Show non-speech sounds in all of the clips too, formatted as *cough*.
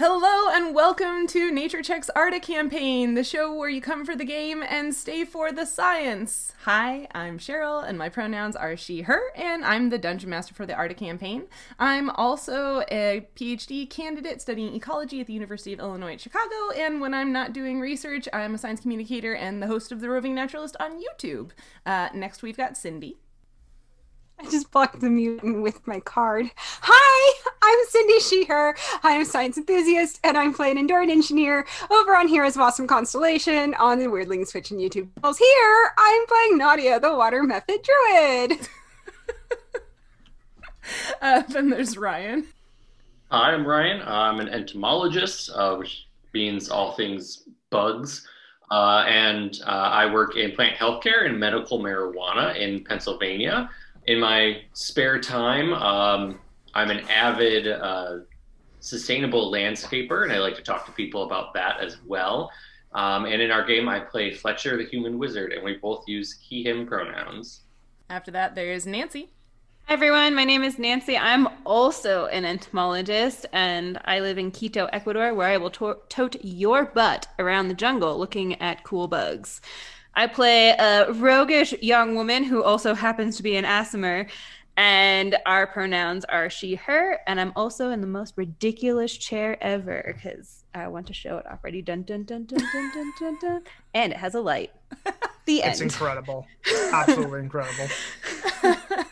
Hello and welcome to Nature Check's Arda campaign, the show where you come for the game and stay for the science. Hi, I'm Cheryl, and my pronouns are she, her, and I'm the dungeon master for the Arda campaign. I'm also a PhD candidate studying ecology at the University of Illinois at Chicago, and when I'm not doing research, I'm a science communicator and the host of The Roving Naturalist on YouTube. Uh, next, we've got Cindy. I just blocked the mutant with my card. Hi, I'm Cindy Sheher. I'm a science enthusiast, and I'm playing Enduring Engineer over on Heroes of Awesome Constellation on the Weirdlings Twitch and YouTube channels. Here, I'm playing Nadia, the Water Mephit Druid. *laughs* uh, then there's Ryan. Hi, I'm Ryan. I'm an entomologist, uh, which means all things bugs. Uh, and uh, I work in plant healthcare and medical marijuana in Pennsylvania in my spare time, um, I'm an avid uh, sustainable landscaper, and I like to talk to people about that as well. Um, and in our game, I play Fletcher the Human Wizard, and we both use he, him pronouns. After that, there's Nancy. Hi, everyone. My name is Nancy. I'm also an entomologist, and I live in Quito, Ecuador, where I will to- tote your butt around the jungle looking at cool bugs. I play a roguish young woman who also happens to be an Aasimar, and our pronouns are she, her, and I'm also in the most ridiculous chair ever because I want to show it off. Ready? Dun dun dun dun dun dun dun dun, and it has a light. *laughs* The end. It's incredible, *laughs* absolutely incredible. *laughs*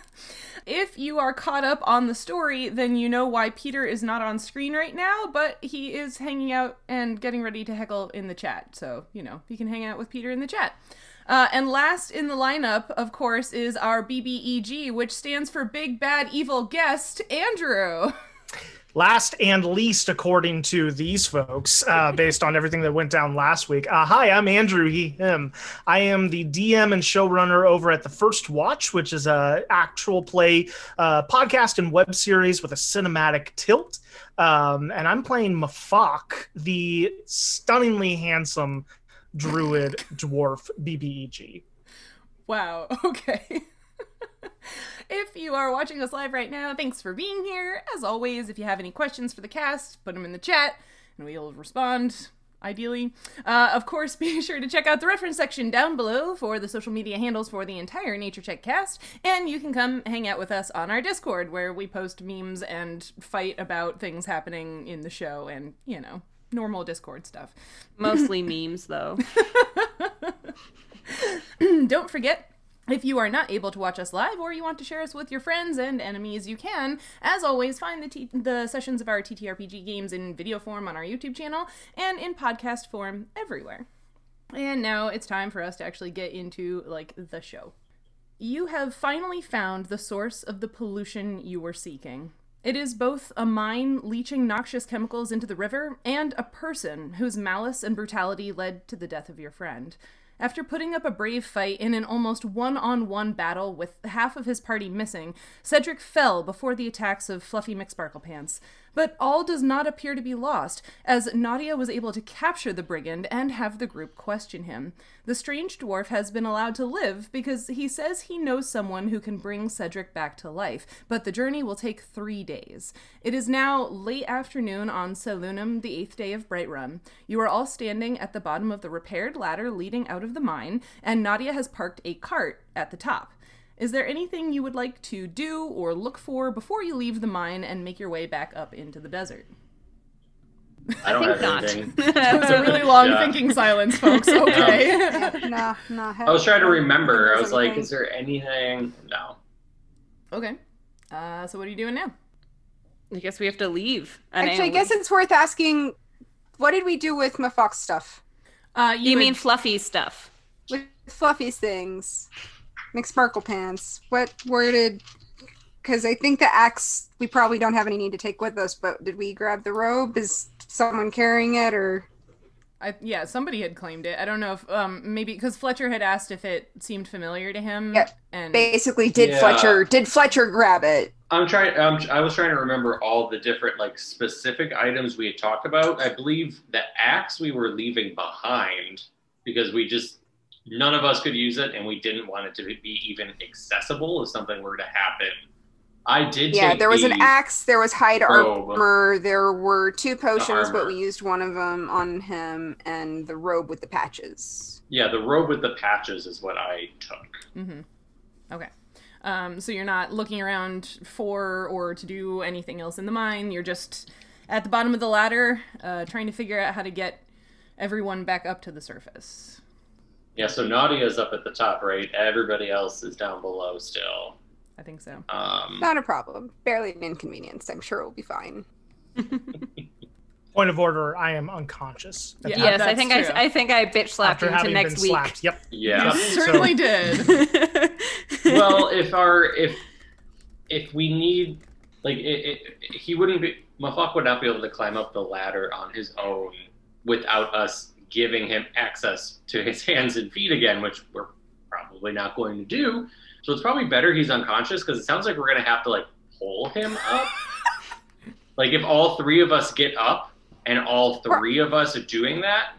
if you are caught up on the story, then you know why Peter is not on screen right now, but he is hanging out and getting ready to heckle in the chat. So, you know, you can hang out with Peter in the chat. Uh, and last in the lineup, of course, is our BBEG, which stands for Big Bad Evil Guest, Andrew. *laughs* last and least according to these folks uh, *laughs* based on everything that went down last week. Uh, hi i'm andrew he him. I am the dm and showrunner over at the first watch which is a actual play uh, podcast and web series with a cinematic tilt. Um, and i'm playing mafak the stunningly handsome druid *laughs* dwarf bbeg wow *laughs* okay if you are watching us live right now, thanks for being here. As always, if you have any questions for the cast, put them in the chat and we'll respond ideally. Uh, of course, *laughs* be sure to check out the reference section down below for the social media handles for the entire Nature Check cast, and you can come hang out with us on our Discord where we post memes and fight about things happening in the show and, you know, normal Discord stuff. Mostly *laughs* memes, though. *laughs* Don't forget if you are not able to watch us live or you want to share us with your friends and enemies, you can, as always, find the, t- the sessions of our TTRPG games in video form on our YouTube channel and in podcast form everywhere. And now it's time for us to actually get into like the show. You have finally found the source of the pollution you were seeking. It is both a mine leaching noxious chemicals into the river and a person whose malice and brutality led to the death of your friend. After putting up a brave fight in an almost one on one battle with half of his party missing, Cedric fell before the attacks of Fluffy McSparklepants. But all does not appear to be lost, as Nadia was able to capture the brigand and have the group question him. The strange dwarf has been allowed to live because he says he knows someone who can bring Cedric back to life, but the journey will take three days. It is now late afternoon on Selunum, the eighth day of Brightrun. You are all standing at the bottom of the repaired ladder leading out of the mine, and Nadia has parked a cart at the top. Is there anything you would like to do or look for before you leave the mine and make your way back up into the desert? I don't I have think not. anything. *laughs* That was a really long Yeah. thinking silence, folks. *laughs* Okay. *laughs* nah, nah. I was trying to remember. I was like, is there anything? No. okay. Uh, so what are you doing now? I guess we have to leave. Actually, I guess it's worth asking what did we do with Mafox stuff? Uh, You had- mean fluffy stuff? With Fluffy's things? McSparkle pants. What where did because I think the axe we probably don't have any need to take with us, but did we grab the robe? Is someone carrying it or I, yeah, somebody had claimed it. I don't know if um maybe because Fletcher had asked if it seemed familiar to him. Yeah. And basically did Yeah. Fletcher did Fletcher grab it? I'm trying. Um, I was trying to remember all the different like specific items we had talked about. I believe the axe we were leaving behind because we just none of us could use it, and we didn't want it to be even accessible if something were to happen I did. Yeah, take there was an axe, there was hide robe. armor, there were two potions, but we used one of them on him, and the robe with the patches. Yeah, the robe with the patches is what I took. Mm-hmm. Okay. Um, so you're not looking around for or to do anything else in the mine. You're just at the bottom of the ladder, uh, trying to figure out how to get everyone back up to the surface. Yeah, so Nadia's up at the top, right? Everybody else is down below still. I think so. Um, Not a problem. Barely an inconvenience. I'm sure we'll be fine. *laughs* Point of order: I am unconscious. Yeah, the- yes, I think true. I, I think I bitch slapped after him to having next been week. slapped. Yep. *laughs* yeah. You So- certainly did. *laughs* well, if our if if we need like it, it, he wouldn't be Mafak would not be able to climb up the ladder on his own without us giving him access to his *laughs* hands and feet again, which we're probably not going to do. So it's probably better he's unconscious because it sounds like we're gonna have to like pull him up. *laughs* like if all three of us get up and all three of us are doing that,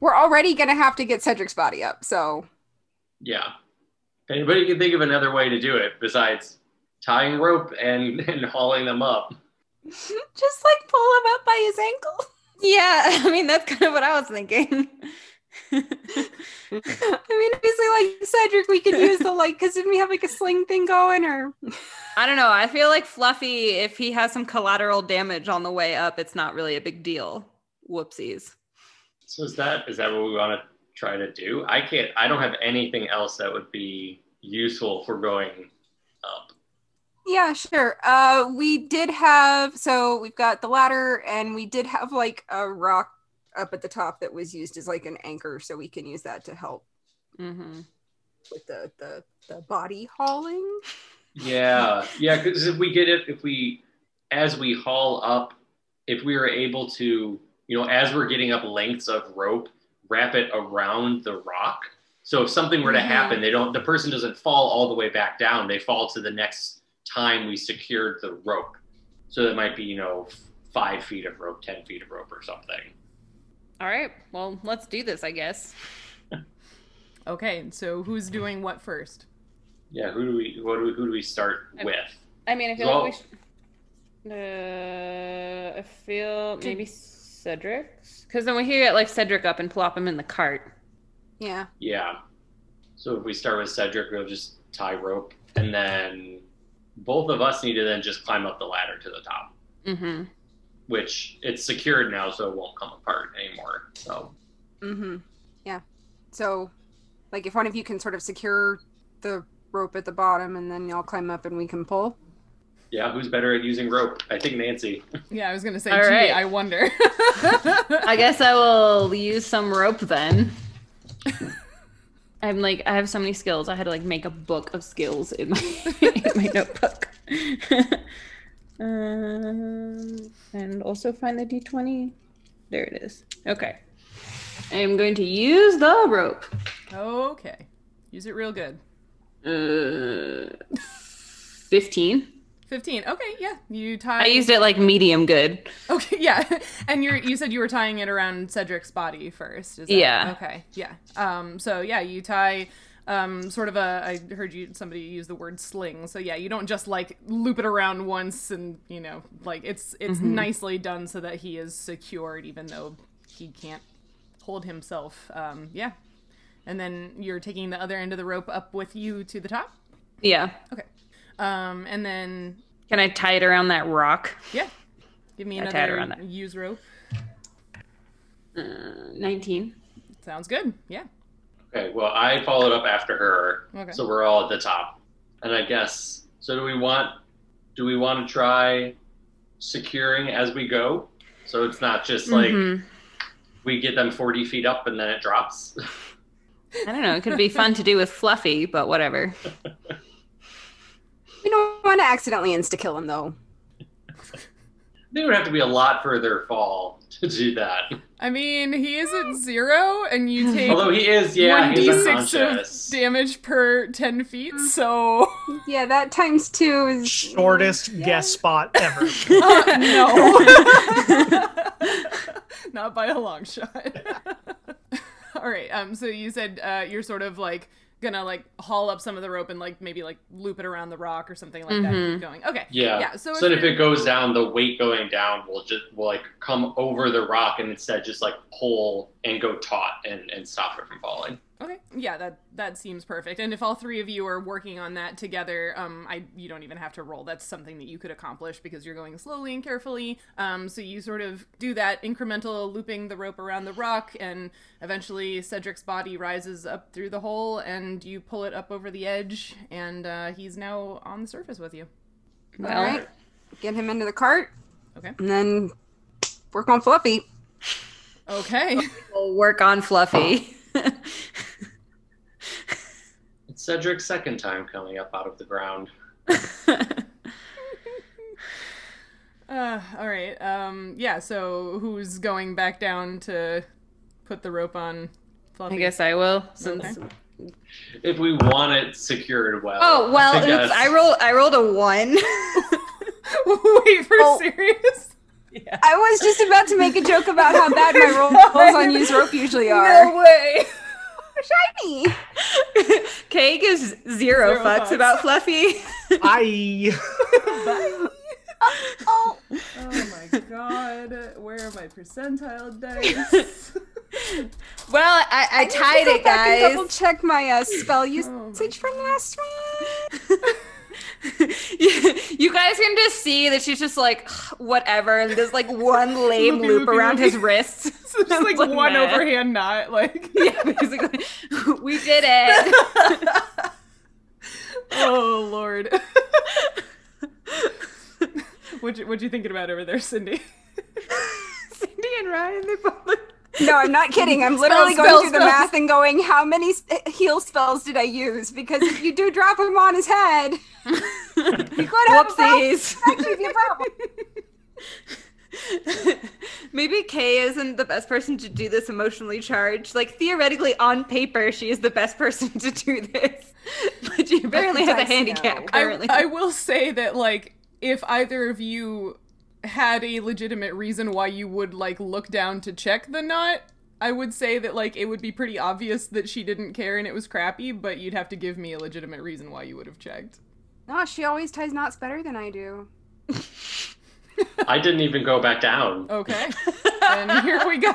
We're already gonna have to get Cedric's body up, so Yeah. Anybody can think of another way to do it besides tying rope and, *laughs* and hauling them up. just like pull him up by his ankle. Yeah, *laughs* I mean that's kind of what I was thinking. *laughs* I mean, basically, like Cedric, we could use the *laughs* like, because didn't we have like a sling thing going, or I don't know. I feel like Fluffy, if he has some collateral damage on the way up, it's not really a big deal. Whoopsies. So is that is that what we want to try to do? I can't I don't have anything else that would be useful for going up. Yeah, sure. Uh, we did have so we've got the ladder, and we did have like a rock up at the top that was used as like an anchor, so we can use that to help Mm-hmm. with the the the body hauling. Yeah. Yeah, because if we get it if we as we haul up, if we are able to, you know, as we're getting up lengths of rope, wrap it around the rock. So if something were to Mhm. happen, they don't the person doesn't fall all the way back down. They fall to the next time we secured the rope. So that might be, you know, five feet of rope, ten feet of rope or something. All right. Well, let's do this, I guess. *laughs* Okay, so who's doing what first? Yeah, who do we what do we, who do we start I- with? I mean, I feel Well- like we should. Uh, I feel maybe Cedric's. Because then we can get like Cedric up and plop him in the cart. Yeah. Yeah. So if we start with Cedric, we'll just tie rope and then both of us need to then just climb up the ladder to the top. Mm-hmm. which it's secured now, so it won't come apart anymore. So Mm-hmm. Yeah. So, like, if one of you can sort of secure the rope at the bottom, and then y'all climb up, and we can pull. yeah, who's better at using rope? I think Nancy. *laughs* Yeah, I was gonna say, All gee, right. I wonder. *laughs* I guess I will use some rope then. *laughs* I'm like, I have so many skills. I had to like make a book of skills in my, *laughs* in my notebook. *laughs* um, and also find the d20. There it is. Okay. I'm going to use the rope. okay, use it real good. Uh, 15. Fifteen. Okay, yeah, you tie. I used it like medium good. Okay, *laughs* yeah, and you're you said you were tying it around Cedric's body first. Is that, Yeah. Okay. Yeah. Um. So yeah, you tie. Um, sort of a. I heard you somebody use the word sling. So yeah, you don't just like loop it around once and you know like it's it's nicely done so that he is secured even though he can't hold himself. Um. Yeah. And then you're taking the other end of the rope up with you to the top. Yeah. Okay. Um. And then Can I tie it around that rock? yeah, give me I tied another around that. use rope. Uh, 19. Sounds good. Yeah. Okay, well, I followed up after her, Okay. so we're all at the top. And I guess so. Do we want? Do we want to try securing as we go? So it's not just like Mhm. we get them forty feet up and then it drops. I don't know. It could be fun to do with Fluffy, but whatever. *laughs* We don't want to accidentally insta kill him, though. *laughs* They would have to be a lot further fall to do that. I mean, he is at zero, and you take Although he is, yeah, one d six of damage per ten feet. So Yeah, that times two is Shortest Yeah. guest spot ever. *laughs* uh, no, *laughs* not by a long shot. All right. Um. So you said uh, you're sort of like gonna like haul up some of the rope and like maybe like loop it around the rock or something like that. Mhm. Keep going. Okay. Yeah. Yeah. So, So, if if it goes down, the weight going down will just will like come over the rock and instead just like pull and go taut and, and stop it from falling. Okay. Yeah, that that seems perfect. And if all three of you are working on that together, um, I you don't even have to roll. That's something that you could accomplish because you're going slowly and carefully. Um, so you sort of do that incremental looping the rope around the rock, and eventually Cedric's body rises up through the hole, and you pull it up over the edge, and uh, he's now on the surface with you. Well, All right. Get him into the cart. Okay. And then work on Fluffy. Okay. *laughs* we'll work on Fluffy. It's Cedric's second time coming up out of the ground. *laughs* Uh, all right. Um, yeah. So who's going back down to put the rope on? Fluffy? I guess I will. Since Okay. If we want it secured well. Oh well, I oops, I rolled. I rolled a one. *laughs* Wait for Oh. serious. I was just about to make a joke about how bad my *laughs* rolls on used rope usually are. No way. *laughs* Shiny. Kay gives zero, Zero fucks, fucks. about Fluffy. I *laughs* Bye. Oh, Oh my god. Where are my percentile dice? well, I, I, need to tied go it, back and Double guys. check my uh, spell Oh usage from last one. *laughs* you, guys can just see that she's just like *sighs* whatever, and there's like one *laughs* lame Loopy, loop loopy, around loopy. his wrists. *laughs* so just like Like one that. overhand knot, like yeah, basically, we did it. Oh lord. what you what you thinking about over there, Cindy? Cindy and Ryan, they both look. No, I'm not *laughs* kidding. I'm literally Spell, going spell, through the math and going, how many eh, heal spells did I use? Because if you do drop him on his head, *laughs* you could have a problem. Whoopsies. Actually, a problem. *laughs* Maybe Kay isn't the best person to do this emotionally charged. Like theoretically, on paper, she is the best person to do this, but she apparently has a handicap. know. Currently, I, I will say that like if either of you had a legitimate reason why you would like look down to check the knot, I would say that like it would be pretty obvious that she didn't care and it was crappy, but you'd have to give me a legitimate reason why you would have checked. No, she always ties knots better than I do. I didn't even go back down. Okay. *laughs* and here we go. *laughs*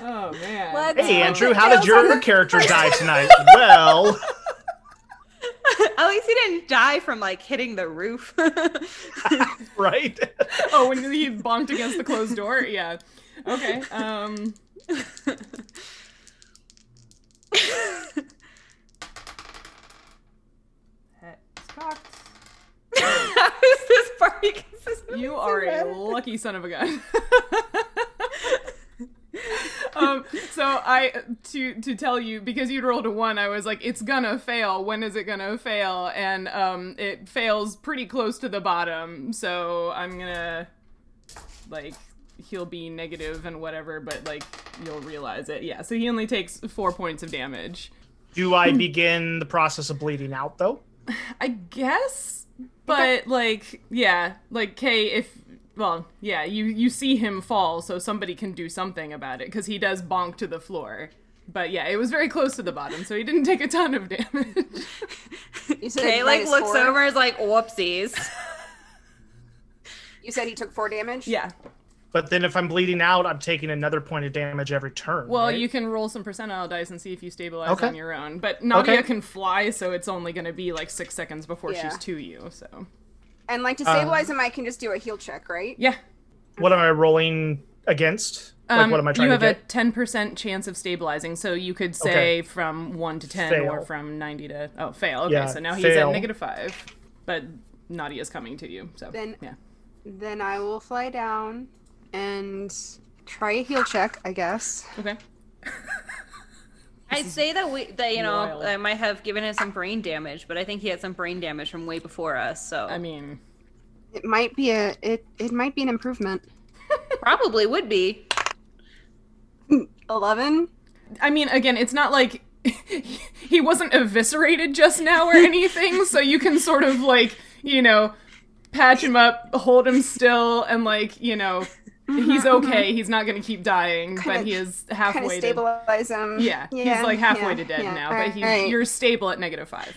oh man. Let's- hey Andrew, how did your character die *laughs* tonight? well, *laughs* at least he didn't die from like hitting the roof. *laughs* right? *laughs* Oh, when he bonked against the closed door? Yeah. Okay. Um Hex cocked. How is this party consistent? You are a lucky son of a gun. *laughs* um, so I to to tell you because you'd rolled a one, I was like, it's gonna fail. When is it gonna fail? And um, it fails pretty close to the bottom. So I'm gonna like he'll be negative and whatever, but like you'll realize it. Yeah. So he only takes four points of damage. Do I begin the process of bleeding out though? *laughs* I guess, but like, yeah, like Kay, if well, yeah, you you see him fall, so somebody can do something about it because he does bonk to the floor. But yeah, it was very close to the bottom, so he didn't take a ton of damage. *laughs* You said Kay like looks four. over and is like, whoopsies. You said he took four damage. yeah. But then if I'm bleeding out, I'm taking another point of damage every turn. Well, right? you can roll some percentile dice and see if you stabilize Okay. on your own. But Nadia Okay. can fly, so it's only going to be like six seconds before Yeah. she's to you. So And like to Uh, stabilize him, I can just do a heal check, right? yeah, What am I rolling against? Like, Um, what am I trying to get? you have to get? a ten percent chance of stabilizing, so you could say Okay. from one to ten or from ninety to oh fail. Okay, Yeah, so now he's fail. at negative five, but Nadia's coming to you. So Then- yeah, Then I will fly down and try a heal check, I guess. okay. *laughs* I'd say that we that you know wild. I might have given him some brain damage, but I think he had some brain damage from way before us. So I mean, It might be a it it might be an improvement. *laughs* probably would be. Eleven. I mean, again, it's not like *laughs* he wasn't eviscerated just now or anything, so you can sort of like you know patch him up, hold him still, and like you know He's Mhm, okay. He's not going to keep dying, Kinda- but he is Kind of halfway to. stabilize him. Yeah, he's like halfway to dead yeah. now, but he's, Alright. you're stable at negative five.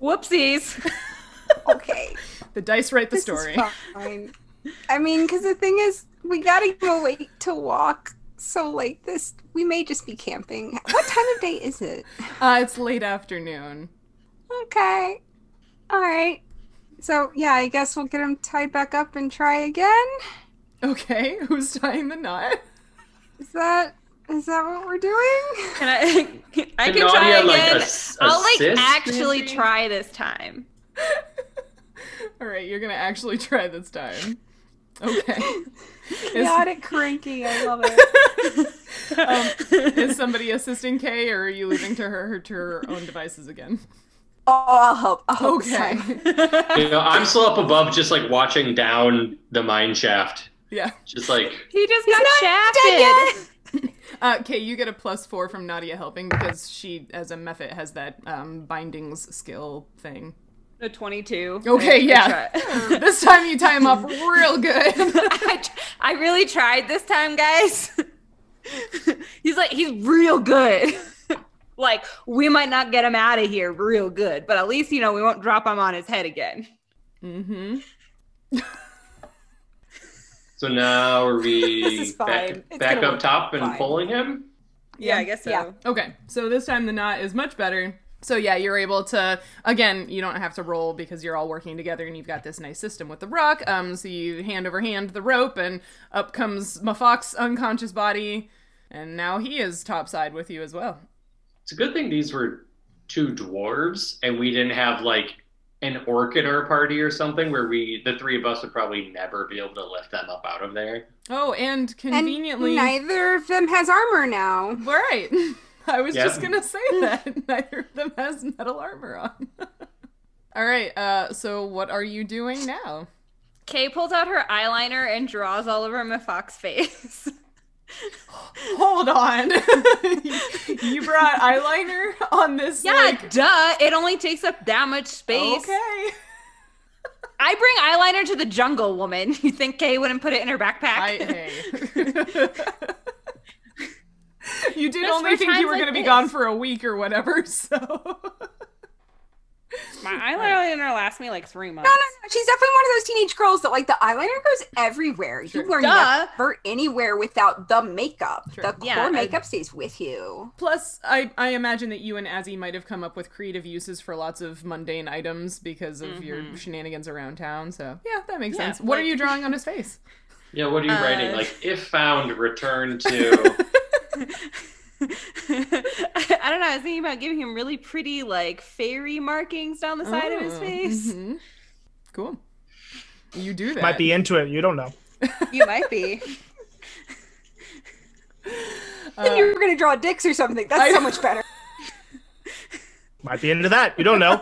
Whoopsies. *laughs* okay. The dice write the This story. fine. I mean, because the thing is, we gotta go wait to walk. So, like this, we may just be camping. What time of day is it? Uh, it's late afternoon. Okay. All right. So, yeah, I guess we'll get him tied back up and try again. Okay, *laughs* who's tying the knot? Is that is that what we're doing? Can I? *laughs* I Can can try Nadia, again. like, ass- I'll like assist, actually Nancy? try this time. *laughs* All right, you're gonna actually try this time. Okay. Is, Chaotic cranky. I love it. um, is somebody assisting Kay, or are you leaving to her to her own devices again? Oh, I'll help. I'll help Okay. *laughs* You know, I'm still up above, just like watching down the mine shaft. Yeah. Just like he just got not shafted. dead. *laughs* Uh, Kay, you get a plus four from Nadia helping because she, as a mephit, has that um, bindings skill thing. A 22. Okay, I yeah. try- *laughs* this time you tie him up real good. I, I really tried this time, guys. he's like, he's real good. Like, we might not get him out of here real good, but at least, you know, we won't drop him on his head again. mm-hmm. *laughs* so now are we *laughs* This is fine. back, back up work top and fine. pulling him? Yeah, I guess so. Yeah. Okay, so this time the knot is much better. So yeah, you're able to again. You don't have to roll because you're all working together, and you've got this nice system with the rock. Um, so you hand over hand the rope, and up comes Mafok's unconscious body, and now he is topside with you as well. It's a good thing these were two dwarves and we didn't have like an orc in our party or something where we the three of us would probably never be able to lift them up out of there. Oh, and And conveniently, neither of them has armor now. right. *laughs* I was Yeah. just gonna say that *laughs* neither of them has metal armor on. *laughs* all right. Uh, so what are you doing now? Kay pulls out her eyeliner and draws all over Mafok's face. *laughs* Hold on. *laughs* you brought eyeliner on this? yeah, like- duh. It only takes up that much space. Okay. I bring eyeliner to the jungle, woman. *laughs* You think Kay wouldn't put it in her backpack? I hey. you did Just only think you were like going to be gone for a week or whatever, so My *laughs* eyeliner lasts me like three months. no, no. She's definitely one of those teenage girls that like the eyeliner goes everywhere. Sure. You are Duh. never anywhere without the makeup. Sure. The core Yeah, I- makeup stays with you. Plus, I, I imagine that you and Azzy might have come up with creative uses for lots of mundane items because of your shenanigans around town. So, yeah, that makes Yeah, sense. What are you drawing on his face? Yeah, what are you Uh, writing? Like if found, return to *laughs* *laughs* *laughs* I don't know. I was thinking about giving him really pretty, like fairy markings down the side of his Oh, face. mhm. Cool. You do that. Might be into it. You don't know. You might be. *laughs* Uh, Then you were gonna draw dicks or something. That's I- so much better. *laughs* Might be into that. You don't know.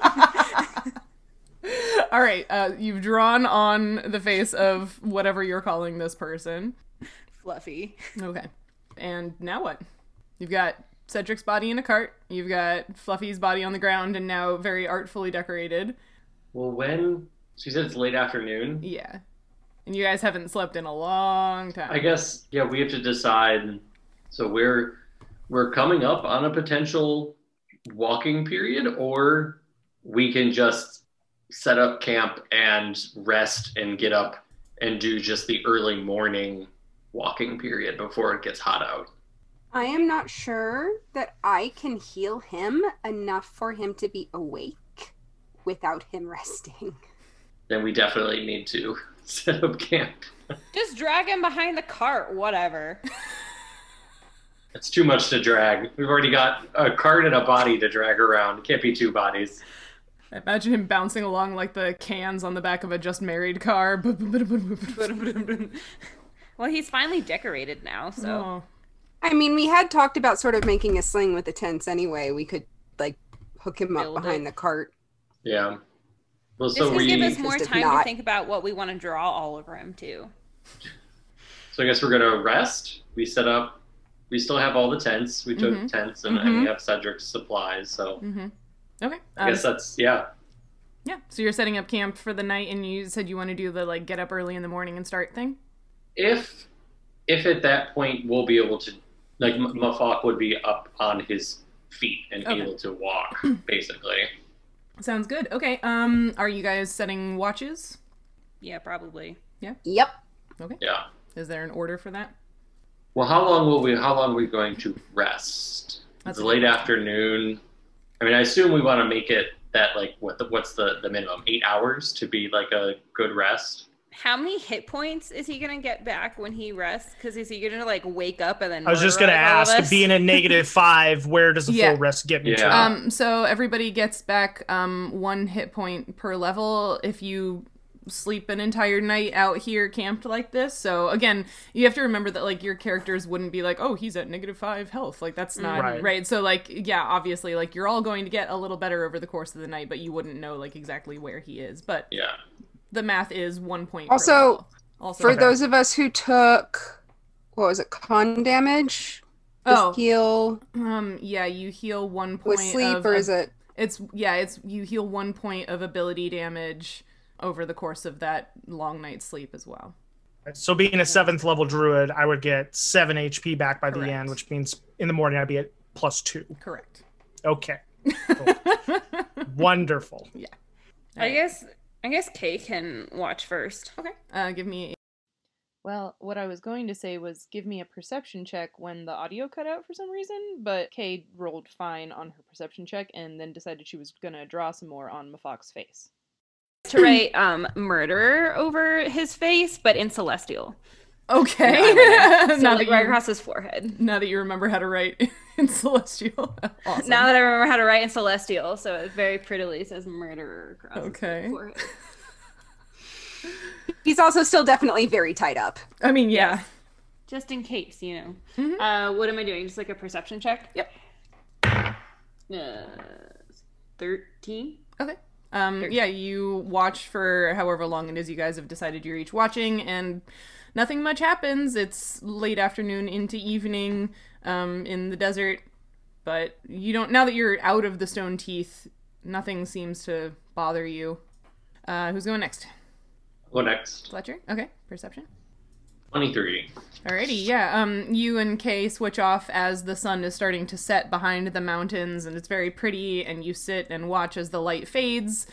All right, uh, you've drawn on the face of whatever you're calling this person. Fluffy. Okay. And now what? You've got Cedric's body in a cart. You've got Fluffy's body on the ground and now very artfully decorated. Well when she said it's late afternoon. Yeah. And you guys haven't slept in a long time. I guess yeah, we have to decide. So we're we're coming up on a potential walking period, or we can just set up camp and rest and get up and do just the early morning walking period before it gets hot out. I am not sure that I can heal him enough for him to be awake without him *laughs* resting. Then we definitely need to *laughs* set up camp. Just drag him behind the cart, whatever. It's too much to drag. We've already got a cart and a body to drag around. It can't be two bodies. Imagine him bouncing along like the cans on the back of a just married car. *laughs* well, he's finally decorated now, so Oh. I mean, we had talked about sort of making a sling with the tents anyway. We could like hook him up Build behind it. the cart. Yeah. Well, this so will we. give us more Just if time to not- think about what we want to draw all over him too. So I guess we're gonna rest. We set up. We still have all the tents. We took Mhm. tents, and, and we have Cedric's supplies. So hmm Okay. I Um, guess that's yeah. Yeah. So you're setting up camp for the night, and you said you want to do the like get up early in the morning and start thing. If if at that point we'll be able to, like M- Mafok would be up on his feet and Okay. able to walk, *clears throat* basically. Sounds good. Okay. Um, are you guys setting watches? Yeah, probably. Yeah. Yep. Okay. Yeah. Is there an order for that? Well, how long will we? How long are we going to rest? That's it's late afternoon. I mean, I assume we want to make it that like what the, what's the the minimum? Eight hours to be like a good rest. How many hit points is he gonna get back when he rests? Because is he gonna like wake up and then? I was just gonna murder all of ask, being a negative *laughs* five, where does a Yeah. full rest get me to? Yeah. Um, so everybody gets back um one hit point per level if you sleep an entire night out here camped like this. So again, you have to remember that like your characters wouldn't be like, "Oh, he's at negative 5 health." Like that's not Right. right. So like yeah, obviously like you're all going to get a little better over the course of the night, but you wouldn't know like exactly where he is. But Yeah. The math is 1 point per Also. Also For Okay. those of us who took, what was it, con damage? Oh, heal um yeah, you heal 1 point with sleep, of or is it? It's yeah, it's you heal one point of ability damage over the course of that long night's sleep as well. So being a seventh level druid, I would get seven HP back by the end, which means in the morning I'd be at plus two. Correct. Okay. *laughs* Wonderful. Yeah. I guess. I guess Kay can watch first. Okay. Uh, give me. A... Well, what I was going to say was give me a perception check when the audio cut out for some reason, but Kay rolled fine on her perception check and then decided she was gonna draw some more on Mafok's face. To write um murderer over his face, but in celestial. Okay. *laughs* So now, like that right you, across his forehead. now that you remember how to write *laughs* in celestial. *laughs* awesome. Now that I remember how to write in celestial, so it very prettily says murderer across his Okay. forehead. He's also still definitely very tied up. I mean, yeah. Just in case, you know. Mhm. Uh, what am I doing? Just like a perception check? Yep. Uh, Thirteen. Okay. Um, Thirteen. yeah, you watch for however long it is you guys have decided you're each watching, and nothing much happens. It's late afternoon into evening um, in the desert, but you don't. Now that you're out of the stone teeth, nothing seems to bother you. Uh, who's going next? Go next. Fletcher. Okay. Perception. Twenty-three. Alrighty, yeah. Um, you and Kay switch off as the sun is starting to set behind the mountains, and it's very pretty. And you sit and watch as the light fades,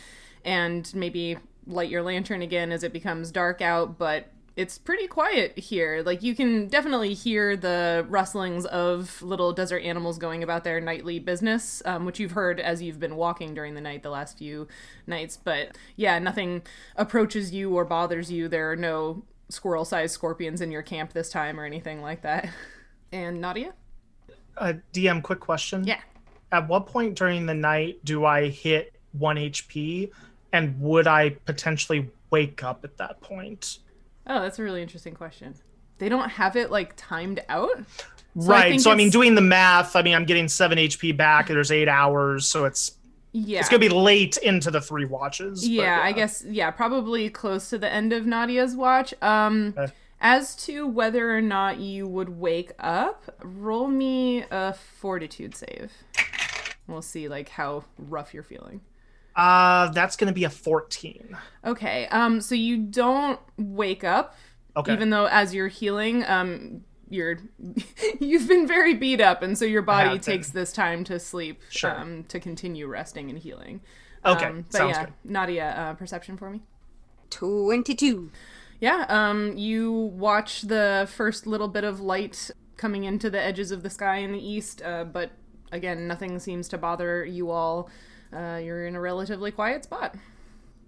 and maybe light your lantern again as it becomes dark out. But it's pretty quiet here. Like you can definitely hear the rustlings of little desert animals going about their nightly business, um, which you've heard as you've been walking during the night the last few nights. But yeah, nothing approaches you or bothers you. There are no squirrel sized scorpions in your camp this time or anything like that. *laughs* And Nadia? Uh, DM, quick question. Yeah. At what point during the night do I hit one HP, and would I potentially wake up at that point? Oh, that's a really interesting question. They don't have it like timed out. So right. think so I mean, doing the math, I mean, I'm getting seven HP back. There's eight hours, so it's Yeah. it's gonna be late into the three watches. but yeah, I guess yeah, probably close to the end of Nadia's watch. Um Okay. as to whether or not you would wake up, roll me a fortitude save. We'll see like how rough you're feeling. Uh, that's gonna be a 14. Okay. Um so you don't wake up Okay. even though as you're healing um you're *laughs* you've been very beat up and so your body have been. takes this time to sleep Sure. um to continue resting and healing Okay, um, but sounds yeah good. nadia uh, perception for me 22. yeah um you watch the first little bit of light coming into the edges of the sky in the east uh, but again nothing seems to bother you all uh, you're in a relatively quiet spot.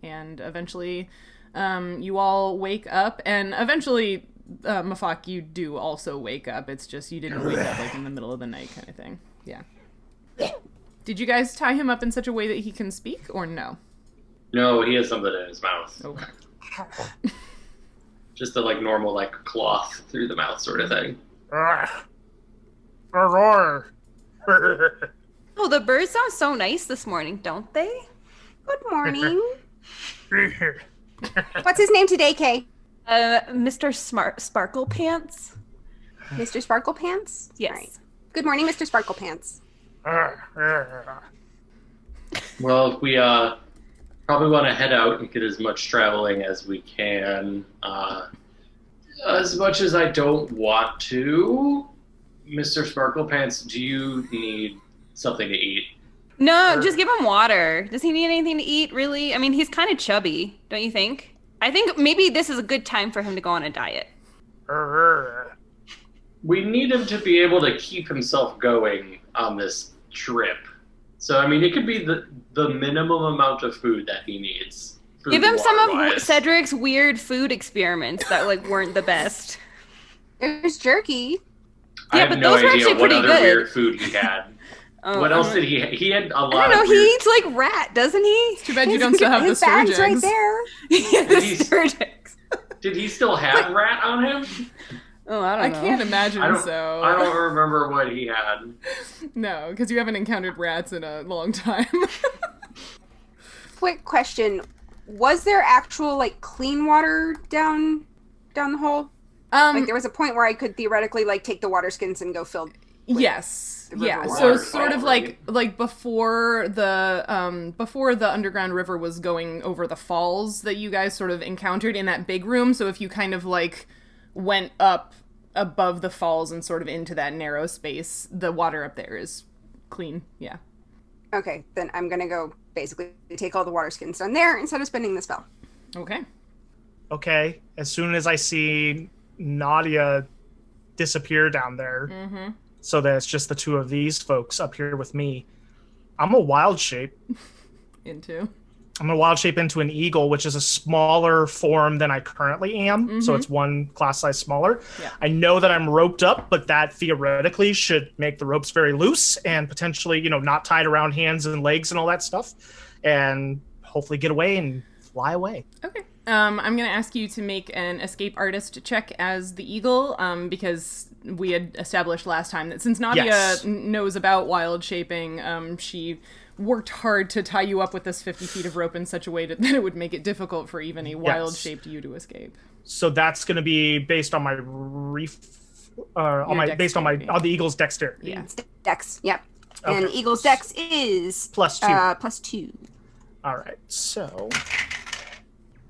And eventually um, you all wake up and eventually uh, Mafak, you do also wake up. It's just you didn't wake up like in the middle of the night kind of thing. Yeah. Did you guys tie him up in such a way that he can speak or no? No, he has something in his mouth. okay. *laughs* Just a like normal like cloth through the mouth sort of thing. *laughs* Ugh. Oh, the birds sound so nice this morning, don't they? Good morning. *laughs* What's his name today, Kay? Uh, Mr. Smart Sparkle Pants. Mr. Sparkle Pants? Yes. All right. Good morning, Mr. Sparkle Pants. *laughs* Well, if we uh, probably want to head out and get as much traveling as we can. Uh, as much as I don't want to, Mr. Sparkle Pants, do you need something to eat? No, Or- just give him water. Does he need anything to eat, really? I mean, he's kind of chubby, don't you think? I think maybe this is a good time for him to go on a diet. *laughs* We need him to be able to keep himself going on this trip. So I mean, it could be the the minimum amount of food that he needs. food Give him some of. Cedric's weird food experiments that like weren't the best. There's jerky. I Yeah, have but no those were actually what pretty other good. weird food he had. Oh, what else did he? He had a lot I don't know. of He eats like rat, doesn't he? Too bad you His- don't still have the his bag's sturgeons. right there. *laughs* Yeah, the He's- Sturgis. Did he still have *laughs* rat on him? Oh, I don't I know. can't imagine I don't. so. I don't remember what he had. *laughs* No, because you haven't encountered rats in a long time. Quick question: Was there actual like clean water down down the hole? um, Like there was a point where I could theoretically like take the water skins and go fill. Yes, yeah. water. So sort of quality. like like before the um before the underground river was going over the falls that you guys sort of encountered in that big room. So if you kind of like went up above the falls and sort of into that narrow space, the water up there is clean. Yeah. Okay, then I'm gonna go basically take all the water skins down there instead of spending the spell. Okay. Okay. As soon as I see Nadia disappear down there, Mm-hmm. So that it's just the two of these folks up here with me, I'm a wild shape. *laughs* Into. I'm gonna wild shape into an eagle, which is a smaller form than I currently am. So Mhm. it's one class size smaller. Yeah. I know that I'm roped up, but that theoretically should make the ropes very loose and potentially, you know, not tied around hands and legs and all that stuff, and hopefully get away and fly away. Okay. Um, I'm going to ask you to make an escape artist check as the eagle, um, because we had established last time that since Nadia Yes. knows about wild shaping, um, she worked hard to tie you up with this 50 feet of rope in such a way that, *laughs* that it would make it difficult for even a wild shaped you to escape. So that's going to be based on my reef, uh, on my based on my dexterity. on the eagle's dexterity. Yeah. Dex, yep. Okay. And Eagle's Dex is Plus two. uh, plus two. All right. So.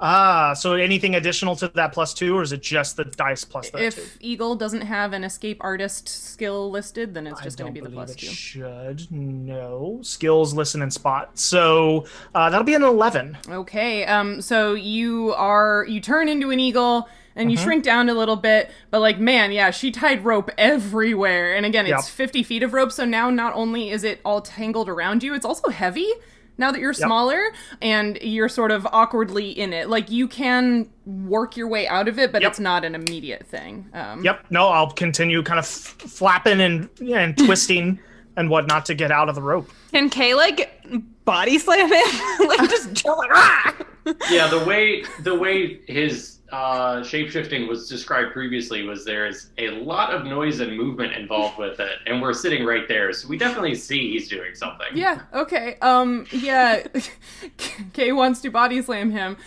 Ah, so anything additional to that plus two, or is it just the dice plus that two? If Eagle doesn't have an escape artist skill listed, then it's just going to be the plus it two. Should no skills, listen, and spot. So uh, that'll be an eleven. Okay, um, so you are you turn into an eagle and you Mm-hmm. shrink down a little bit, but like man, yeah, she tied rope everywhere. And again, it's Yep. 50 feet of rope, so now not only is it all tangled around you, it's also heavy. Now that you're smaller and you're sort of awkwardly in it, like you can work your way out of it, but Yep. it's not an immediate thing. Um, Yep. No, I'll continue kind of f- flapping and and *laughs* twisting and whatnot to get out of the rope. Can Kay like body slam him? *laughs* like just *laughs* jump like ah! yeah, the way the way his uh, shapeshifting was described previously was there's a lot of noise and movement involved with it, and we're sitting right there, so we definitely see he's doing something. Yeah, okay. Um yeah. *laughs* Kay wants to body slam him.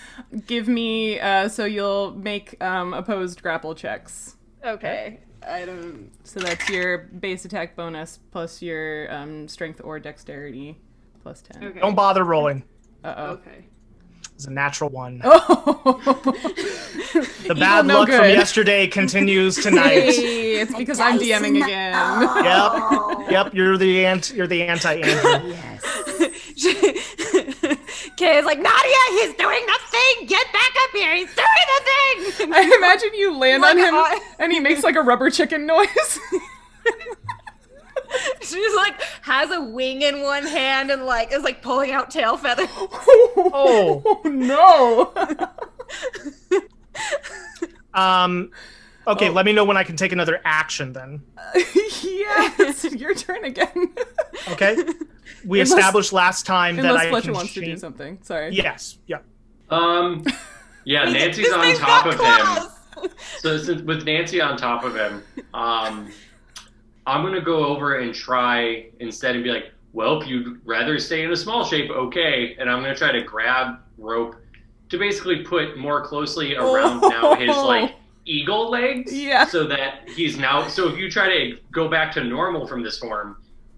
Give me uh so you'll make um opposed grapple checks. Okay. I don't so that's your base attack bonus plus your um strength or dexterity plus 10. Okay. Don't bother rolling. Uh-oh. Okay. It's a natural one. Oh. the *laughs* bad no luck from yesterday continues tonight. Hey, *laughs* it's because I'm DMing again. Yep. *laughs* Yep. You're the ant. You're the anti Andrew. Yes. Kay is like Nadia. He's doing the thing. Get back up here. He's doing the thing. I imagine you land on Like, him I- and he makes like a rubber chicken noise. *laughs* She's like has a wing in one hand and like is like pulling out tail feathers. *laughs* Oh. no. *laughs* Um. Okay. Oh. Let me know when I can take another action. Then. yeah, it's your turn again. Okay. We Unless- established last time that Unless I Fletcher can wants to do something. Sorry. Yes. Yeah. Um. Yeah, Nancy's on top got of him. So since, with Nancy on top of him, um, I'm gonna go over and try instead and be like, "Well, if you'd rather stay in a small shape, okay." And I'm gonna try to grab rope to basically put more closely around *laughs* now his like eagle legs, Yeah. so that he's now. So if you try to go back to normal from this form,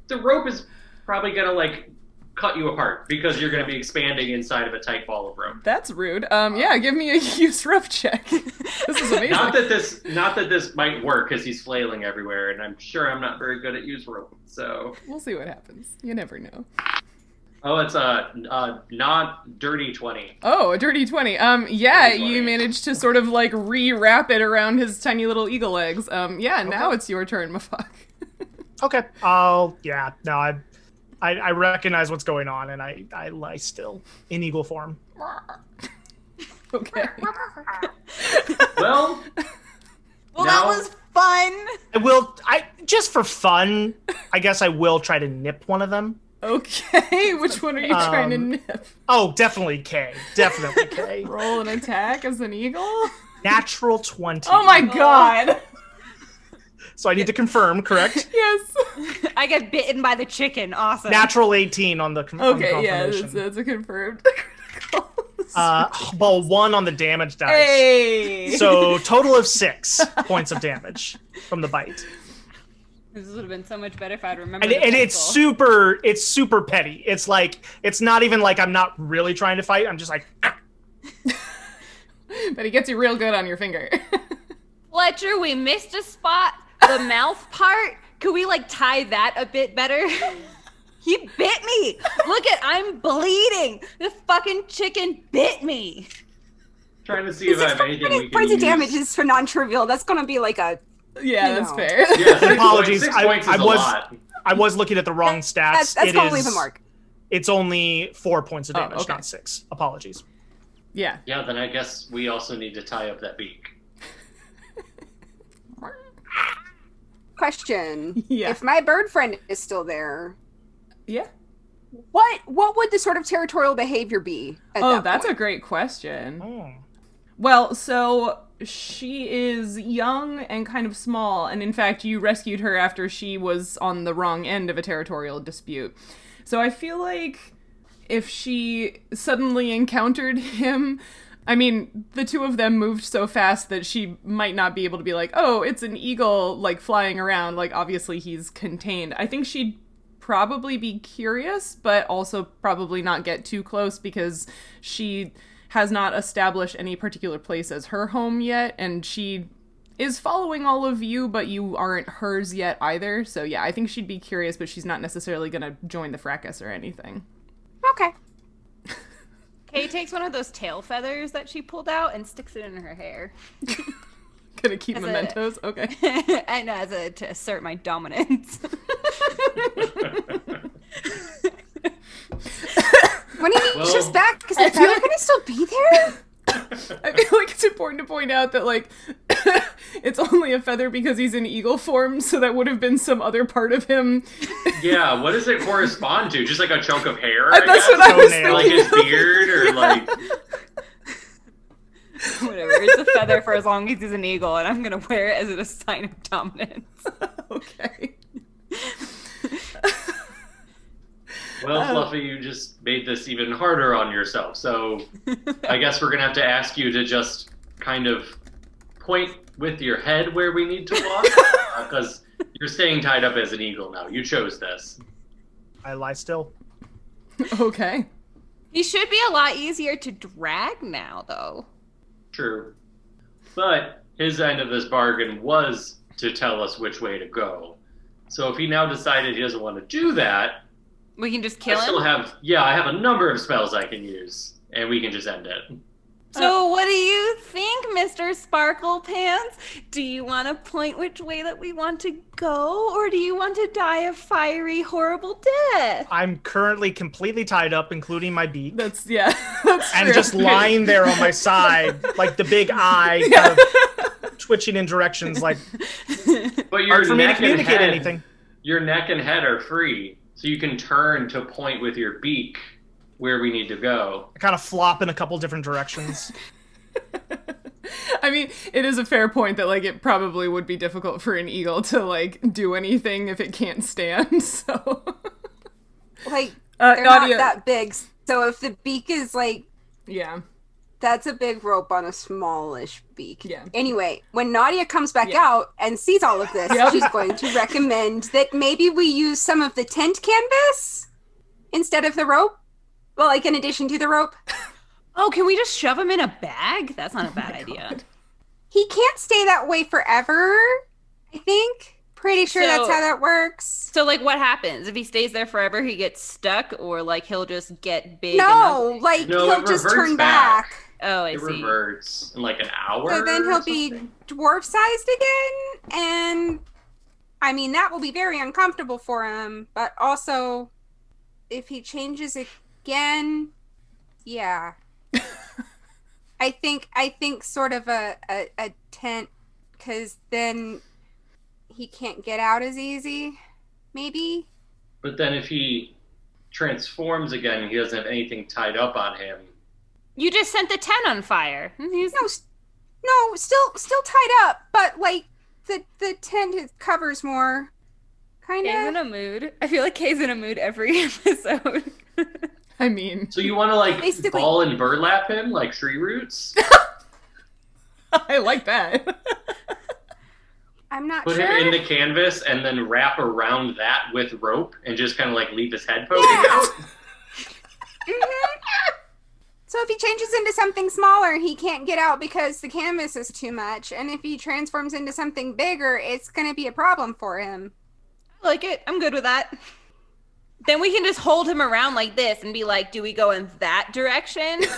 the rope is probably gonna like cut you apart because you're going to be expanding inside of a tight ball of rope. That's rude. Um, yeah, give me a *laughs* use rope check. *laughs* this is amazing. Not that this, not that this might work because he's flailing everywhere, and I'm sure I'm not very good at use rope. So, We'll see what happens. You never know. oh, it's a, a not dirty twenty. Oh, a dirty 20. Um, yeah, Dirty you managed to sort of like re-wrap it around his tiny little eagle legs. Um, yeah, now it's your turn, Mafak. *laughs* Okay. I'll. Yeah. No, I, I, I recognize what's going on, and I, I lie still in eagle form. okay. *laughs* Well, Well, Now- that was fun. I will. I just for fun. I guess I will try to nip one of them. Okay, *laughs* which one are you trying to Um, nip? Oh, definitely K. Definitely K. *laughs* Roll an attack as an eagle? Natural twenty. Oh my god! So I need to confirm, correct? *laughs* Yes. *laughs* I get bitten by the chicken. Awesome. Natural eighteen on the, con- on the Okay, yeah, confirmation. that's, that's a confirmed *laughs* critical. Uh, well, one on the damage dice. hey! So total of six points of damage from the bite, This would have been so much better if I'd remembered. and, and it's super. It's super petty. It's like it's not even like I'm not really trying to fight. I'm just like but he gets you real good on your finger. Fletcher, we missed a spot. The mouth part. Could we like tie that a bit better? *laughs* he bit me. Look at I'm bleeding. The fucking chicken bit me. trying to see if I have anything we can points use. of damage is for non-trivial. That's gonna be like a yeah, that's know. fair. Yeah, six Apologies, Points, six I- points is I a was- lot. I was looking at the wrong stats. that's, that's It gonna leave is- a mark. It's only four points of Oh, damage, okay. not six. Apologies. yeah. Yeah, then I guess we also need to tie up that beak. *laughs* Question: Yeah. If my bird friend is still there, Yeah. what what would the sort of territorial behavior be? At Oh, that that's a great question. Oh. Well, so she is young and kind of small, and in fact, you rescued her after she was on the wrong end of a territorial dispute. So I feel like if she suddenly encountered *laughs* him, I mean, the two of them moved so fast that she might not be able to be like, oh, it's an eagle, like flying around. Like, obviously, he's contained. I think she'd probably be curious, but also probably not get too close because she has not established any particular place as her home yet, and she is following all of you, but you aren't hers yet either. So yeah, I think she'd be curious, but she's not necessarily gonna join the fracas or anything. okay. Kay takes one of those tail feathers that she pulled out and sticks it in her hair. *laughs* Gonna keep As a- mementos. Okay. *laughs* and as a to assert my dominance. *laughs* When he Well- shifts back, is I the feel feather like- gonna still be there? I feel like it's important to point out that like *laughs* it's only a feather because he's in eagle form, so that would have been some other part of him. Yeah, what does it correspond to? Just like a chunk of hair? Uh, I That's guess? what I was Toenail. Like his beard, or like *laughs* Whatever. It's a feather for as long as he's an eagle, and I'm gonna wear it as a sign of dominance. *laughs* okay. Well, Oh. Fluffy, you just made this even harder on yourself. So I guess we're gonna have to ask you to just kind of point with your head where we need to *laughs* walk, uh, because you're staying tied up as an eagle now. You chose this. I lie still. *laughs* Okay. He should be a lot easier to drag now, though. True, but his end of this bargain was to tell us which way to go. So if he now decided he doesn't want to do that, We can just kill him. I still him. have yeah, I have a number of spells I can use, and we can just end it. So, what do you think, Mr. Sparkle Pants? Do you want to point which way that we want to go, or do you want to die a fiery, horrible death? I'm currently completely tied up, including my beak, That's yeah. *laughs* That's and true. just lying there on my side, like the big eye, *laughs* kind of twitching in directions like *laughs* But your hard for me to communicate head, anything. your neck and head are free, so you can turn to point with your beak where we need to go. I kind of flop in a couple different directions. *laughs* I mean, it is a fair point that like it probably would be difficult for an eagle to like do anything if it can't stand. *laughs* So Like Uh, they're Nadia- not that big. So if the beak is like yeah. that's a big rope on a smallish beak. Yeah. Anyway, when Nadia comes back Yeah. out and sees all of this, Yep. she's going to recommend that maybe we use some of the tent canvas instead of the rope. Well, like in addition to the rope. *laughs* Oh, can we just shove him in a bag? That's not a oh bad idea. He can't stay that way forever. I think. Pretty sure that's how that works. So, like, what happens if he stays there forever? He gets stuck, or like he'll just get big. No, enough- like No, he'll just turn back. back. Oh, I It see. reverts in like an hour. So then he'll be dwarf sized again. And I mean, that will be very uncomfortable for him. But also, if he changes again, yeah. *laughs* I think, I think sort of a, a, a tent, because then he can't get out as easy. Maybe. But then if he transforms again, he doesn't have anything tied up on him. You just sent the tent on fire. Mm, he's- No, no, still, still tied up, but like the the tent covers more. Kind of. in a mood. I feel like Kay's in a mood every *laughs* episode. *laughs* *laughs* I mean, So you want to like Basically- ball and burlap him like tree roots? *laughs* I like that. I'm not Put sure. him in the canvas and then wrap around that with rope and just kind of like leave his head poking Yeah. out. *laughs* Mhm. So if he changes into something smaller, he can't get out because the canvas is too much. And if he transforms into something bigger, it's going to be a problem for him. I like it. I'm good with that. Then we can just hold him around like this and be like, do we go in that direction? *laughs*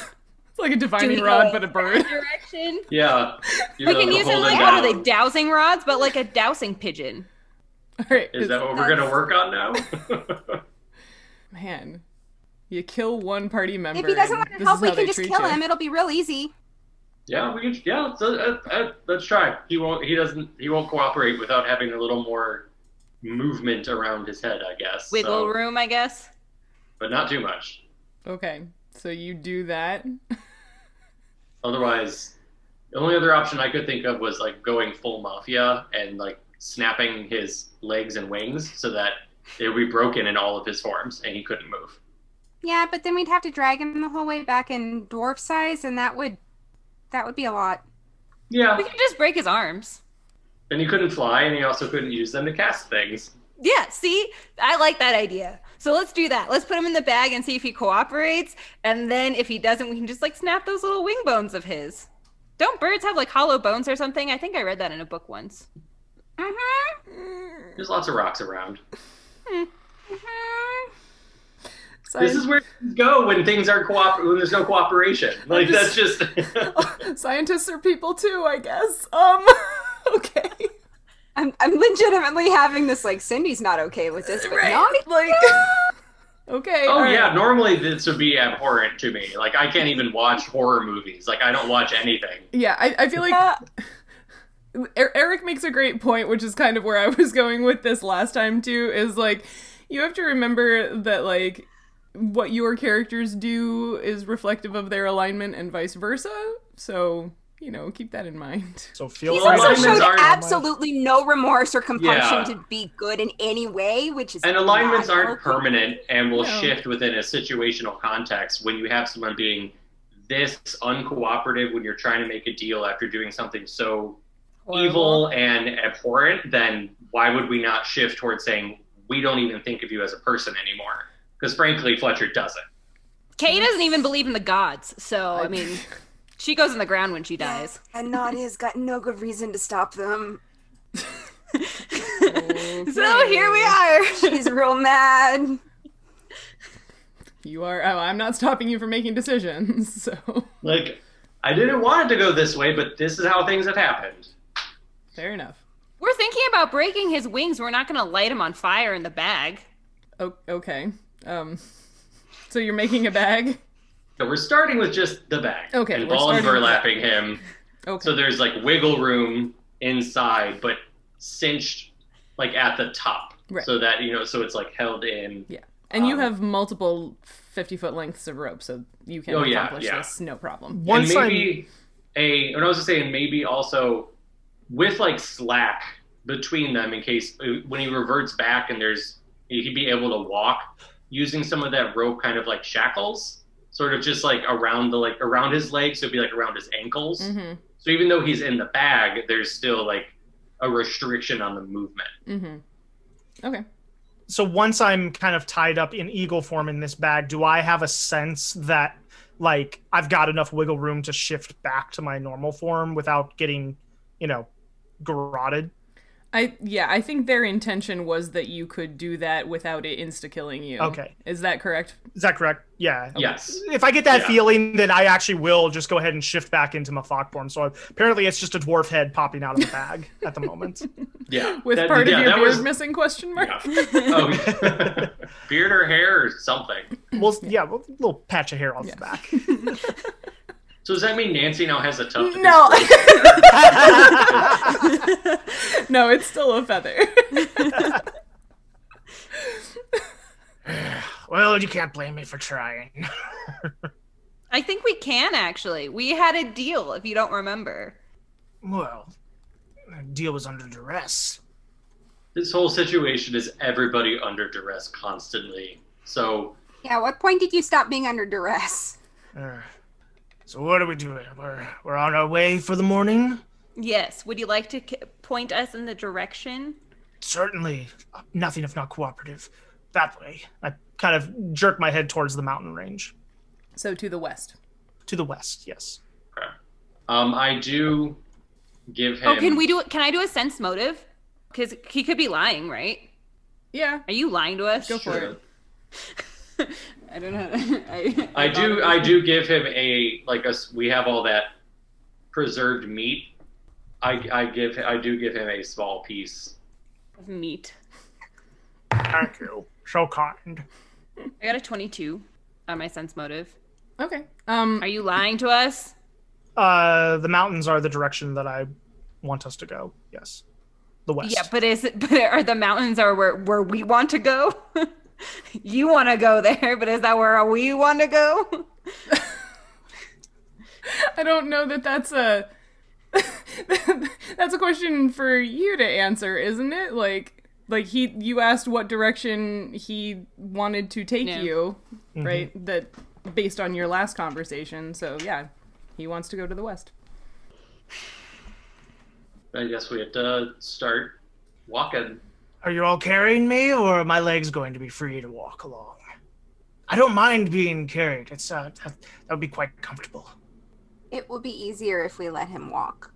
It's like a divining rod, but a bird. Direction? Yeah. We know, can use it like, down. what are they, dowsing rods? But like a dowsing pigeon. All right, Is that what we're gonna work on now? *laughs* man? You kill one party member. If he doesn't want to help, we can just kill you. him. It'll be real easy. yeah, we can. Yeah, let's, uh, uh, let's try. He won't. He doesn't. He won't cooperate without having a little more movement around his head, I guess. Wiggle so- room, I guess. but not too much. Okay, so you do that. *laughs* Otherwise, the only other option I could think of was like going full mafia and like snapping his legs and wings so that it would be broken in all of his forms and he couldn't move. Yeah, but then we'd have to drag him the whole way back in dwarf size, and that would that would be a lot. Yeah, We can just break his arms. And he couldn't fly, and he also couldn't use them to cast things. Yeah, see? I like that idea. So let's do that. Let's put him in the bag and see if he cooperates. And then if he doesn't, we can just like snap those little wing bones of his. Don't birds have like hollow bones or something? I think I read that in a book once. Mm-hmm. There's lots of rocks around. mm-hmm. This is where things go when things aren't cooper when there's no cooperation. Like that's just *laughs* Scientists are people too, I guess. Um, *laughs* *laughs* okay. I'm I'm legitimately having this like Cindy's not okay with this, but not Like, *laughs* okay. Oh all right. yeah, normally this would be abhorrent to me. Like I can't even watch horror movies. Like I don't watch anything. Yeah, I, I feel like Yeah. *laughs* Er- Eric makes a great point, which is kind of where I was going with this last time too. Is like you have to remember that like what your characters do is reflective of their alignment and vice versa. So you know, keep that in mind. So feel He's Well, free also showed absolutely no remorse or compunction Yeah. to be good in any way, which is And alignments not aren't healthy. permanent and will No. shift within a situational context. When you have someone being this uncooperative when you're trying to make a deal after doing something so evil and abhorrent, then why would we not shift towards saying we don't even think of you as a person anymore? Because frankly, Fletcher doesn't. Kay doesn't even believe in the gods. So, I mean, *laughs* she goes in the ground when she dies. And Nadia's got no good reason to stop them. *laughs* So here we are. She's real mad. You are. Oh, I'm not stopping you from making decisions. *laughs* So Like, I didn't want it to go this way, but this is how things have happened. fair enough. We're thinking about breaking his wings. We're not going to light him on fire in the bag. O- okay. Um. So you're making a bag. So we're starting with just the bag. Okay, And we're ball and burlapping him. Okay. So there's like wiggle room inside, but cinched like at the top. Right. So that, you know, so it's like held in. Yeah. And you Um, have multiple 50 foot lengths of rope, so you can Oh, accomplish yeah. this no problem. Once and I'm maybe a, and I was just saying, maybe also with like slack between them in case uh, when he reverts back and there's, he'd be able to walk using some of that rope kind of like shackles, sort of just like around the, like around his legs. So it'd be like around his ankles. Mm-hmm. So even though he's in the bag, there's still like a restriction on the movement. Mm-hmm. Okay. so once I'm kind of tied up in eagle form in this bag, do I have a sense that like I've got enough wiggle room to shift back to my normal form without getting, you know, garroted? I yeah, I think their intention was that you could do that without it insta killing you. Okay. Is that correct? Is that correct? Yeah. Yes. If I get that Yeah. feeling, then I actually will just go ahead and shift back into my fog form. So apparently, it's just a dwarf head popping out of the bag *laughs* at the moment. Yeah. With That- part yeah, of your beard was- missing question mark? Yeah. Oh, yeah. *laughs* beard or hair or something. Well, yeah, a little patch of hair off Yeah. the back. *laughs* So does that mean Nancy now has a tuft? No. *laughs* no, it's still a feather. *sighs* well, you can't blame me for trying. *laughs* I think we can actually. We had a deal, if you don't remember. well, the deal was under duress. This whole situation is everybody under duress constantly. So Yeah, what point did you stop being under duress? Uh, so what are we doing? We're we're on our way for the morning. Yes. Would you like to k- point us in the direction? Certainly, nothing if not cooperative. That way. I kind of jerk my head towards the mountain range so to the west. to the west. Yes. okay. um, I do give him. Oh, can we do it? Can I do a sense motive? Because he could be lying, right? Yeah. Are you lying to us? Go for Sure. it. *laughs* I don't know. *laughs* I, I do. I do give him a like us. We have all that preserved meat. I I give. I do give him a small piece. of meat. Thank you. So kind. I got a 22 on my sense motive. Okay. Um Are you lying to us? Uh, the mountains are the direction that I want us to go. Yes. The west. Yeah, but is it? But are the mountains are where where we want to go? *laughs* you want to go there, but is that where we want to go? I don't know that that's a *laughs* that's a question for you to answer, isn't it? Like like he you asked what direction he wanted to take Yeah. you, Mm-hmm. right? That based on your last conversation. So yeah, he wants to go to the west. I guess we have to start walking. Are you all carrying me, or are my legs going to be free to walk along? I don't mind being carried. It's uh, that, that would be quite comfortable. It will be easier if we let him walk.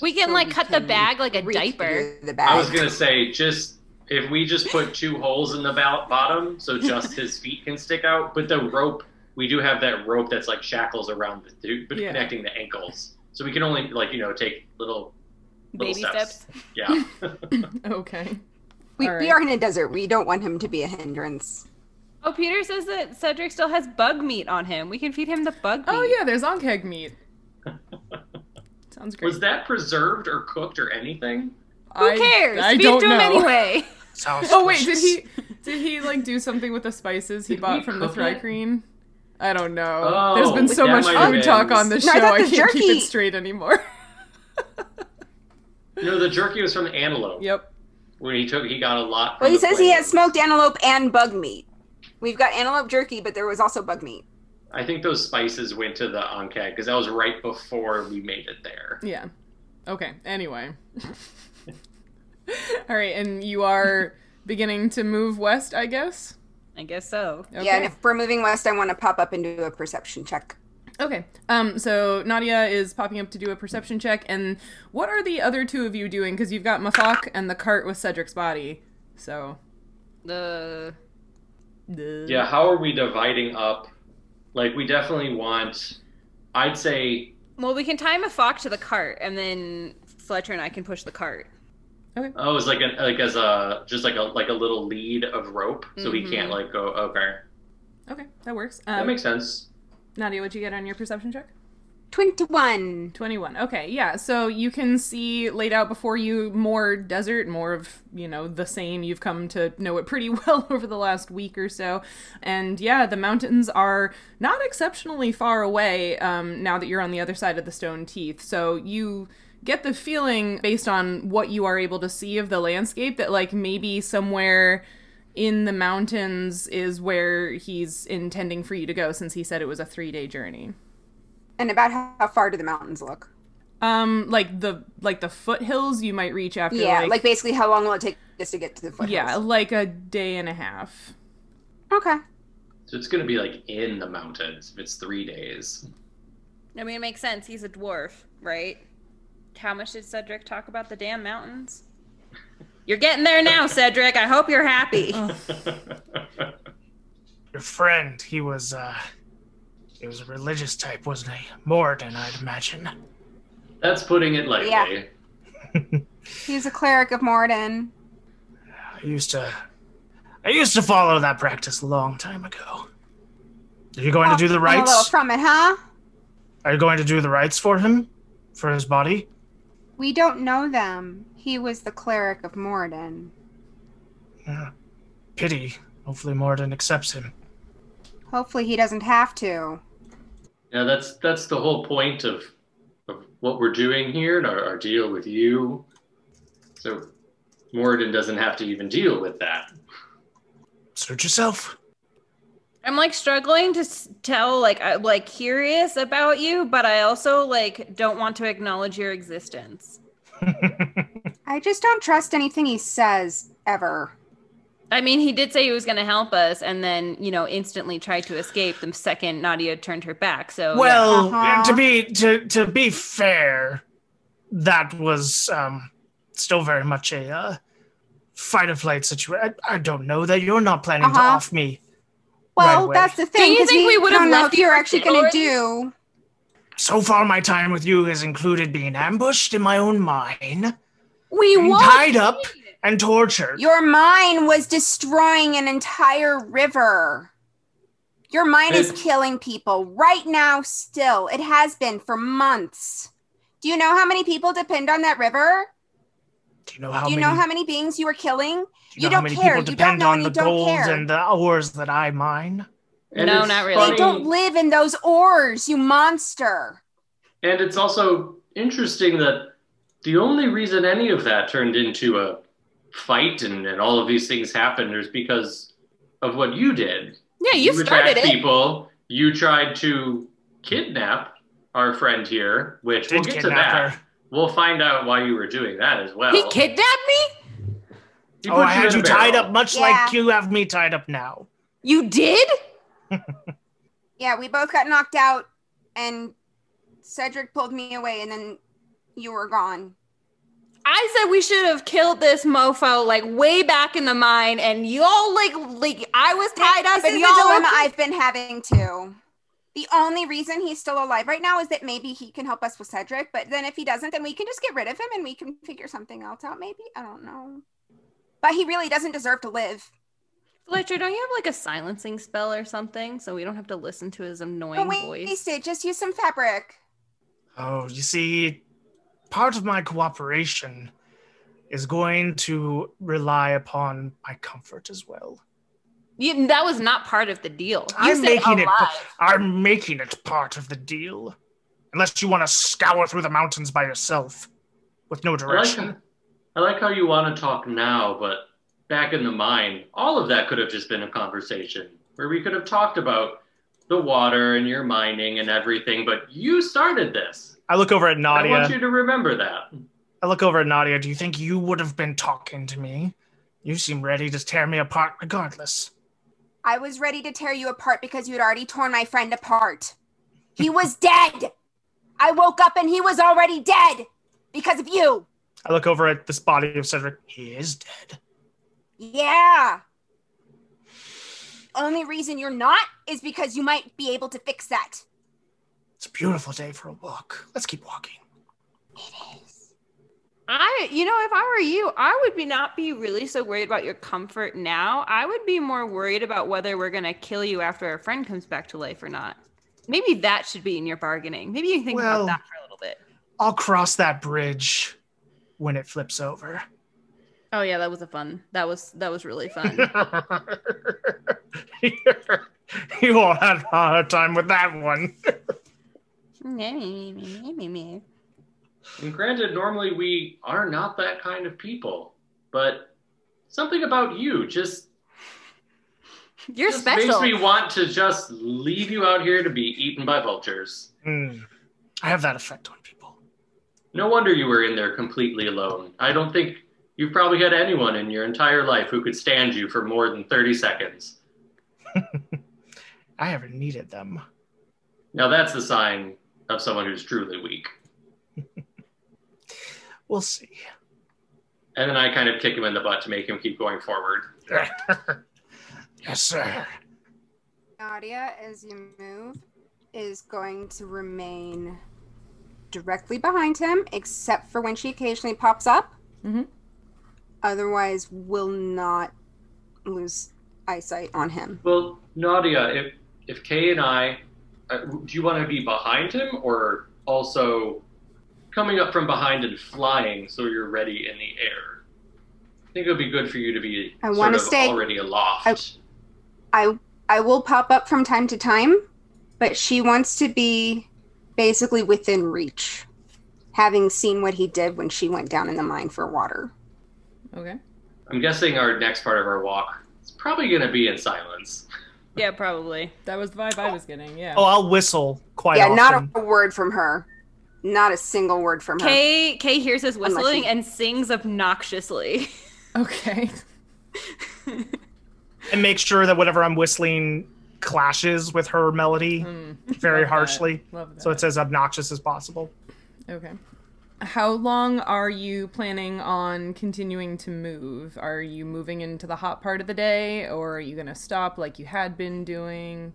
We can So like we cut the bag like a diaper. The bag. I was gonna say just if we just put two holes in the bottom so just his *laughs* feet can stick out, but the rope we do have that rope that's like shackles around the th- but Yeah. connecting the ankles, so we can only like you know take little little Baby steps. steps. Yeah. *laughs* *laughs* Okay. we, all we are in a desert. We don't want him to be a hindrance. Oh, Peter says that Cedric still has bug meat on him. We can feed him the bug oh, meat. Oh yeah, there's ankheg meat. *laughs* Sounds great. Was that preserved or cooked or anything? Who I- cares? I Feed don't to him know. anyway. Sounds. Oh wait, did he did he like do something with the spices he bought from the cook it? Thri-kreen? I don't know. Oh, There's been so much food been- talk on this No, show. I thought I can't keep it straight anymore. No, the jerky was from the antelope. yep. When he took, he got a lot. Well, he the says he plane. has smoked antelope and bug meat. We've got antelope jerky, but there was also bug meat. I think those spices went to the Ankheg because that was right before we made it there. Yeah. Okay. Anyway. *laughs* All right, and you are beginning to move west, I guess. I guess so. Okay. Yeah, and if we're moving west, I want to pop up and do a perception check. Okay. Um. So Nadia is popping up to do a perception check, and what are the other two of you doing? Because you've got Mafok and the cart with Cedric's body. So. The the- Yeah, how are we dividing up? Like, we definitely want. I'd say well, we can tie Mafok to the cart, and then Fletcher and I can push the cart. oh, it's like a like as a just like a like a little lead of rope, so he Mhm. can't like go. Okay, Okay, that works. that Um, makes sense. Nadia, what'd you get on your perception check? 21. 21. Okay, yeah. So you can see laid out before you more desert, more of, you know, the same. You've come to know it pretty *laughs* well over the last week or so. And yeah, the mountains are not exceptionally far away um, now that you're on the other side of the stone teeth. So you get the feeling, based on what you are able to see of the landscape, that like maybe somewhere in the mountains is where he's intending for you to go since he said it was a three day journey. And about how, how far do the mountains look? Um, like the like the foothills you might reach after yeah, like, like, basically how long will it take just to get to the foothills. Yeah, like a day and a half. Okay. So it's going to be like in the mountains if it's three days. I mean, it makes sense. He's a dwarf, right? How much did Cedric talk about the damn mountains? You're getting there now, Cedric. I hope you're happy. *laughs* Your friend, he was, uh, he was a religious type, wasn't he? Morden, I'd imagine. That's putting it lightly. Yeah. *laughs* He's a cleric of Morden. I used to, I used to follow that practice a long time ago. Are you going to do the I'm a little rites? from it, huh? Are you going to do the rites for him? For his body? We don't know them. He was the cleric of Morden. Yeah. Pity. Hopefully Morden accepts him. Hopefully, he doesn't have to. Yeah, that's that's the whole point of of what we're doing here and our, our deal with you. So Morden doesn't have to even deal with that. Suit yourself. I'm like struggling to tell, like, I'm like curious about you, but I also like don't want to acknowledge your existence. *laughs* I just don't trust anything he says ever. I mean, he did say he was going to help us, and then you know, instantly tried to escape the second Nadia turned her back. So yeah. Well, Uh-huh. to be to to be fair, that was um still very much a uh, fight or flight situation. I, I don't know that you're not planning to Uh-huh. off me. Well, away. that's the thing. Do you think we would've left if you're actually going to do. So far, my time with you has included being ambushed in my own mine, we were tied up, and tortured. Your mine was destroying an entire river. Your mine is killing people right now, still. It has been for months. Do you know how many people depend on that river? Do you know how Do you many? know how many beings you are killing? do you know how don't care. You don't know on and the you don't gold care. and the ores that I mine? And No, not really. They don't live in those ores, you monster. And it's also interesting that the only reason any of that turned into a fight and, and all of these things happened is because of what you did. Yeah, you started attacked it. people. You tried to kidnap our friend here, which we'll get to that. her. We'll find out why you were doing that as well. He kidnapped me. He Oh, I had you tied up much Yeah. like you have me tied up now. You did? *laughs* Yeah, we both got knocked out, and Cedric pulled me away, and then you were gone. I said we should have killed this mofo like way back in the mine, and y'all like like I was tied up, This and is y'all the were- dilemma I've been having too. The only reason he's still alive right now is that maybe he can help us with Cedric, but then if he doesn't, then we can just get rid of him and we can figure something else out. Maybe I don't know, but he really doesn't deserve to live. Fletcher, don't you have like a silencing spell or something, so we don't have to listen to his annoying Don't voice? waste it. Just use some fabric. Oh, you see, part of my cooperation is going to rely upon my comfort as well. You, that was not part of the deal. You I'm said making it. I'm making it part of the deal. Unless you want to scour through the mountains by yourself with no I like, direction. I like how you want to talk now, but back in the mine, all of that could have just been a conversation where we could have talked about the water and your mining and everything, but you started this. I look over at Nadia. I want you to remember that. I look over at Nadia. Do you think you would have been talking to me? You seem ready to tear me apart regardless. I was ready to tear you apart because you had already torn my friend apart. He was *laughs* dead. I woke up and he was already dead because of you. I look over at this body of Cedric. He is dead. Yeah. Only reason you're not is because you might be able to fix that. It's a beautiful day for a walk. Let's keep walking. It is. I, you know, if I were you, I would be not be really so worried about your comfort now. I would be more worried about whether we're gonna kill you after our friend comes back to life or not. Maybe that should be in your bargaining. Maybe you can think Well- about that for a little bit. I'll cross that bridge when it flips over. Oh yeah, that was a fun. That was that was really fun. *laughs* you all had a hard time with that one. *laughs* And granted, normally we are not that kind of people, but something about you just, You're just special. makes me want to just leave you out here to be eaten by vultures. Hmm. I have that effect on people. No wonder you were in there completely alone. I don't think You've probably had anyone in your entire life who could stand you for more than 30 seconds. *laughs* I haven't needed them. Now that's the sign of someone who's truly weak. *laughs* We'll see. And then I kind of kick him in the butt to make him keep going forward. *laughs* yes, sir. Nadia, as you move, is going to remain directly behind him, except for when she occasionally pops up. Mhm. Otherwise, will not lose eyesight on him. Well, Nadia, if if Kay and I, uh, do you want to be behind him or also coming up from behind and flying so you're ready in the air? I think it would be good for you to be I sort wanna of stay- already aloft. I I will pop up from time to time, but she wants to be basically within reach, having seen what he did when she went down in the mine for water. Okay. I'm guessing our next part of our walk is probably going to be in silence. *laughs* Yeah, probably. That was the vibe I was getting. Yeah. Oh, I'll whistle quite yeah, often. not a word from her. Not a single word from her. Kay Kay hears us Unless whistling she- and sings obnoxiously. Okay. *laughs* and make sure that whatever I'm whistling clashes with her melody Mm, very love that. harshly. Love that. So it's as obnoxious as possible. Okay. How long are you planning on continuing to move? Are you moving into the hot part of the day, or are you going to stop like you had been doing?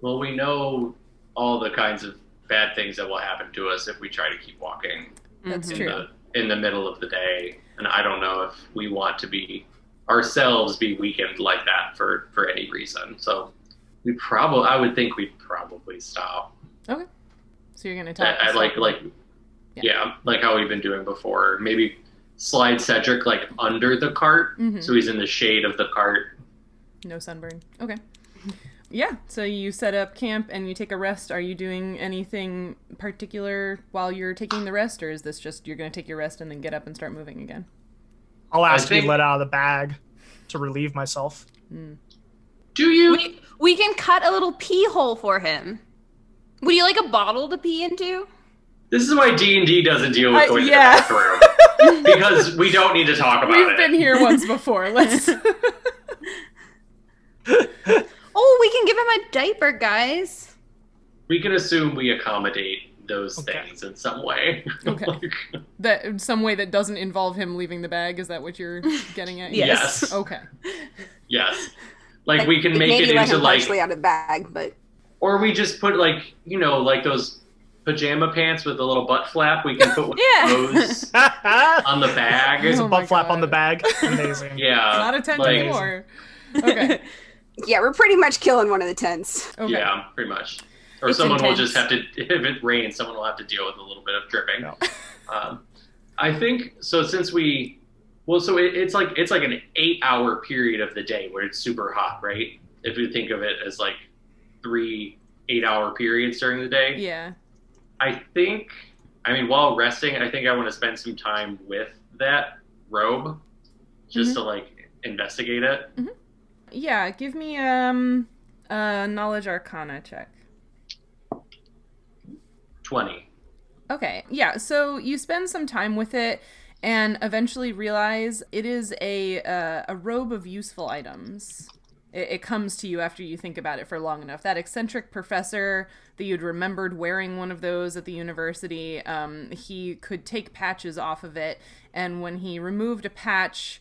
Well, we know all the kinds of bad things that will happen to us if we try to keep walking That's in true. the in the middle of the day. And I don't know if we want to be ourselves be weakened like that for for any reason. So we probably I would think we'd probably stop. Okay. So you're going to talk. I, I like like Yeah. yeah. like how we've been doing before. Maybe slide Cedric like under the cart Mhm. so he's in the shade of the cart. No sunburn. Okay. *laughs* Yeah. So you set up camp and you take a rest. Are you doing anything particular while you're taking the rest, or is this just you're going to take your rest and then get up and start moving again? I'll ask to be let out of the bag to relieve myself. Do you? we, we can cut a little pee hole for him. Would you like a bottle to pee into? This is why D and D doesn't deal with I- going yeah. to the bathroom *laughs* because we don't need to talk about it. We've been here once before. Let's. *laughs* *laughs* Oh, we can give him a diaper, guys. We can assume we accommodate those Okay. things in some way. Okay. Like, that some way that doesn't involve him leaving the bag. Is that what you're getting at? Yes. yes, Okay. yes. Like we can make maybe it into like, partially out of the bag, but or we just put like you know like those pajama pants with a little butt flap. We can put one *laughs* Yeah. of those *laughs* on the bag. There's Oh a my butt flap on the bag. *laughs* Amazing. Yeah, Not a tent like, anymore. Okay. yeah, we're pretty much killing one of the tents. Okay. Yeah, pretty much. Or It's someone will just have to, if it rains, someone will have to deal with a little bit of dripping. No. Um, I think so. Since we, well, so it, it's like it's like an eight-hour period of the day where it's super hot, right? If you think of it as like three eight-hour periods during the day, Yeah. I think. I mean, while resting, I think I want to spend some time with that robe, just Mhm. to like investigate it. Yeah. Give me um a knowledge arcana check. Twenty. Okay, yeah. So you spend some time with it, and eventually realize it is a uh, a robe of useful items. It, it comes to you after you think about it for long enough. That eccentric professor that you'd remembered wearing one of those at the university, um, he could take patches off of it, and when he removed a patch,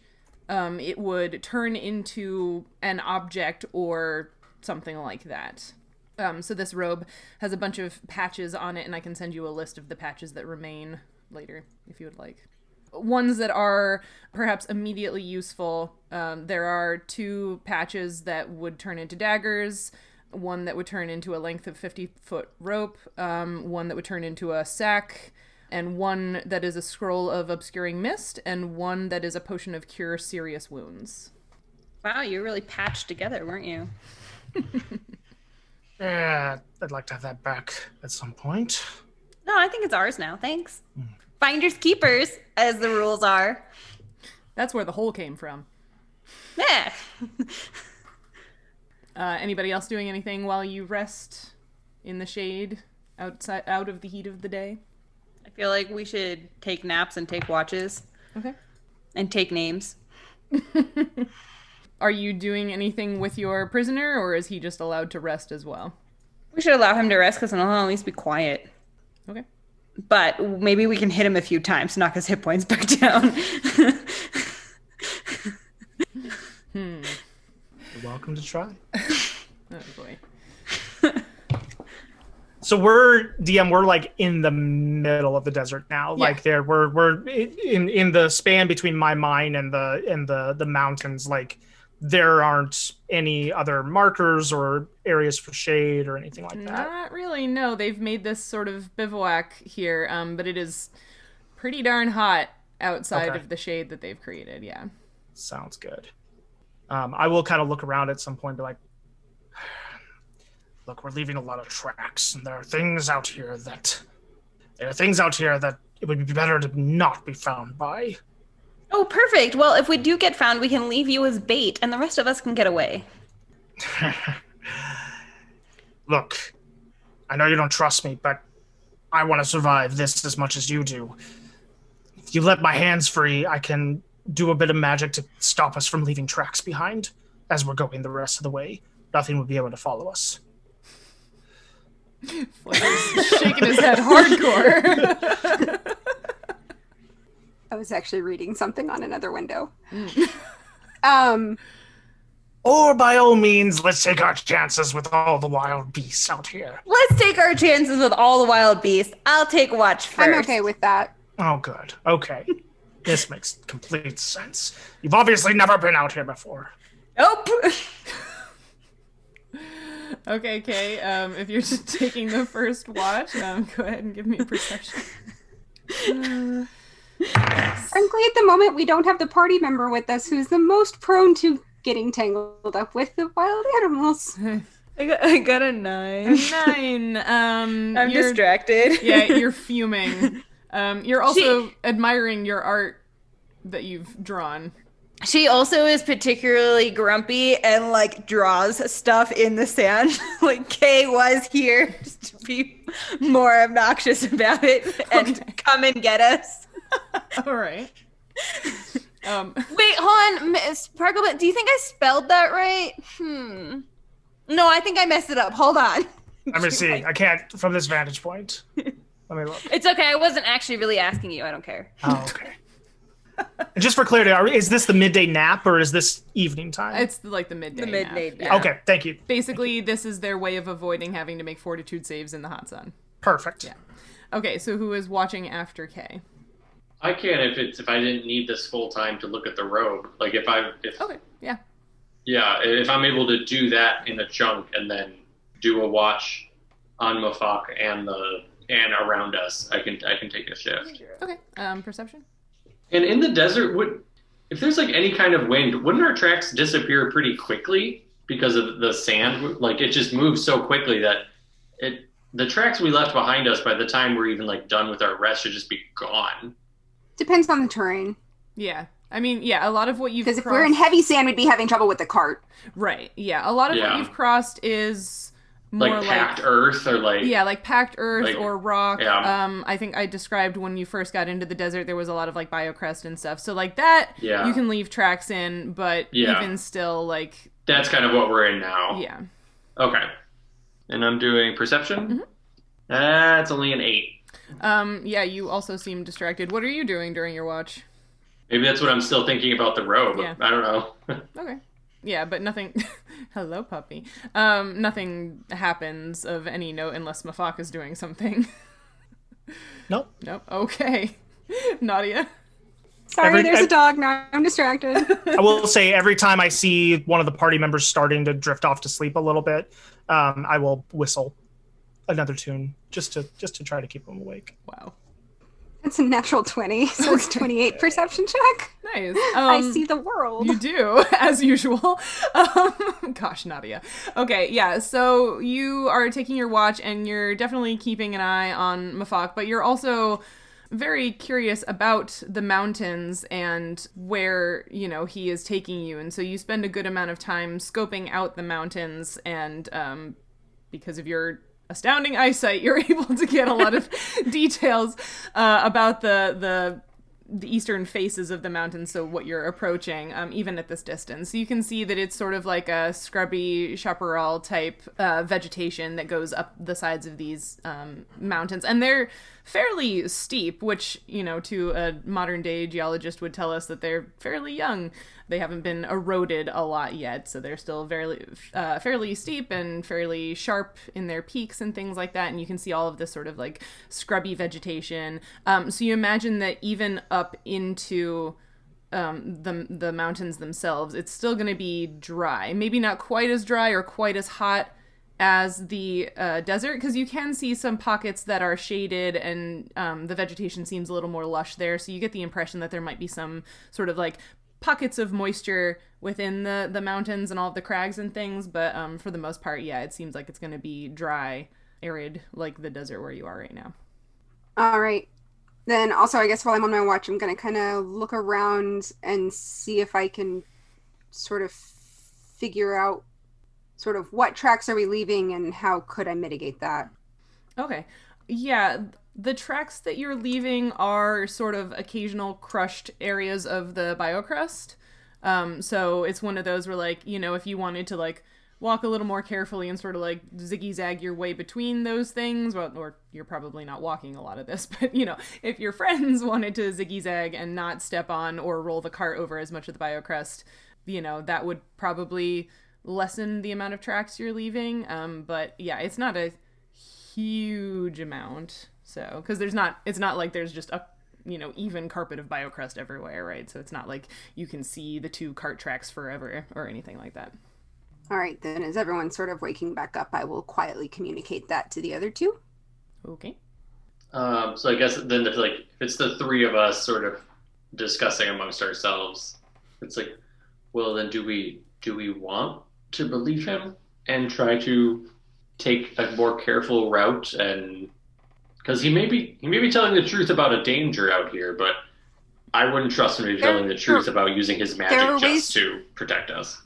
um, it would turn into an object or something like that. Um, so this robe has a bunch of patches on it, and I can send you a list of the patches that remain later if you would like. Ones that are perhaps immediately useful. Um, there are two patches that would turn into daggers, one that would turn into a length of 50 foot rope, um, one that would turn into a sack, and one that is a scroll of obscuring mist, and one that is a potion of cure serious wounds. Wow, you were really patched together, weren't you? Yeah, *laughs* I'd like to have that back at some point. No, I think it's ours now. Thanks. Finders keepers, as the rules are. That's where the hole came from. Yeah. *laughs* Uh, anybody else doing anything while you rest in the shade outside out of the heat of the day? I feel like we should take naps and take watches. Okay. and take names. *laughs* Are you doing anything with your prisoner, or is he just allowed to rest as well? We should allow him to rest because then he'll at least be quiet. Okay. But maybe we can hit him a few times knock his hit points *laughs* back down. Hmm. You're welcome to try. *laughs* Oh boy. *laughs* So we're DM. We're like in the middle of the desert now. Yeah. Like there, we're we're in in the span between my mine and the and the the mountains. Like there aren't any other markers or areas for shade or anything like that. Not really. No, they've made this sort of bivouac here, um, but it is pretty darn hot outside Okay. of the shade that they've created. Yeah. Sounds good. Um, I will kind of look around at some point, and be like, "Look, we're leaving a lot of tracks, and there are things out here that there are things out here that it would be better to not be found by." Oh, perfect. Well, if we do get found, we can leave you as bait and the rest of us can get away. *laughs* Look, I know you don't trust me, but I want to survive this as much as you do. If you let my hands free, I can do a bit of magic to stop us from leaving tracks behind as we're going the rest of the way. Nothing would be able to follow us. Flair's *laughs* shaking his head hardcore. *laughs* I was actually reading something on another window. *laughs* um, Or by all means, let's take our chances with all the wild beasts out here. Let's take our chances with all the wild beasts. I'll take watch 1st I'm okay with that. Oh, good. Okay. this makes complete sense. You've obviously never been out here before. Nope. *laughs* okay, Kay. Um, if you're just taking the first watch, um, go ahead and give me a perception. Uh, *laughs* Frankly, at the moment, we don't have the party member with us who's the most prone to getting tangled up with the wild animals. *laughs* I got, I got a nine. nine. Um, *laughs* I'm distracted. *laughs* yeah, you're fuming. Um, you're also admiring your art that you've drawn. She also is particularly grumpy and like draws stuff in the sand. like Kay was here just to be more obnoxious about it and Okay. come and get us. *laughs* All right. Um, *laughs* Wait, hold on, Miss Sparklebutt. Do you think I spelled that right? Hmm. No, I think I messed it up. Hold on. Let me see. I can't from this vantage point. Let me look. It's okay. I wasn't actually really asking you. I don't care. Oh, okay. And just for clarity, are, is this the midday nap or is this evening time? it's like the midday. The nap. midday Yeah. Okay, thank you. Basically, this is their way of avoiding having to make fortitude saves in the hot sun. Perfect. Yeah. Okay, so who is watching after Kay? I can if it's if I didn't need this full time to look at the road. Like if I if Okay, yeah. yeah if I'm able to do that in a chunk and then do a watch on Mafak and the and around us, I can I can take a shift. Okay. Um, perception. And in the desert, would if there's like any kind of wind, wouldn't our tracks disappear pretty quickly because of the sand? Like it just moves so quickly that it the tracks we left behind us by the time we're even like done with our rest should just be gone. Depends on the terrain. Yeah. I mean, yeah, a lot of what you've Because if crossed... we're in heavy sand, we'd be having trouble with the cart. right. Yeah, a lot of what you've crossed is more Like like, packed earth or like yeah, like packed earth Like, or rock. yeah. Um, I think I described when you first got into the desert, there was a lot of like biocrust and stuff. So like that, Yeah. you can leave tracks in, but Yeah. even still, like that's kind of what we're in now. yeah. Okay. And I'm doing perception. Mm-hmm. That's only an eight. Um, yeah, you also seem distracted. What are you doing during your watch? Maybe that's what I'm still thinking about the road. But Yeah. I don't know. *laughs* Okay. Yeah, but nothing. *laughs* Hello, puppy. Um, nothing happens of any note unless Mafak is doing something. *laughs* Nope. nope. Okay. Nadia. Sorry, Every- there's I- a dog now. I'm distracted. I will say every time I see one of the party members starting to drift off to sleep a little bit, um, I will whistle another tune just to just to try to keep them awake. Wow. It's a natural 20, so it's *laughs* 28 perception check. Nice. I Um, see the world. You do, *laughs* as usual. *laughs* Um, gosh, Nadia. Okay, yeah. So you are taking your watch, and you're definitely keeping an eye on Mafak, but you're also very curious about the mountains and where you know he is taking you, and so you spend a good amount of time scoping out the mountains, and um, because of your astounding eyesight, you're *laughs* able to get a lot of *laughs* details uh, about the the the eastern faces of the mountains, so what you're approaching, um, even at this distance. You can see that it's sort of like a scrubby chaparral type uh, vegetation that goes up the sides of these um, mountains, and they're fairly steep, which you know to a modern day geologist would tell us that they're fairly young. They haven't been eroded a lot yet, so they're still fairly uh, fairly steep and fairly sharp in their peaks and things like that. And you can see all of this sort of like scrubby vegetation. Um, so you imagine that even up into um, the the mountains themselves, it's still going to be dry. Maybe not quite as dry or quite as hot as the uh, desert because you can see some pockets that are shaded and um, the vegetation seems a little more lush there. So you get the impression that there might be some sort of like pockets of moisture within the the mountains and all the crags and things. But um, for the most part, yeah, it seems like it's going to be dry, arid, like the desert where you are right now. All right. Then also, I guess while I'm on my watch, I'm gonna kind of look around and see if I can sort of figure out sort of what tracks are we leaving and how could I mitigate that. Okay. Yeah, the tracks that you're leaving are sort of occasional crushed areas of the biocrust. Um, so it's one of those where, like, you know, if you wanted to, like, walk a little more carefully and sort of like ziggy zag your way between those things, well, or you're probably not walking a lot of this, *laughs* but you know, if your friends *laughs* wanted to ziggy zag and not step on or roll the cart over as much of the biocrust, you know, that would probably lessen the amount of tracks you're leaving. Um, but yeah, it's not a huge amount. So, because there's not, it's not like there's just a you know even carpet of biocrust everywhere, right? So it's not like you can see the two cart tracks forever or anything like that. All right, then as everyone's sort of waking back up, I will quietly communicate that to the other two. Okay. Um, so I guess then if like if it's the three of us sort of discussing amongst ourselves, it's like, well then do we do we want to believe him and try to take a more careful route and because he may be he may be telling the truth about a danger out here, but I wouldn't trust him to be There- telling the truth about using his magic just ways- to protect us.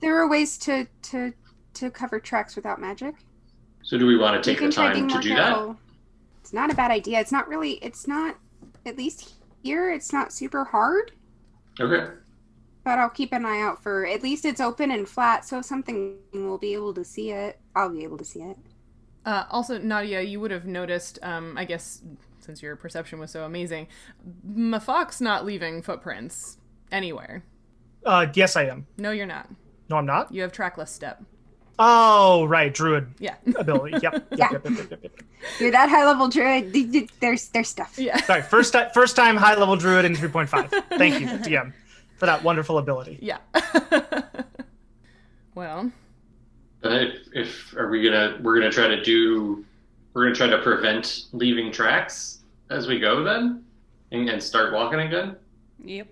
There are ways to to to cover tracks without magic. So do we want to take can the try time being to more do that? careful. It's not a bad idea. It's not really. It's not. At least here, it's not super hard. Okay. But I'll keep an eye out for. At least it's open and flat, so if something will be able to see it. I'll be able to see it. Uh, also, Nadia, you would have noticed, um, I guess, since your perception was so amazing, Mafok's not leaving footprints anywhere. Uh, yes, I am. No, you're not. No, I'm not. You have trackless step. Oh, right, druid Yeah. *laughs* ability. Yep. Yep. Yeah. Yep. Yep. Yep. Yep. yep. You're that high level druid. d- d- There's there's stuff. yeah. Sorry, first time, first time high level druid in 3.5. Thank you, *laughs* DM, for that wonderful ability. Yeah. *laughs* well, uh, if, if are we gonna we're gonna try to do we're gonna try to prevent leaving tracks as we go then and, and start walking again. Yep.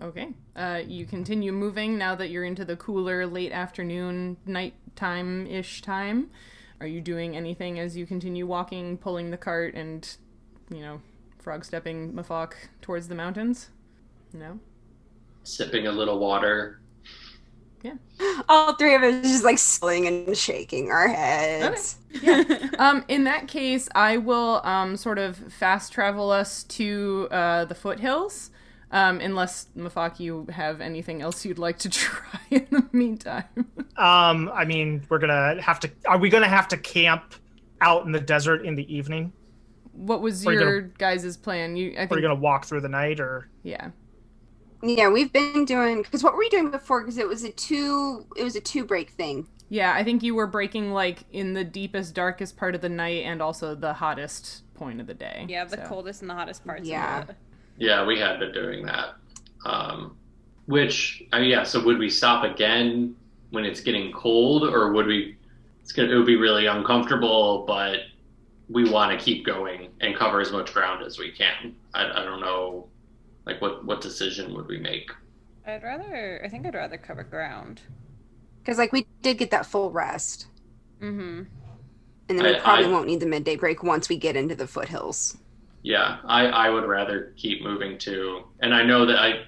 Okay. Uh, you continue moving now that you're into the cooler late afternoon, nighttime ish time. Are you doing anything as you continue walking, pulling the cart, and, you know, frog stepping Mafok towards the mountains? No? Sipping a little water. Yeah. All three of us just like swilling and shaking our heads. Yeah. *laughs* Um, in that case, I will um, sort of fast travel us to uh, the foothills. Um, unless Mafak, you have anything else you'd like to *laughs* try in the meantime. Um, I mean, we're gonna have to. Are we gonna have to camp out in the desert in the evening? what was Or you your guys' plan? You, I Or are you gonna walk through the night, or yeah. Yeah, we've been doing because what were we doing before? Because it was a two. It was a two break thing. Yeah, I think you were breaking like in the deepest, darkest part of the night and also the hottest point of the day. Yeah, the so. coldest and the hottest parts. Yeah. Of the... Yeah, we had been doing that. Um, which I mean, yeah. So would we stop again when it's getting cold, or would we? It's gonna. It would be really uncomfortable, but we want to keep going and cover as much ground as we can. I, I don't know, like what what decision would we make? I'd rather. I think I'd rather cover ground. Because like we did get that full rest, Mm-hmm. and then we I- probably I- won't need the midday break once we get into the foothills. Yeah, I, I would rather keep moving too. And I know that I,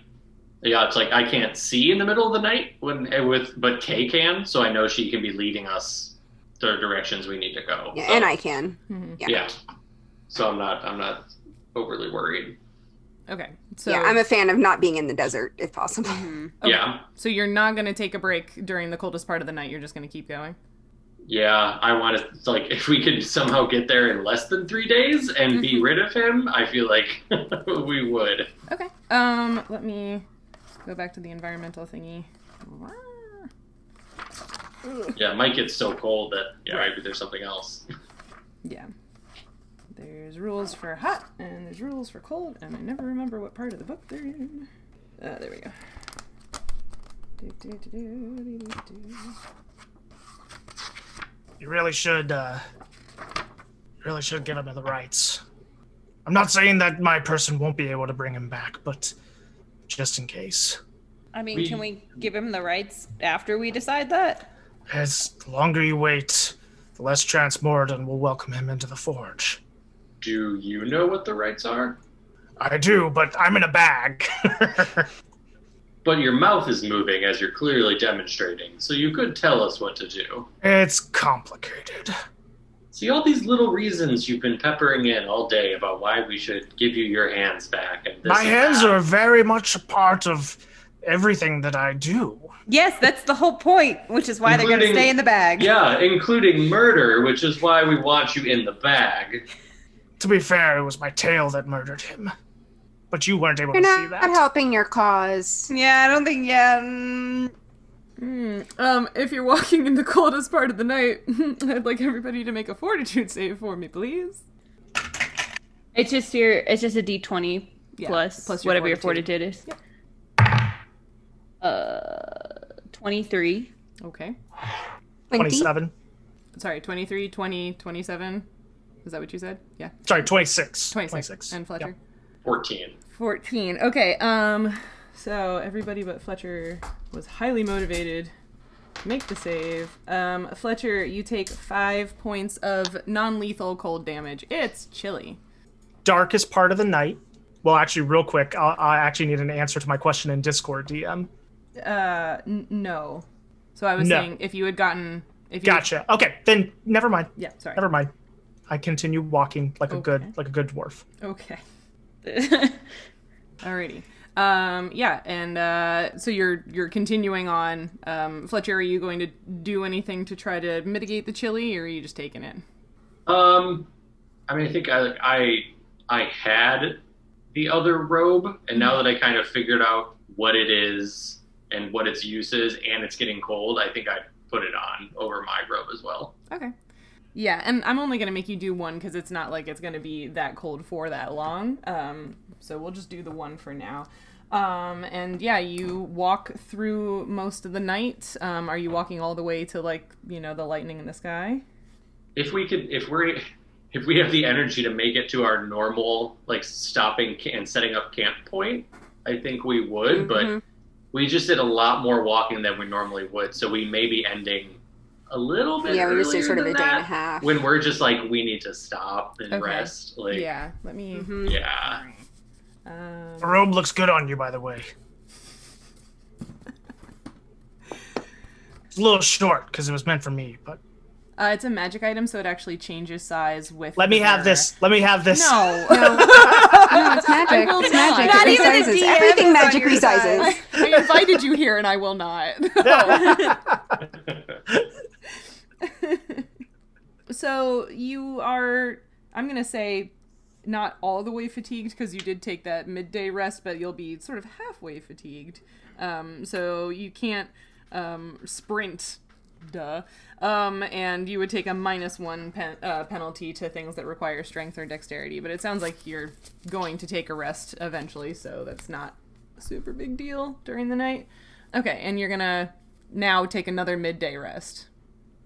yeah, it's like I can't see in the middle of the night when eh, with, but Kay can, so I know she can be leading us the directions we need to go. Yeah, So, and I can. Mhm. Yeah. yeah. So I'm not I'm not overly worried. Okay. So yeah, I'm a fan of not being in the desert if possible. Okay. Yeah. So you're not going to take a break during the coldest part of the night. You're just going to keep going. Yeah, I want to like if we could somehow get there in less than three days and be rid of him, I feel like *laughs* we would. Okay. Um, let me go back to the environmental thingy. Yeah, it might get so cold that yeah, Right. maybe there's something else. *laughs* Yeah. There's rules for hot and there's rules for cold, and I never remember what part of the book they're in. Uh, there we go. Do, do, do, do, do, do, do. You really should, uh, really should give him the rites. I'm not saying that my person won't be able to bring him back, but just in case. I mean, We- can we give him the rites after we decide that? As the longer you wait, the less chance Moradin will welcome him into the forge. Do you know what the rites are? I do, but I'm in a bag. *laughs* But your mouth is moving as you're clearly demonstrating, so you could tell us what to do. it's complicated. See all these little reasons you've been peppering in all day about why we should give you your hands back. And this My and hands that. are very much a part of everything that I do. Yes, that's the whole point, which is why they're going to stay in the bag. Yeah, including murder, which is why we want you in the bag. To be fair, it was my tail that murdered him. But you weren't able You're to not, see not that. helping your cause. Yeah, I don't think. Yeah. mm, Hmm. Um, if you're walking in the coldest part of the night, *laughs* I'd like everybody to make a fortitude save for me, please. It's just your. It's just a D twenty Yeah, plus, plus your whatever your fortitude. fortitude is. Uh, twenty three. Okay. 20? 27. Sorry, 23, 20, 27. Is that what you said? Yeah. Sorry, 26. 26. And Fletcher? Yep. 14. 14. Okay, um so everybody but Fletcher was highly motivated to make the save. Um Fletcher, you take 5 points of non-lethal cold damage. It's chilly. Darkest part of the night. Well, actually, real quick, I'll, I actually need an answer to my question in Discord DM. Uh n- no. So I was No. saying if you had gotten if you Gotcha. Okay, then never mind. Yeah, sorry. Never mind. I continue walking like a good like a good dwarf. Okay. *laughs* Alrighty. Um yeah, and uh so you're you're continuing on. Um Fletcher, are you going to do anything to try to mitigate the chilly or are you just taking it? Um, I mean, I think I I I had the other robe, and now that I kind of figured out what it is and what its use is, and it's getting cold, I think I put it on over my robe as well. Okay. Yeah, and I'm only gonna make you do one because it's not like it's gonna be that cold for that long. Um, so we'll just do the one for now. Um, and yeah, you walk through most of the night. Um, are you walking all the way to like you know the lightning in the sky? If we could, if we're if we have the energy to make it to our normal like stopping and setting up camp point, I think we would. But we just did a lot more walking than we normally would, so we may be ending a little bit. Yeah, we just did sort of a day and a half. when we're just like we need to stop and Okay. rest. Like yeah. Let me. Mhm. yeah. Um, The robe looks good on you, by the way. It's a little short because it was meant for me, but uh, it's a magic item, so it actually changes size with. let the me have this. Let me have this. No. No, *laughs* no it's magic. It's magic. Not it even the resizes. DM Everything magic your resizes. *laughs* I invited you here, and I will not. *laughs* so you are i'm gonna say not all the way fatigued because you did take that midday rest but you'll be sort of halfway fatigued. Um, so you can't um, sprint duh. Um, and you would take a minus one pen- uh, penalty to things that require strength or dexterity but it sounds like you're going to take a rest eventually so that's not a super big deal during the night. Okay and you're gonna now take another midday rest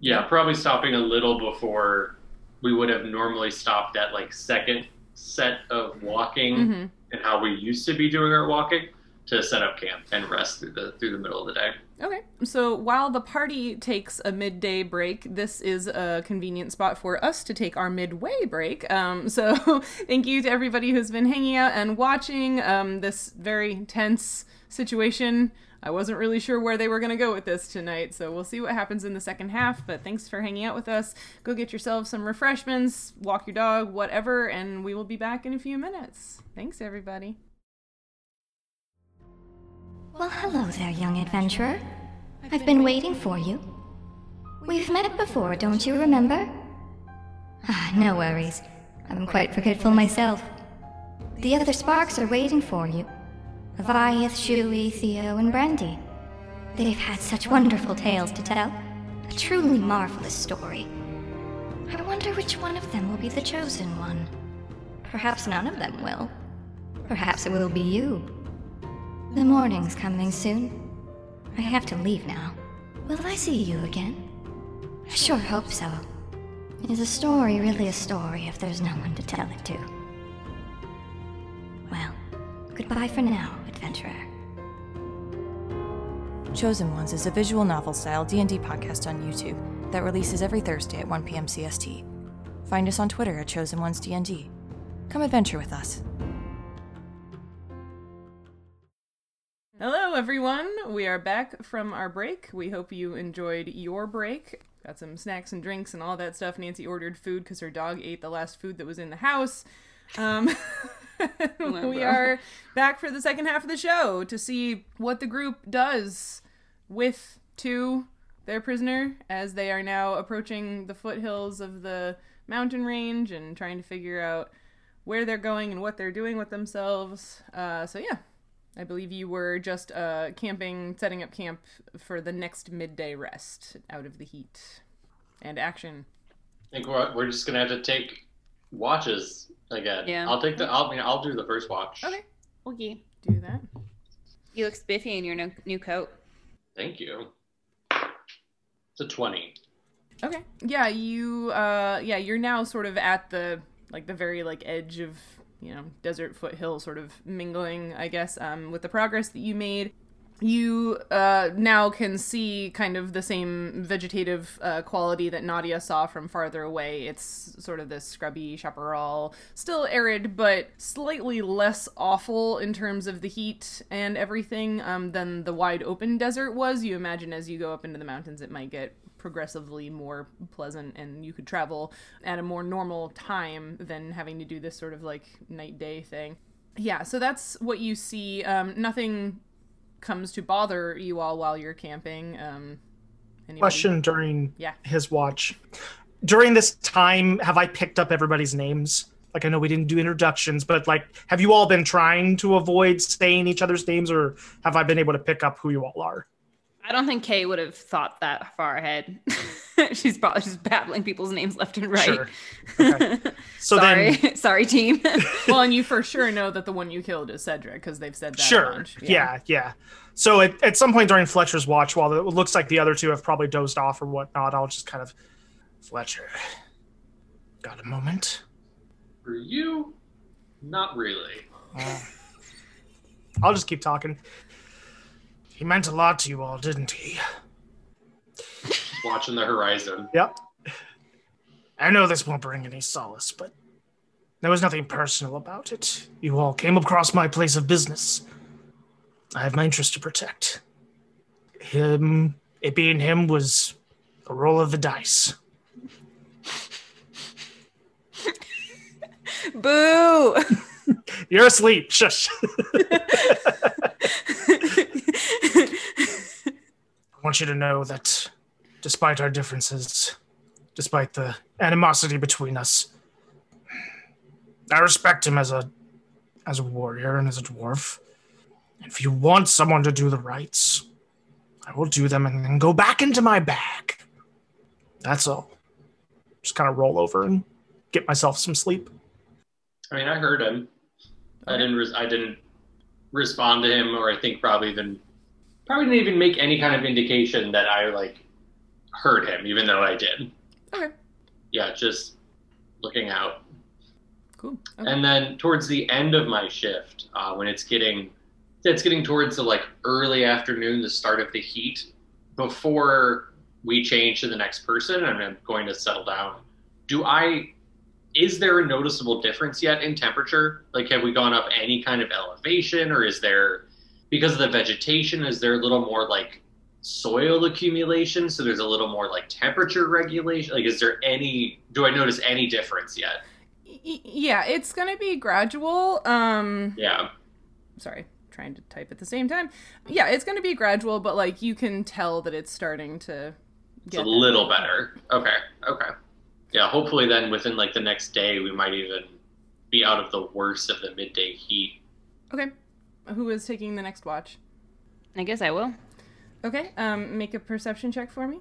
Yeah, probably stopping a little before we would have normally stopped at like second set of walking Mhm. and how we used to be doing our walking to set up camp and rest through the through the middle of the day. Okay. So while the party takes a midday break, this is a convenient spot for us to take our midway break. Um, *laughs* so thank you to everybody who's been hanging out and watching um, this very tense situation. I wasn't really sure where they were going to go with this tonight, so we'll see what happens in the second half. But thanks for hanging out with us. Go get yourself some refreshments, walk your dog, whatever, and we will be back in a few minutes. Thanks, everybody. Well, hello there, young adventurer. I've been waiting for you. We've met before, don't you remember? Ah, no worries. I'm quite forgetful myself. The other Sparks are waiting for you. Aviath, Shui, Theo, and Brandy. They've had such wonderful tales to tell. A truly marvelous story. I wonder which one of them will be the chosen one. Perhaps none of them will. Perhaps it will be you. The morning's coming soon. I have to leave now. Will I see you again? I sure hope so. Is a story really a story if there's no one to tell it to? Well, goodbye for now, adventurer. Chosen Ones is a visual novel-style D&D podcast on YouTube that releases every Thursday at 1 p.m. CST. Find us on Twitter at Chosen Ones D&D. Come adventure with us. Hello, everyone. We are back from our break. We hope you enjoyed your break. Got some snacks and drinks and all that stuff. Nancy ordered food because her dog ate the last food that was in the house. Um, *laughs* *laughs* we are back for the second half of the show to see what the group does with to their prisoner as they are now approaching the foothills of the mountain range and trying to figure out where they're going and what they're doing with themselves. Uh, so yeah, I believe you were just uh, camping, setting up camp for the next midday rest out of the heat and action. I think we're, we're just gonna have to take watches again. Yeah. I'll take the. I'll, I mean, I'll do the first watch. Okay, Okay. do that. You look spiffy in your new, new coat. Thank you. It's a twenty. Okay. Yeah, you uh yeah, you're now sort of at the like the very like edge of, you know, desert foothill sort of mingling, I guess, um with the progress that you made. You uh now can see kind of the same vegetative uh, quality that Nadia saw from farther away. It's sort of this scrubby chaparral, still arid, but slightly less awful in terms of the heat and everything um, than the wide open desert was. You imagine as you go up into the mountains, it might get progressively more pleasant and you could travel at a more normal time than having to do this sort of like night day thing. Yeah, so that's what you see. Um, nothing comes to bother you all while you're camping. Um, anybody? Question during Yeah. his watch. During this time, have I picked up everybody's names? Like I know we didn't do introductions, but like, have you all been trying to avoid saying each other's names, or have I been able to pick up who you all are? I don't think Kay would have thought that far ahead. *laughs* *laughs* She's probably just babbling people's names left and right. Sure. Okay. *laughs* So Sorry, then, sorry, *laughs* team. well, and you for sure know that the one you killed is Cedric because they've said that a sure, bunch. yeah, yeah. So at, at some point during Fletcher's watch, while it looks like the other two have probably dozed off or whatnot, I'll just kind of, Fletcher, got a moment? For you, not really. Uh, I'll just keep talking. He meant a lot to you all, didn't he? Watching the horizon. Yep. I know this won't bring any solace, but there was nothing personal about it. You all came across my place of business. I have my interest to protect. Him, it being him, was a roll of the dice. *laughs* Boo! *laughs* You're asleep. Shush. *laughs* I want you to know that despite our differences, despite the animosity between us, I respect him as a as a warrior and as a dwarf. If you want someone to do the rites, I will do them and then go back into my bag. That's all. Just kind of roll over and get myself some sleep. I mean, I heard him. I didn't. I didn't respond to him, or I think probably even probably didn't even make any kind of indication that I like heard him, even though I did. Okay. Yeah, just looking out. Cool. Okay. And then towards the end of my shift, uh, when it's getting it's getting towards the like early afternoon, the start of the heat, before we change to the next person and I'm going to settle down. Do I is there a noticeable difference yet in temperature? Like have we gone up any kind of elevation or is there because of the vegetation, is there a little more like soil accumulation? So there's a little more like temperature regulation? Like is there any do I notice any difference yet? Yeah, it's gonna be gradual. Um, Yeah. sorry trying to type at the same time. Yeah, it's going to be gradual, but like you can tell that it's starting to It's get a little better. Okay, okay. Yeah, hopefully then within like the next day we might even be out of the worst of the midday heat. Okay. Who is taking the next watch? I guess I will. Okay. Um, make a perception check for me.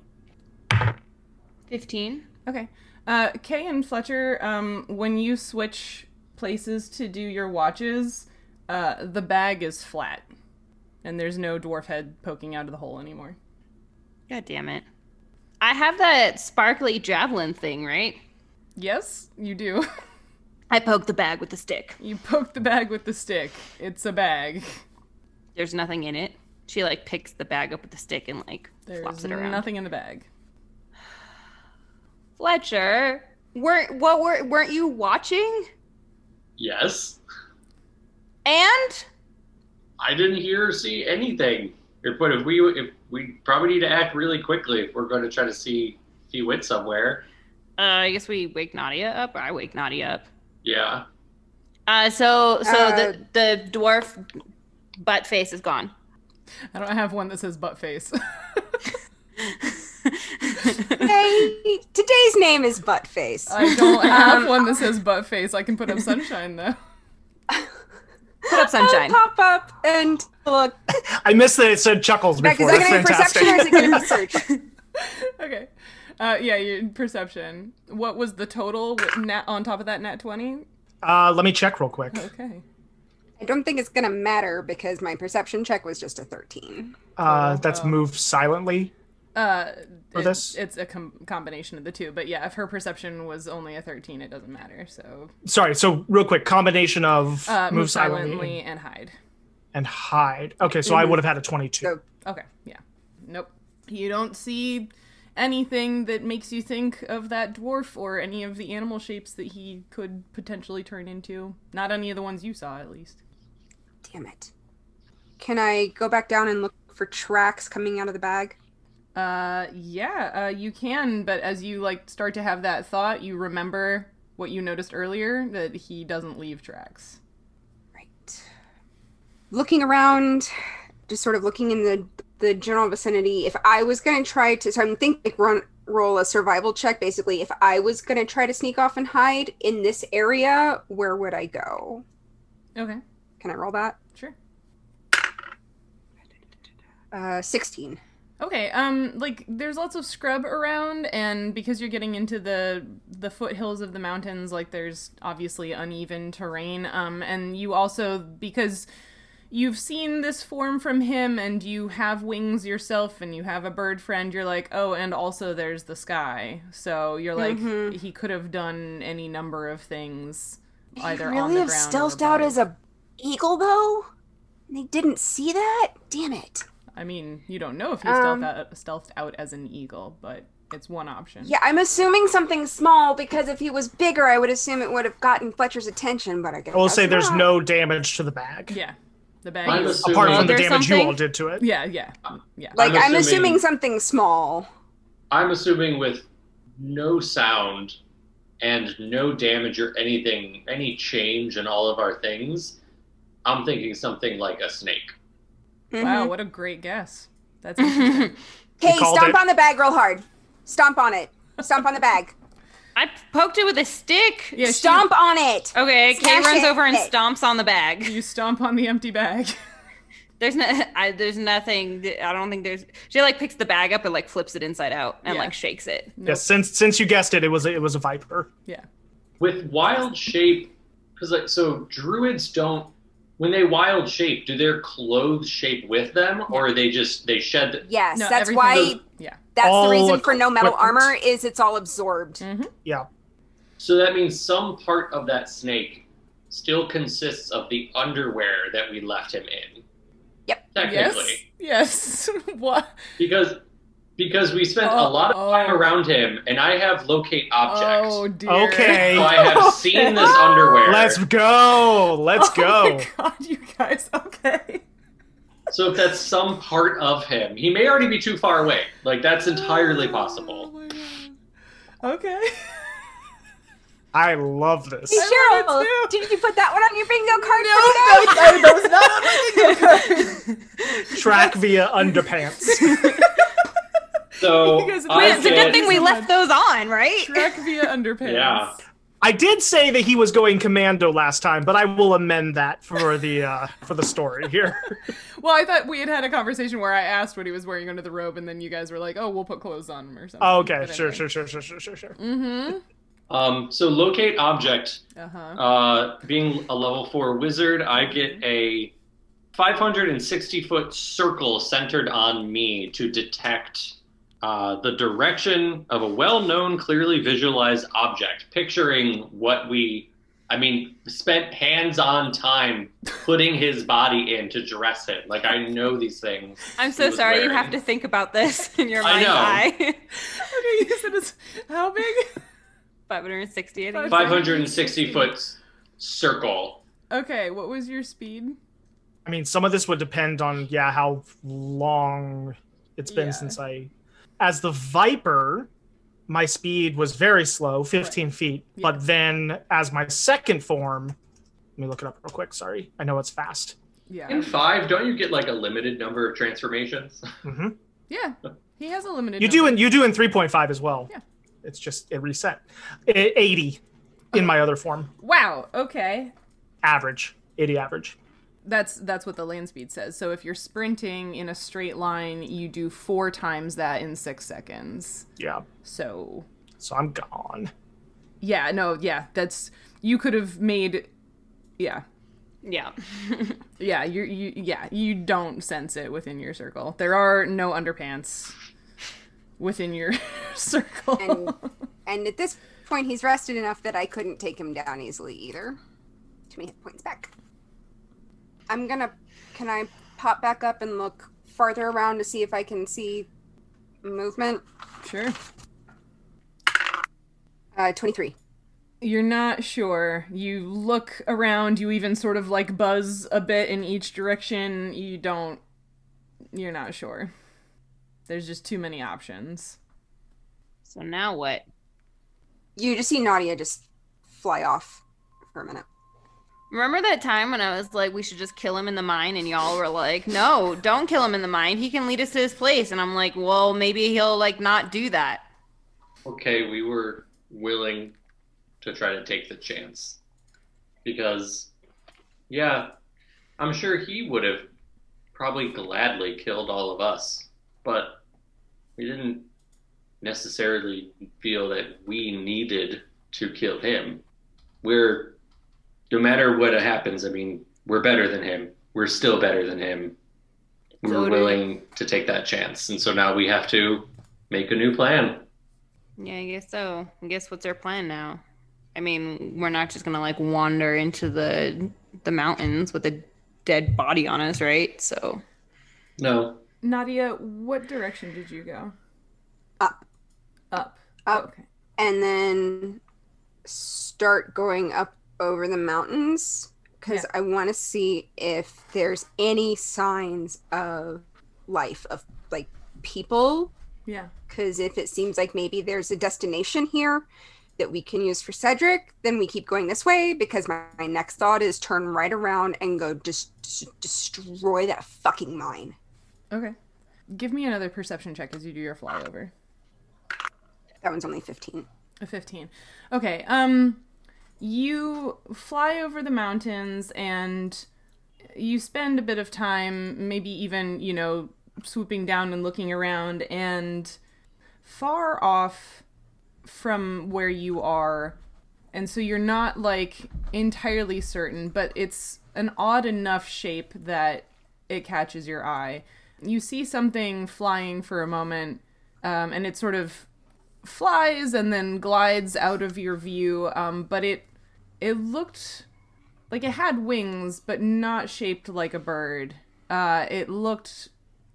15. Okay. Uh, Kay and Fletcher, um, when you switch places to do your watches, uh, the bag is flat, and there's no dwarf head poking out of the hole anymore. God damn it. I have that sparkly javelin thing, right? Yes, you do. *laughs* I poke the bag with the stick. you poke the bag with the stick. It's a bag. There's nothing in it. She like picks the bag up with the stick and like There's flops it around. nothing in the bag. Fletcher, weren't what were weren't you watching? Yes. And I didn't hear or see anything. If- But if we if we probably need to act really quickly if we're going to try to see if he went somewhere. uh, I guess we wake Nadia up, or I wake Nadia up. Yeah. Uh, so so Uh, the the dwarf butt face is gone. I don't have one that says butt face. *laughs* Hey, today's name is Buttface. I don't have one that says butt face. I can put up sunshine though. Put up sunshine. I'll pop up and look. I missed that it said chuckles Beck, before. is that That's going to be perception or is fantastic. it going to be search? *laughs* okay. Uh, yeah, your perception. What was the total with nat on top of that nat twenty? uh, let me check real quick. Okay. I don't think it's going to matter because my perception check was just a 13. Uh, that's Oh. moved silently. Uh, For it- this? it's a com- combination of the two, but yeah, if her perception was only a thirteen, it doesn't matter. So Sorry. So real quick, combination of uh, move, silently, and hide. and hide. Okay, so I would have had a twenty-two. So- Okay, yeah. Nope. You don't see anything that makes you think of that dwarf or any of the animal shapes that he could potentially turn into. Not any of the ones you saw, at least. Damn it. Can I go back down and look for tracks coming out of the bag? Uh, yeah, uh, you can, but as you like start to have that thought, you remember what you noticed earlier that he doesn't leave tracks. Right. Looking around, just sort of looking in the the general vicinity. If I was going to try to, so I'm thinking like run roll a survival check. Basically, if I was going to try to sneak off and hide in this area, where would I go? Okay, Can I roll that? sure. Uh, sixteen. Okay, um, like there's lots of scrub around, and because you're getting into the the foothills of the mountains, like there's obviously uneven terrain. Um, and you also because you've seen this form from him, and you have wings yourself, and you have a bird friend. You're like, oh, and also there's the sky. So you're like, Mhm. he could have done any number of things, either on really the have ground. or stealthed out as a eagle though? They didn't see that. Damn it. I mean, you don't know if he Um, stealthed out, stealthed out as an eagle, but it's one option. Yeah, I'm assuming something small because if he was bigger, I would assume it would have gotten Fletcher's attention. But I guess I will say there's not. no damage to the bag. Yeah. The bag I'm is assuming- Apart from the Or damage you all did to it. Yeah, yeah, yeah. Like I'm I'm assuming, assuming- something small. I'm assuming with no sound and no damage or anything, any change in all of our things, I'm thinking something like a snake. Wow, mm-hmm. what a great guess. That's mm-hmm. interesting. *laughs* Hey, stomp it. on the bag real hard. Stomp on it. Stomp on the bag. *laughs* I poked it with a stick. yeah, she- Stomp on it. Okay, Kay runs it. over and stomps on the bag. you stomp on the empty bag. *laughs* There's no, I, there's nothing. I don't think there's. She like picks the bag up and like flips it inside out and Yeah. like shakes it. Yes, since since you guessed it, it was it was a viper. yeah. With wild shape, because like so, druids don't. When they wild shape, do their clothes shape with them, or are they just they shed? Yes, No, that's everything- why. Yeah. That's All the reason for no metal equipment. armor is it's all absorbed. Mm-hmm. Yeah. So that means some part of that snake still consists of the underwear that we left him in. Yep. Technically. Yes. Yes. *laughs* what? because because we spent Oh, a lot of time oh, oh. around him and i have locate objects Oh dear. Okay. so i have *laughs* seen this underwear Let's go. Let's *laughs* oh go. Oh go. my god, you guys. Okay. so if that's some part of him he may already be too far away like that's entirely *gasps* Oh possible my god. Okay. *laughs* I love this. Hey, I love Cheryl, did you put that one on your bingo card No, for today? that, that was not on my bingo card. track via underpants. So *laughs* You guys- I It's a good thing we left those on, right? Track via underpants. Yeah. I did say that he was going commando last time, but I will amend that for the uh, for the story here. *laughs* Well, I thought we had had a conversation where I asked what he was wearing under the robe, and then you guys were like, "Oh, we'll put clothes on him or something." Oh, okay, But sure, anyway. sure, sure, sure, sure, sure, sure. Mm-hmm. Um, so locate object. Uh-huh. Uh, being a level four wizard, I get a 560 foot circle centered on me to detect uh, the direction of a well known, clearly visualized object. Picturing what we, I mean, spent hands on time putting his body in to dress it. Like, I know these things. I'm so was sorry you have to think about this *laughs* in your I mind's know. eye. *laughs* *laughs* Okay, you said it's how big? 560, I think. 560 foot circle. Okay, what was your speed? I mean, some of this would depend on yeah how long it's been Yeah. since I. As the Viper, my speed was very slow, 15 feet. Yeah. But then as my second form, let me look it up real quick. Sorry, I know it's fast. Yeah. In five, don't you get like a limited number of transformations? *laughs* Mm-hmm. Yeah. He has a limited. You do number. in you do in 3.5 as well. Yeah. It's just it reset. I- 80 in my other form, Wow. Okay. average, 80 average. That's that's what the land speed says. So if you're sprinting in a straight line, you do four times that in six seconds. Yeah. So So I'm gone. yeah, no, yeah, that's you could have made. Yeah, Yeah. *laughs* yeah, you you yeah, you don't sense it within your circle. There are no underpants within your *laughs* circle. And and at this point, he's rested enough that I couldn't take him down easily either. Too many hit points back. I'm gonna. Can I pop back up and look farther around to see if I can see movement? sure. Uh, 23. You're not sure. You look around, you even sort of like buzz a bit in each direction. You don't. You're not sure. There's just too many options. So now what? You just see Nadia just fly off for a minute. Remember that time when I was like, we should just kill him in the mine, and y'all were like, no, don't kill him in the mine. He can lead us to his place. And I'm like, well, maybe he'll like not do that. okay, we were willing to try to take the chance. Because, yeah, I'm sure he would have probably gladly killed all of us, but we didn't necessarily feel that we needed to kill him. We're, no matter what happens, I mean, we're better than him. We're still better than him. We were Totally. willing to take that chance, and so now we have to make a new plan. Yeah, I guess so. I guess what's our plan now? I mean, we're not just gonna like wander into the the mountains with a dead body on us, right? So No, Nadia, what direction did you go? Up. Up. Up. Okay. and then start going up over the mountains because I want to see if there's any signs of life of like people. Yeah. Because if it seems like maybe there's a destination here that we can use for Cedric, then we keep going this way. Because my, my next thought is turn right around and go just destroy that fucking mine. Okay. Give me another perception check as you do your flyover. That one's only 15. A 15. Okay. Um you fly over the mountains and you spend a bit of time maybe even, you know, swooping down and looking around and far off from where you are and so you're not like entirely certain, but it's an odd enough shape that it catches your eye. You see something flying for a moment, um, and it sort of flies and then glides out of your view. Um, but it it looked like it had wings, but not shaped like a bird. Uh, it looked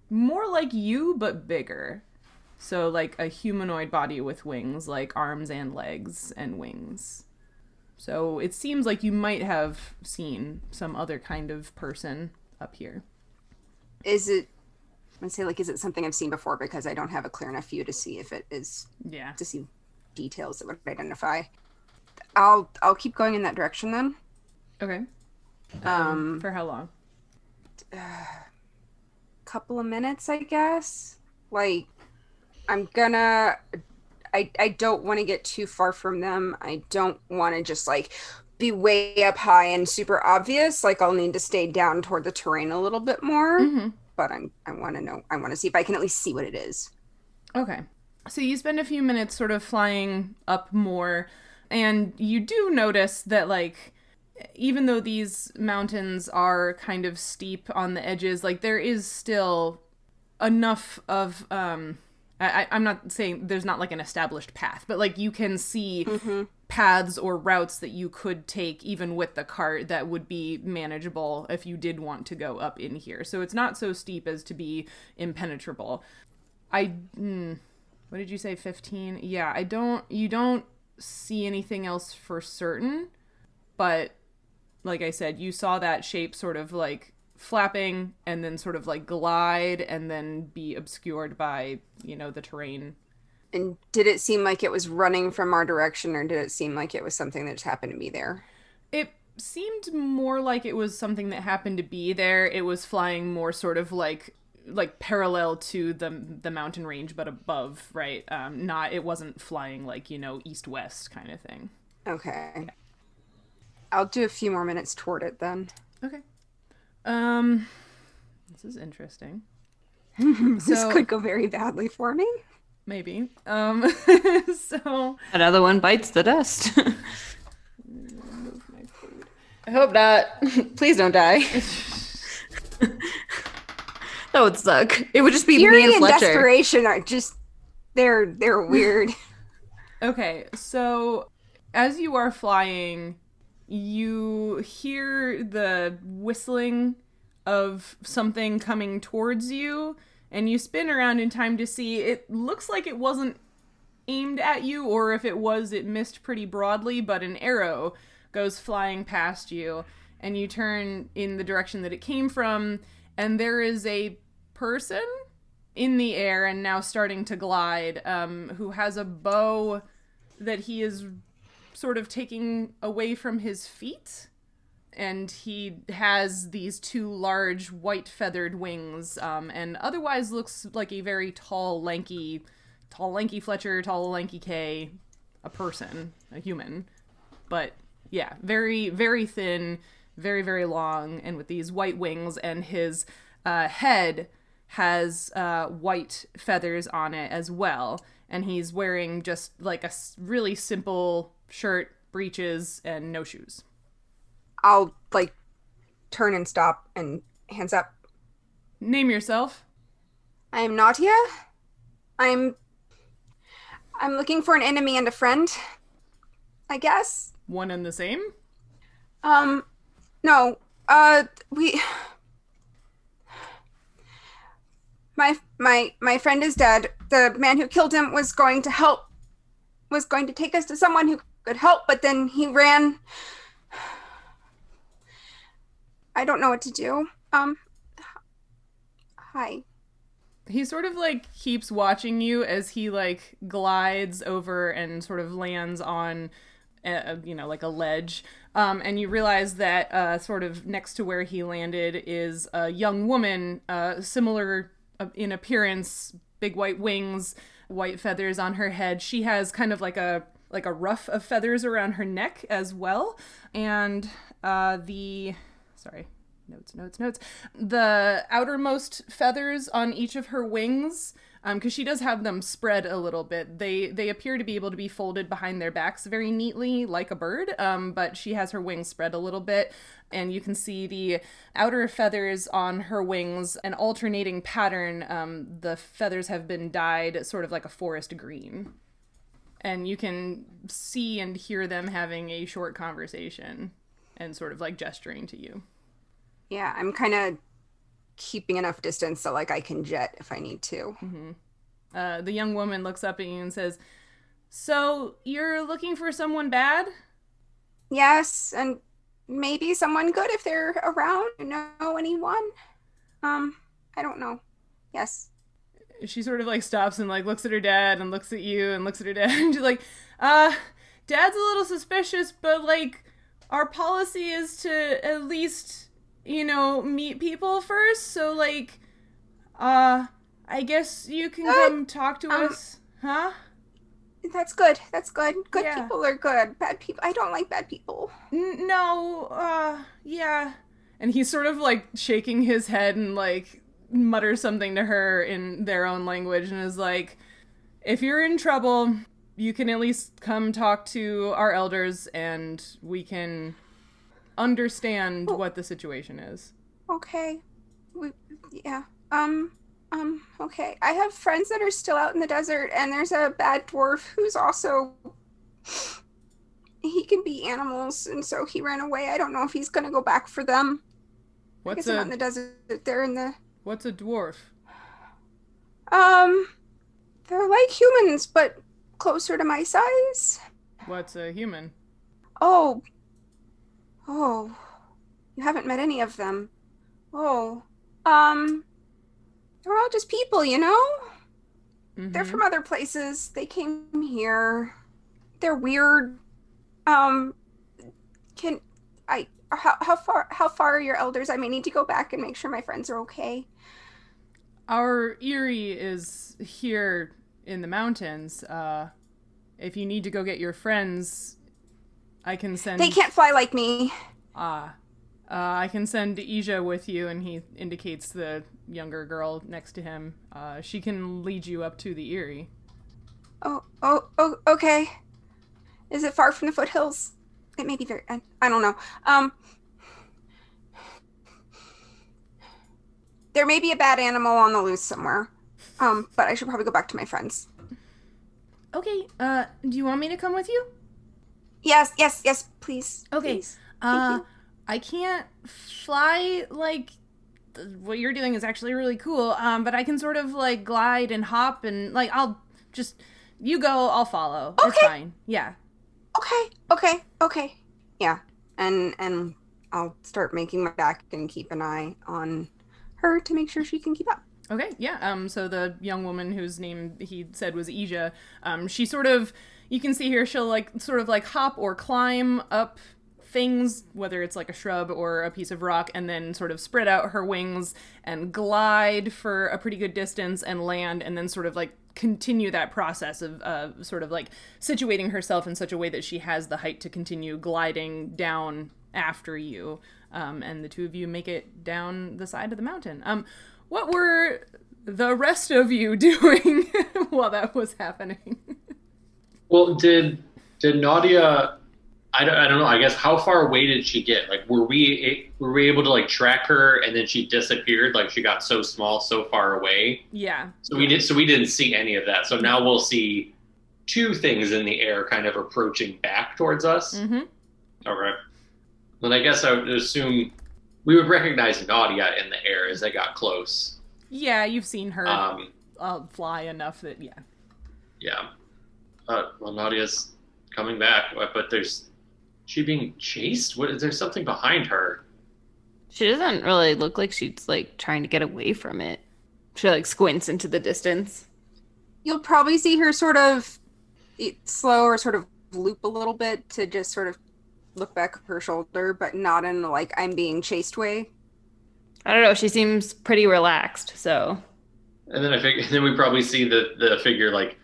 more like you, but bigger. So like a humanoid body with wings, like arms and legs and wings. So it seems like you might have seen some other kind of person up here. Is it, to say, like, is it something I've seen before? Because I don't have a clear enough view to see if it is Yeah. to see details that would identify. I'll I'll keep going in that direction then. Okay. Um, For how long? A *sighs* couple of minutes, I guess. Like, I'm gonna. I, I don't want to get too far from them. I don't want to just like be way up high and super obvious. Like I'll need to stay down toward the terrain a little bit more. Mhm. But I'm I want to know. I want to see if I can at least see what it is. Okay. So you spend a few minutes sort of flying up more, and you do notice that, like, even though these mountains are kind of steep on the edges, like, there is still enough of, um, I, I'm not saying there's not like an established path, but like you can see paths or routes that you could take even with the cart that would be manageable if you did want to go up in here. So it's not so steep as to be impenetrable. I mm, what did you say 15? Yeah, I don't you don't see anything else for certain, but like I said, you saw that shape sort of like flapping and then sort of like glide and then be obscured by, you know, the terrain. And did it seem like it was running from our direction, or did it seem like it was something that just happened to be there? It seemed more like it was something that happened to be there. It was flying more sort of like like parallel to the the mountain range but above, right? Um not it wasn't flying like, you know, east west kind of thing. Okay. I'll do a few more minutes toward it then. Okay. Um this is interesting. *laughs* this So- could go very badly for me. Maybe. Um *laughs* so Another one bites the dust. *laughs* I hope not. Please don't die. *laughs* that would suck. It would just be Fury me and and Fletcher. desperation are just they're they're weird. *laughs* Okay, so as you are flying, you hear the whistling of something coming towards you, and you spin around in time to see it looks like it wasn't aimed at you, or if it was, it missed pretty broadly, but an arrow goes flying past you, and you turn in the direction that it came from, and there is a person in the air and now starting to glide, um, who has a bow that he is sort of taking away from his feet. And he has these two large white feathered wings, um, and otherwise looks like a very tall, lanky, tall, lanky Fletcher, tall, lanky Kay, a person, a human. But yeah, very, very thin, very, very long, and with these white wings, and his uh, head has uh, white feathers on it as well. And he's wearing just like a really simple shirt, breeches, and no shoes. I'll like turn and stop and hands up. Name yourself. I am Nadia. I'm I'm looking for an enemy and a friend. I guess. One and the same. Um no. Uh we My my my friend is dead. The man who killed him was going to help was going to take us to someone who could help, but then he ran. I don't know what to do. Um Hi. he sort of like keeps watching you as he like glides over and sort of lands on you know like a ledge. Um, and you realize that uh, sort of next to where he landed is a young woman uh, similar uh, in appearance big white wings white feathers on her head. She has kind of like a like a ruff of feathers around her neck as well. And uh, the sorry notes notes notes. The outermost feathers on each of her wings because she does have them spread a little bit. They they appear to be able to be folded behind their backs very neatly like a bird um, but she has her wings spread a little bit and you can see the outer feathers on her wings an alternating pattern um, the feathers have been dyed sort of like a forest green. And you can see and hear them having a short conversation and sort of like gesturing to you. Yeah, I'm kind of keeping enough distance so like I can jet if I need to. Uh, the young woman looks up at you and says, So, you're looking for someone bad? Yes, and maybe someone good if they're around. You know anyone? Um, I don't know. Yes. She sort of like stops and like looks at her dad and looks at you and looks at her dad *laughs* and she's like, Uh, dad's a little suspicious, but like, our policy is to at least, you know, meet people first. So, like, Uh, I guess you can come talk to um, us, huh? That's good. That's good. Good Yeah. people are good. Bad people. I don't like bad people. N- no, uh, yeah. And he's sort of like shaking his head and like mutters something to her in their own language and is like, if you're in trouble, you can at least come talk to our elders and we can understand what the situation is. Okay. We, yeah. Um. Um. Okay. I have friends that are still out in the desert, and there's a bad dwarf who's also. *sighs* He can be animals, and so he ran away. I don't know if he's gonna go back for them. What's guess not in the desert. They're in the. what's a dwarf? Um. They're like humans, but closer to my size. What's a human? Oh. Oh. You haven't met any of them. Oh. Um. They're all just people, you know? They're Mhm. from other places. They came here. They're weird. Um. Can I? How, how far? How far are your elders? I may need to go back and make sure my friends are okay. Our Aerie is here in the mountains. Uh, if you need to go get your friends, I can send. They can't fly like me. Ah, uh, I can send Ija with you, and he indicates the younger girl next to him. Uh, she can lead you up to the Aerie. Oh, oh, oh, okay. Is it far from the foothills? It may be very. I, I don't know. Um, there may be a bad animal on the loose somewhere. Um, but I should probably go back to my friends. Okay. Uh, do you want me to come with you? Yes, yes, yes, please. Okay. please. Uh, you. I can't fly like th- what you're doing is actually really cool. Um, but I can sort of like glide and hop and like I'll just you go, I'll follow. It's Okay. fine. Yeah. Okay, okay, okay. Yeah, and and I'll start making my back and keep an eye on her to make sure she can keep up. Okay, yeah. Um, so the young woman whose name he said was Ija, um, she sort of, you can see here, she'll like sort of like hop or climb up things, whether it's like a shrub or a piece of rock, and then sort of spread out her wings and glide for a pretty good distance and land, and then sort of like continue that process of uh, sort of like situating herself in such a way that she has the height to continue gliding down after you. Um, and the two of you make it down the side of the mountain. Um, what were the rest of you *laughs* doing *laughs* while that was happening? Well, did did Nadia? I don't, I don't know. I guess how far away did she get? Like, were we were we able to like track her and then she disappeared? Like, she got so small, so far away. yeah. So we did. So we didn't see any of that. So now we'll see two things in the air, kind of approaching back towards us. Mm-hmm. Okay. Then I guess I would assume we would recognize Nadia in the air as they got close. Yeah, you've seen her Um, uh, fly enough that yeah. yeah. Uh, well, Nadia's coming back, but but there's she being chased. What is there something behind her? She doesn't really look like she's like trying to get away from it. She like squints into the distance. You'll probably see her sort of slow or sort of loop a little bit to just sort of look back at her shoulder, but not in like I'm being chased way. I don't know. She seems pretty relaxed. So And then I figure, *laughs* then we probably see the the figure like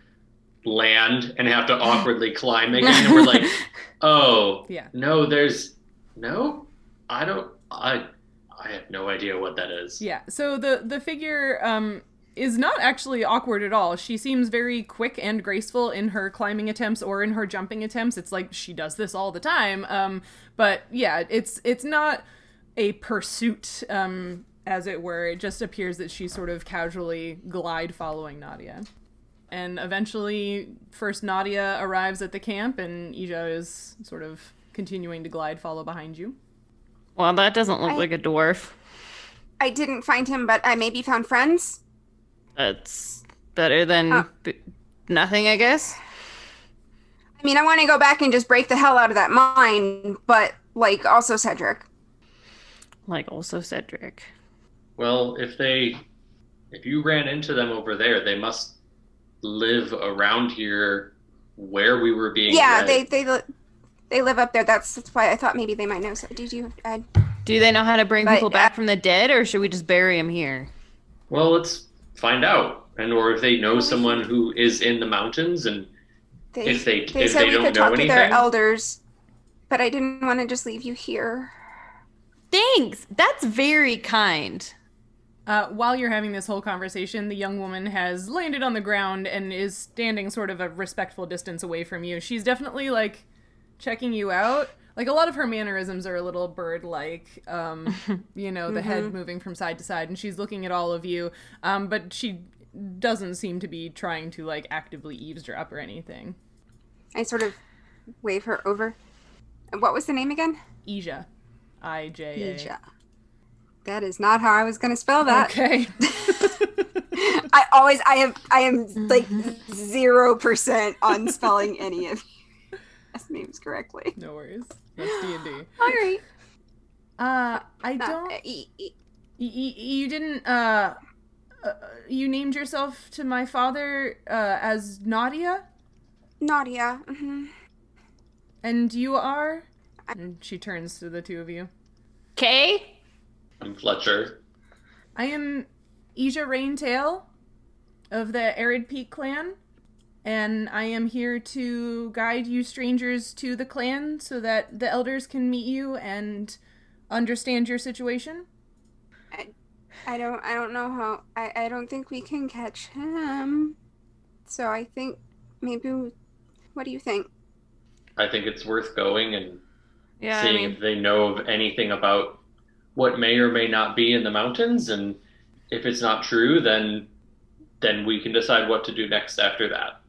land and have to *laughs* awkwardly climb again, and we're like, *laughs* oh Yeah. no, there's no, I don't, I I have no idea what that is. Yeah. So the the figure um is not actually awkward at all. She seems very quick and graceful in her climbing attempts or in her jumping attempts. It's like she does this all the time. Um but yeah, it's it's not a pursuit um as it were. It just appears that she's sort of casually glide following Nadia. And eventually first Nadia arrives at the camp and Ija is sort of continuing to glide follow behind you. well, that doesn't look I- like a dwarf. I didn't find him, but I maybe found friends. That's better than Uh. b- nothing, I guess. I mean, I want to go back and just break the hell out of that mine, but like also Cedric. Like also Cedric. Well, if they, if you ran into them over there, they must live around here where we were being. Yeah, led. they they li- they live up there. That's, that's why I thought maybe they might know. So did you? I, Do they know how to bring But, people back uh, from the dead, or should we just bury them here? Well, let's find out, and or if they know someone who is in the mountains, and They, If they- if said they we don't could know talk to their anything? elders, but I didn't want to just leave you here. Thanks. That's very kind. Uh, while you're having this whole conversation, the young woman has landed on the ground and is standing sort of a respectful distance away from you. She's definitely like checking you out. Like a lot of her mannerisms are a little bird-like, um, *laughs* you know, the head moving from side to side, and she's looking at all of you. Um, but she doesn't seem to be trying to like actively eavesdrop or anything. I sort of wave her over. What was the name again? Ija, I J A. Ija. That is not how I was going to spell that. Okay. *laughs* *laughs* I always, I am, I am like zero percent on spelling any of last names correctly. no worries. That's D and D. *laughs* All right. Uh, I Uh, don't. e- e- Y- y- you didn't uh, uh you named yourself to my father uh as Nadia Nadia. hmm and you are and she turns to the two of you Kay. I'm Fletcher. i am Ija Raintail of the Arid Peak clan and I am here to guide you strangers to the clan so that the elders can meet you and understand your situation I I don't, I don't know how. I, I don't think we can catch him. So I think maybe. We, what do you think? I think it's worth going and Yeah, I seeing mean, if they know of anything about what may or may not be in the mountains, and if it's not true, then then we can decide what to do next after that.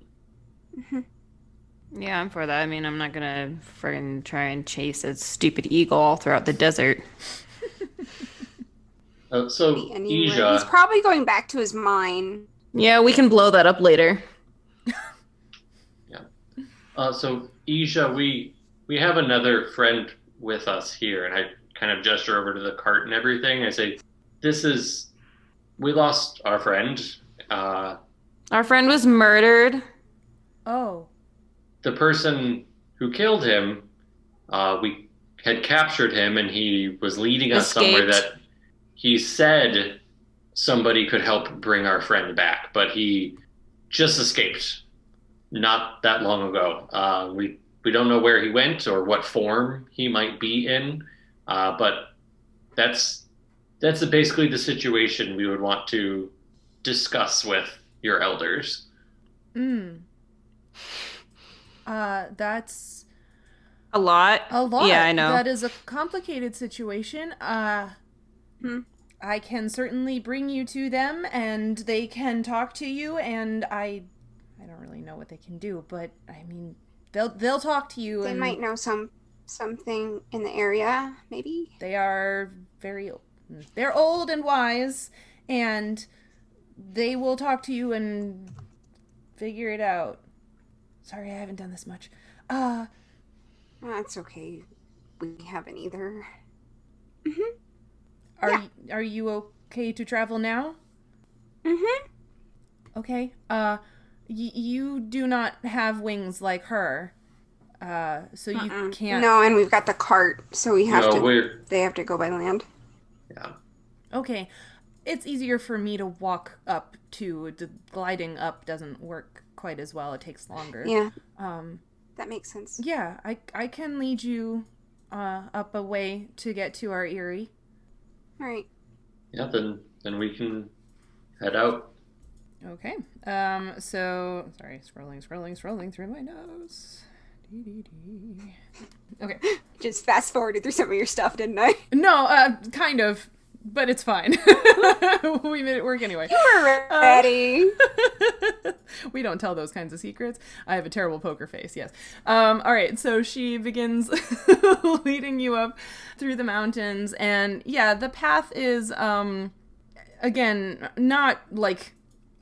Yeah, I'm for that. I mean, I'm not gonna friggin' try and chase a stupid eagle all throughout the desert. Uh, *laughs* so, Anyway, he's probably going back to his mine. Yeah, we can blow that up later. *laughs* uh, so Ija, we we have another friend with us here, and I kind of gesture over to the cart and everything. I say, "This is we lost our friend. Uh, Our friend was murdered. Oh the person who killed him, uh, we had captured him, and he was leading us somewhere that he said somebody could help bring our friend back, but he just escaped not that long ago. Uh, we we don't know where he went or what form he might be in, uh, but that's that's basically the situation we would want to discuss with your elders. mm. Uh that's A lot. A lot. Yeah, I know. That is a complicated situation. Uh Hmm. I can certainly bring you to them and they can talk to you and I I don't really know what they can do, but I mean they'll they'll talk to you They and might know some something in the area, maybe. they are very they're old and wise and they will talk to you and figure it out. Sorry, I haven't done this much. Uh That's okay. We haven't either. are Yeah. y- are you okay to travel now? Mm-hmm. Okay. Uh, y- you do not have wings like her. Uh, so you can't. No, and we've got the cart, so we have no, to. we're They have to go by land. yeah. Okay. It's easier for me to walk up to. The gliding up doesn't work quite as well. It takes longer. Yeah, Um. that makes sense. Yeah. I I can lead you, uh, up a way to get to our Aerie. All right. Yeah, then then we can head out. Okay. Um. So sorry. Scrolling, scrolling, scrolling through my notes. Okay. *laughs* Just fast forwarded through some of your stuff, didn't I? No, uh, kind of, but it's fine. *laughs* we made it work anyway. We're ready. *laughs* we don't tell those kinds of secrets. I have a terrible poker face, yes. Um, all right, so she begins *laughs* leading you up through the mountains, and yeah, the path is, um, again, not like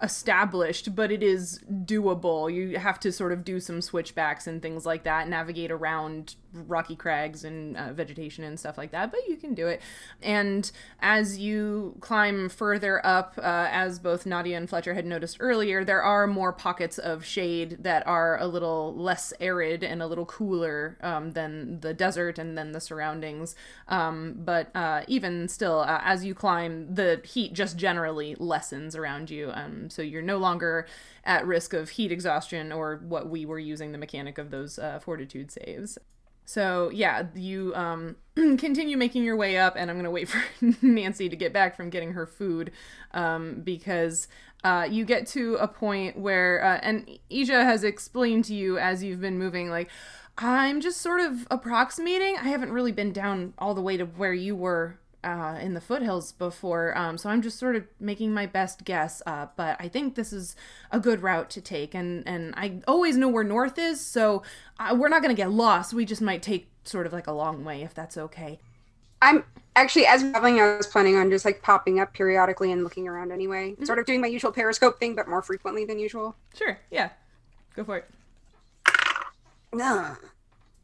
established, but it is doable. You have to sort of do some switchbacks and things like that, navigate around rocky crags and uh, vegetation and stuff like that, but you can do it. And as you climb further up, uh, as both Nadia and Fletcher had noticed earlier, there are more pockets of shade that are a little less arid and a little cooler um, than the desert and then the surroundings. Um, but uh, even still, uh, as you climb, the heat just generally lessens around you. Um, so you're no longer at risk of heat exhaustion or what we were using the mechanic of those uh, fortitude saves. So yeah, you um, *clears throat* continue making your way up, and I'm gonna wait *laughs* for Nancy to get back from getting her food um, because uh, you get to a point where, uh, and Ija has explained to you as you've been moving, like I'm just sort of approximating. I haven't really been down all the way to where you were uh, in the foothills before, um, so I'm just sort of making my best guess. Uh, but I think this is a good route to take, and and I always know where north is, so uh, we're not gonna get lost. We just might take sort of like a long way, if that's okay. I'm actually as traveling, I was planning on just like popping up periodically and looking around anyway. Sort of doing my usual periscope thing, but more frequently than usual. Sure, yeah, go for it. No.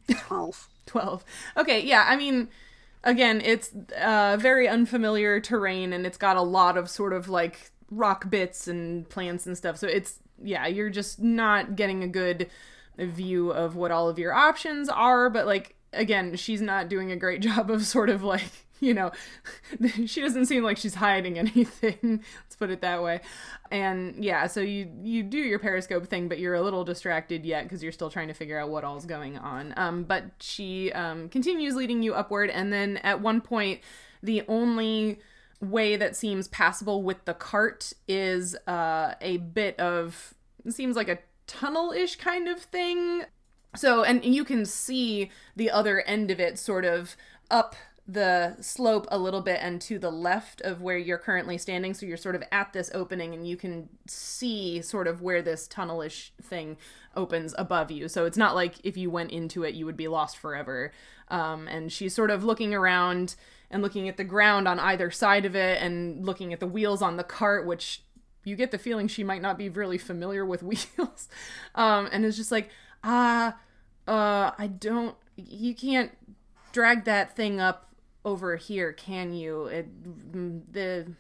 Twelve. *laughs* 12. Okay, yeah, I mean, again, it's uh, very unfamiliar terrain and it's got a lot of sort of like rock bits and plants and stuff. So it's, yeah, you're just not getting a good view of what all of your options are. But like, again, she's not doing a great *laughs* job of sort of like, *laughs* you know, *laughs* she doesn't seem like she's hiding anything. *laughs* Let's put it that way. And yeah, so you you do your periscope thing, but you're a little distracted yet because you're still trying to figure out what all's going on. Um, but she um, continues leading you upward, and then at one point, the only way that seems passable with the cart is uh, a bit of seems like a tunnel-ish kind of thing. So, and you can see the other end of it sort of up the slope a little bit and to the left of where you're currently standing. So you're sort of at this opening and you can see sort of where this tunnelish thing opens above you. So it's not like if you went into it, you would be lost forever. Um, and she's sort of looking around and looking at the ground on either side of it and looking at the wheels on the cart, which you get the feeling she might not be really familiar with *laughs* wheels. Um, and it's just like, ah, uh, I don't, you can't drag that thing up over here, can you? It, mm, the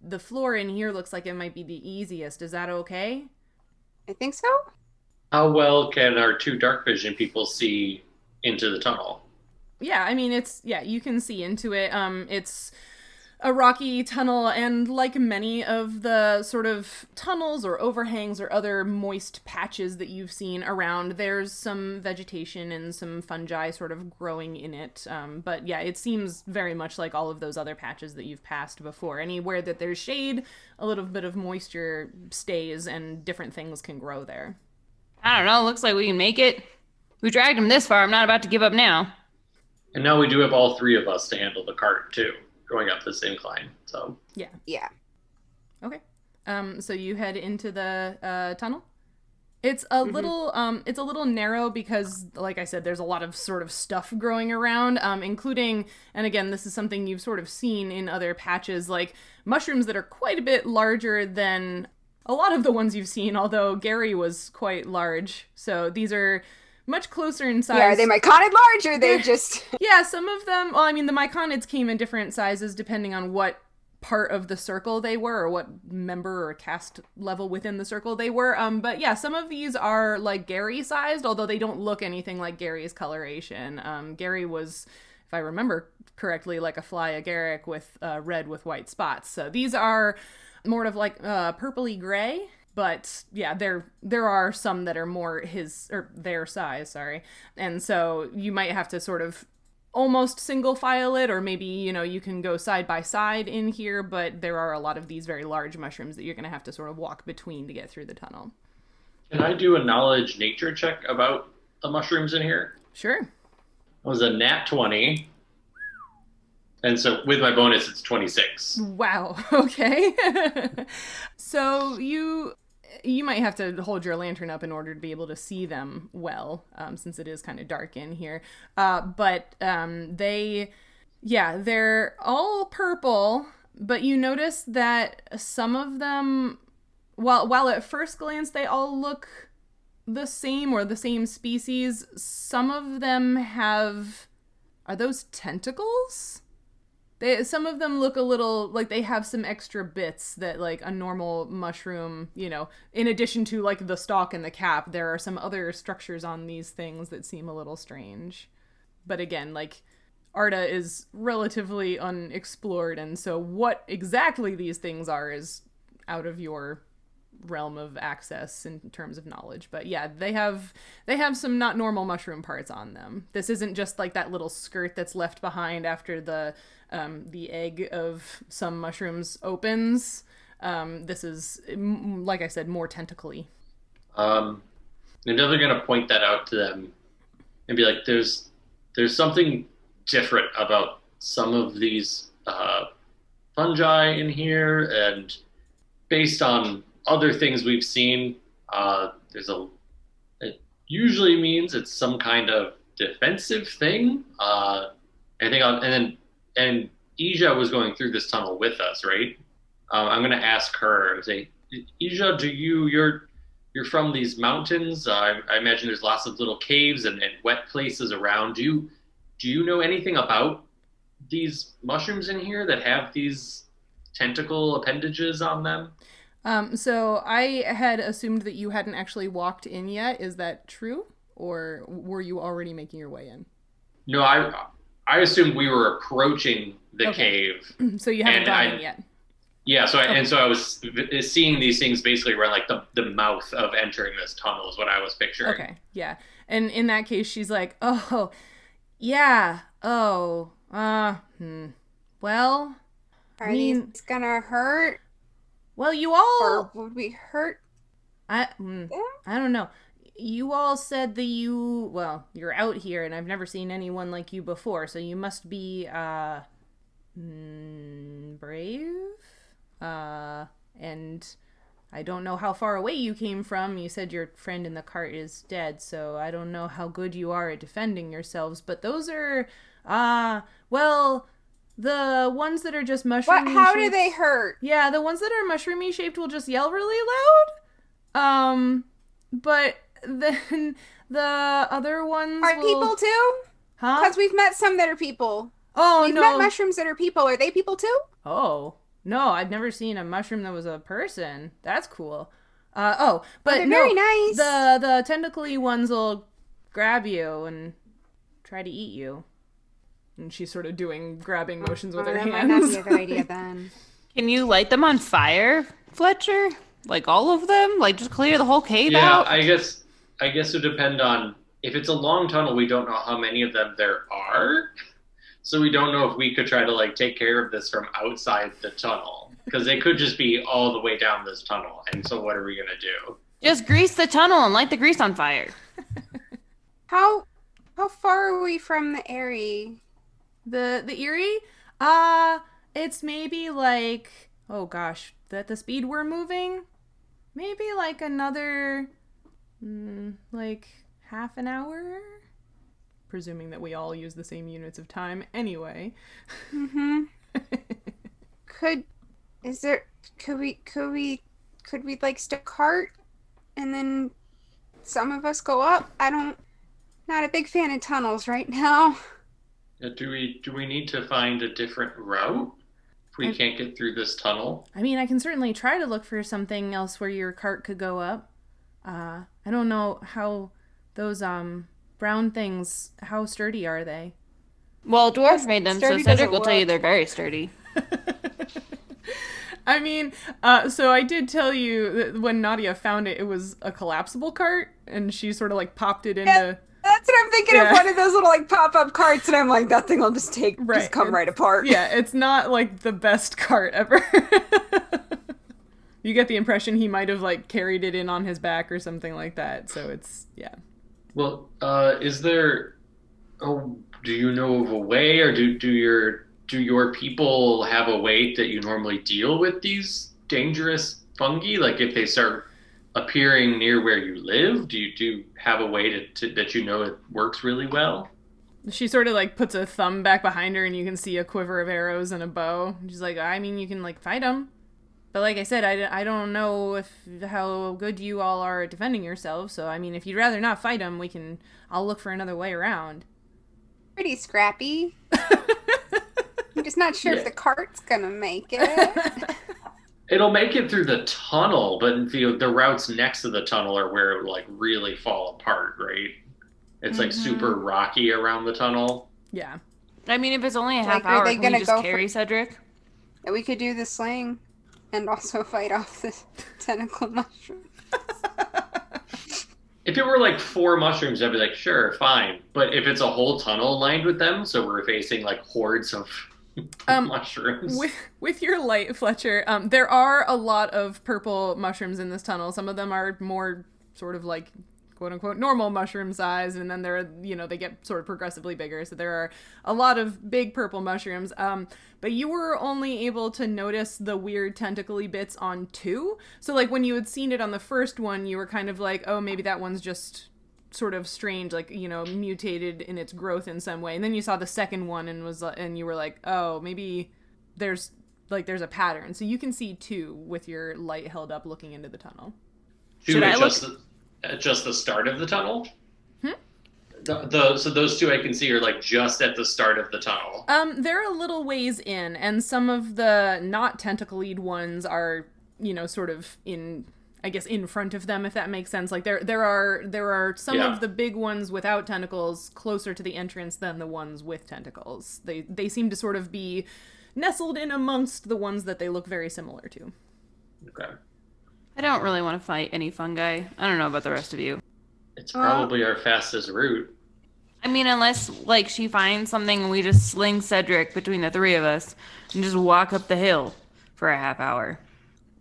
the floor in here looks like it might be the easiest. Is that okay? I think so. How well can our two dark vision people see into the tunnel? Yeah, I mean it's yeah, you can see into it. Um it's a rocky tunnel and like many of the sort of tunnels or overhangs or other moist patches that you've seen around there's some vegetation and some fungi sort of growing in it um, but yeah it seems very much like all of those other patches that you've passed before anywhere that there's shade a little bit of moisture stays and different things can grow there I don't know. Looks like we can make it. We dragged him this far. I'm not about to give up now. And now we do have all three of us to handle the cart too, going up this incline. So yeah Yeah. Okay. Um, so you head into the uh, tunnel. It's a little um it's a little narrow because like I said there's a lot of sort of stuff growing around um including and again this is something you've sort of seen in other patches like mushrooms that are quite a bit larger than a lot of the ones you've seen although Gary was quite large. So these are much closer in size. Yeah, are they myconid large or they *laughs* just Yeah, some of them. Well, I mean, the myconids came in different sizes depending on what part of the circle they were, or what member or caste level within the circle they were. Um, but yeah, some of these are like Gary sized, although they don't look anything like Gary's coloration. Um, Gary was, if I remember correctly, like a fly agaric with uh, red with white spots. So these are more of like uh, purpley gray. But yeah, there there are some that are more his or their size, sorry. And so you might have to sort of almost single file it or maybe you know you can go side by side in here but there are a lot of these very large mushrooms that you're going to have to sort of walk between to get through the tunnel can I do a knowledge nature check about the mushrooms in here? sure It was a nat twenty. And so with my bonus it's twenty six. wow *laughs* okay *laughs* so you you might have to hold your lantern up in order to be able to see them well um, since it is kind of dark in here uh, but um, they yeah they're all purple but you notice that some of them while while at first glance they all look the same or the same species. Some of them have are those tentacles? They some of them look a little like they have some extra bits that like a normal mushroom, you know, in addition to like the stalk and the cap, there are some other structures on these things that seem a little strange. But again, like Arda is relatively unexplored and so what exactly these things are is out of your realm of access in terms of knowledge but yeah they have they have some not normal mushroom parts on them. This isn't just like that little skirt that's left behind after the um, the egg of some mushrooms opens. Um, this is like i said more tentacly. Um, I'm definitely going to point that out to them and be like, "There's, there's something different about some of these uh, fungi in here, and based on other things we've seen, uh, there's a. It usually means it's some kind of defensive thing. Uh, I think, I'll, and then and Ija was going through this tunnel with us, right? Um, I'm going to ask her. Say, Ija, do you you're you're from these mountains. Uh, I, I imagine there's lots of little caves and, and wet places around. Do you do you know anything about these mushrooms in here that have these tentacle appendages on them? Um, so i had assumed that you hadn't actually walked in yet is that true or were you already making your way in No, I I assumed we were approaching the Okay. cave. *clears throat* so you haven't And gone I- in yet Yeah, so I, Okay. and so I was seeing these things basically around like the, the mouth of entering this tunnel is what I was picturing. Okay, yeah. And in that case, she's like, oh, yeah, oh, uh, hmm. Well, Are mean- these gonna hurt? Well, you Or all, would we hurt I, mm? I don't know. You all said that you, well, you're out here, and I've never seen anyone like you before, so you must be, uh, mm, brave? Uh, and I don't know how far away you came from. You said your friend in the cart is dead, so I don't know how good you are at defending yourselves, but those are, uh, well, the ones that are just mushroomy What? How do they hurt? yeah, the ones that are mushroomy shaped will just yell really loud. Um, but then *laughs* the other ones Are will... people too? Huh? Because we've met some that are people. Oh we've no. met mushrooms that are people. Are they people too? oh no, I've never seen a mushroom that was a person. That's cool. Uh oh, but they're no, very nice. The the tentacly ones will grab you and try to eat you. And she's sort of doing grabbing oh, motions with Oh, her that might not hands. be a good idea *laughs* then. Can you light them on fire, Fletcher? Like all of them? Like just clear the whole cave Yeah, out? I guess I guess it would depend on if it's a long tunnel. We don't know how many of them there are, so we don't know if we could try to like take care of this from outside the tunnel because they could just be all the way down this tunnel. And so, what are we gonna do? Just grease the tunnel and light the grease on fire. *laughs* How how far are we from the Aerie? The the Aerie, uh it's maybe like oh gosh, that the speed we're moving, maybe like another mm, like half an hour. Presuming that we all use the same units of time anyway. Mm-hmm. *laughs* could is there could we could we could we like stick cart and then some of us go up? I don't not a big fan of tunnels right now. *laughs* Uh, Do we do we need to find a different route if we I- can't get through this tunnel? I mean, I can certainly try to look for something else where your cart could go up. Uh, I don't know how those um brown things how sturdy are they? Well, dwarves made them, so Cedric doesn't will tell you they're very sturdy. *laughs* I mean, uh, so I did tell you that when Nadia found it, it was a collapsible cart, and she sort of like popped it into. That's what I'm thinking Yeah. of one of those little like pop up carts, and I'm like, that thing will just take Right, just come it's- right apart. Yeah, it's not like the best cart ever. *laughs* you get the impression he might have like carried it in on his back or something like that. So it's yeah. Well, uh, is there? Oh, do you know of a way, or do do your do your people have a way that you normally deal with these dangerous fungi? Like if they start appearing near where you live, do you do you have a way to, to that you know it works really well? She sort of like puts a thumb back behind her, and you can see a quiver of arrows and a bow. She's like, I mean, you can like fight them. But like I said, I, I don't know if how good you all are at defending yourselves. So I mean, if you'd rather not fight them, we can. I'll look for another way around. Pretty scrappy. *laughs* I'm just not sure Yeah. if the cart's gonna make it. *laughs* It'll make it through the tunnel, but the the routes next to the tunnel are where it would like really fall apart, right? It's like Mm-hmm. super rocky around the tunnel. Yeah. I mean, if it's only a Like, half are hour, they can we gonna just go for- carry Cedric? And we could do the sling and also *laughs* fight off the *laughs* tentacle mushroom. *laughs* If it were like four mushrooms, I'd be like, sure, fine. But if it's a whole tunnel lined with them, so we're facing like hordes of *laughs* Um, mushrooms. With with your light, Fletcher, um, there are a lot of purple mushrooms in this tunnel. Some of them are more sort of like quote unquote normal mushroom size, and then they're you know they get sort of progressively bigger. So there are a lot of big purple mushrooms. Um, but you were only able to notice the weird tentacly bits on two. So like when you had seen it on the first one, you were kind of like, oh, maybe that one's just sort of strange like you know mutated in its growth in some way and then you saw the second one and was and you were like oh maybe there's like there's a pattern so you can see two with your light held up looking into the tunnel Two Should I at look- just the, at just the start of the tunnel. Hmm? The, the so those two I can see are like just at the start of the tunnel. um they're a little ways in and some of the not tentacled ones are you know sort of in I guess in front of them if that makes sense like there there are there are some Yeah. of the big ones without tentacles closer to the entrance than the ones with tentacles they they seem to sort of be nestled in amongst the ones that they look very similar to Okay, I don't really want to fight any fungi. I don't know about the rest of you. it's Well- probably our fastest route. I mean, unless like she finds something and we just sling Cedric between the three of us and just walk up the hill for a half hour.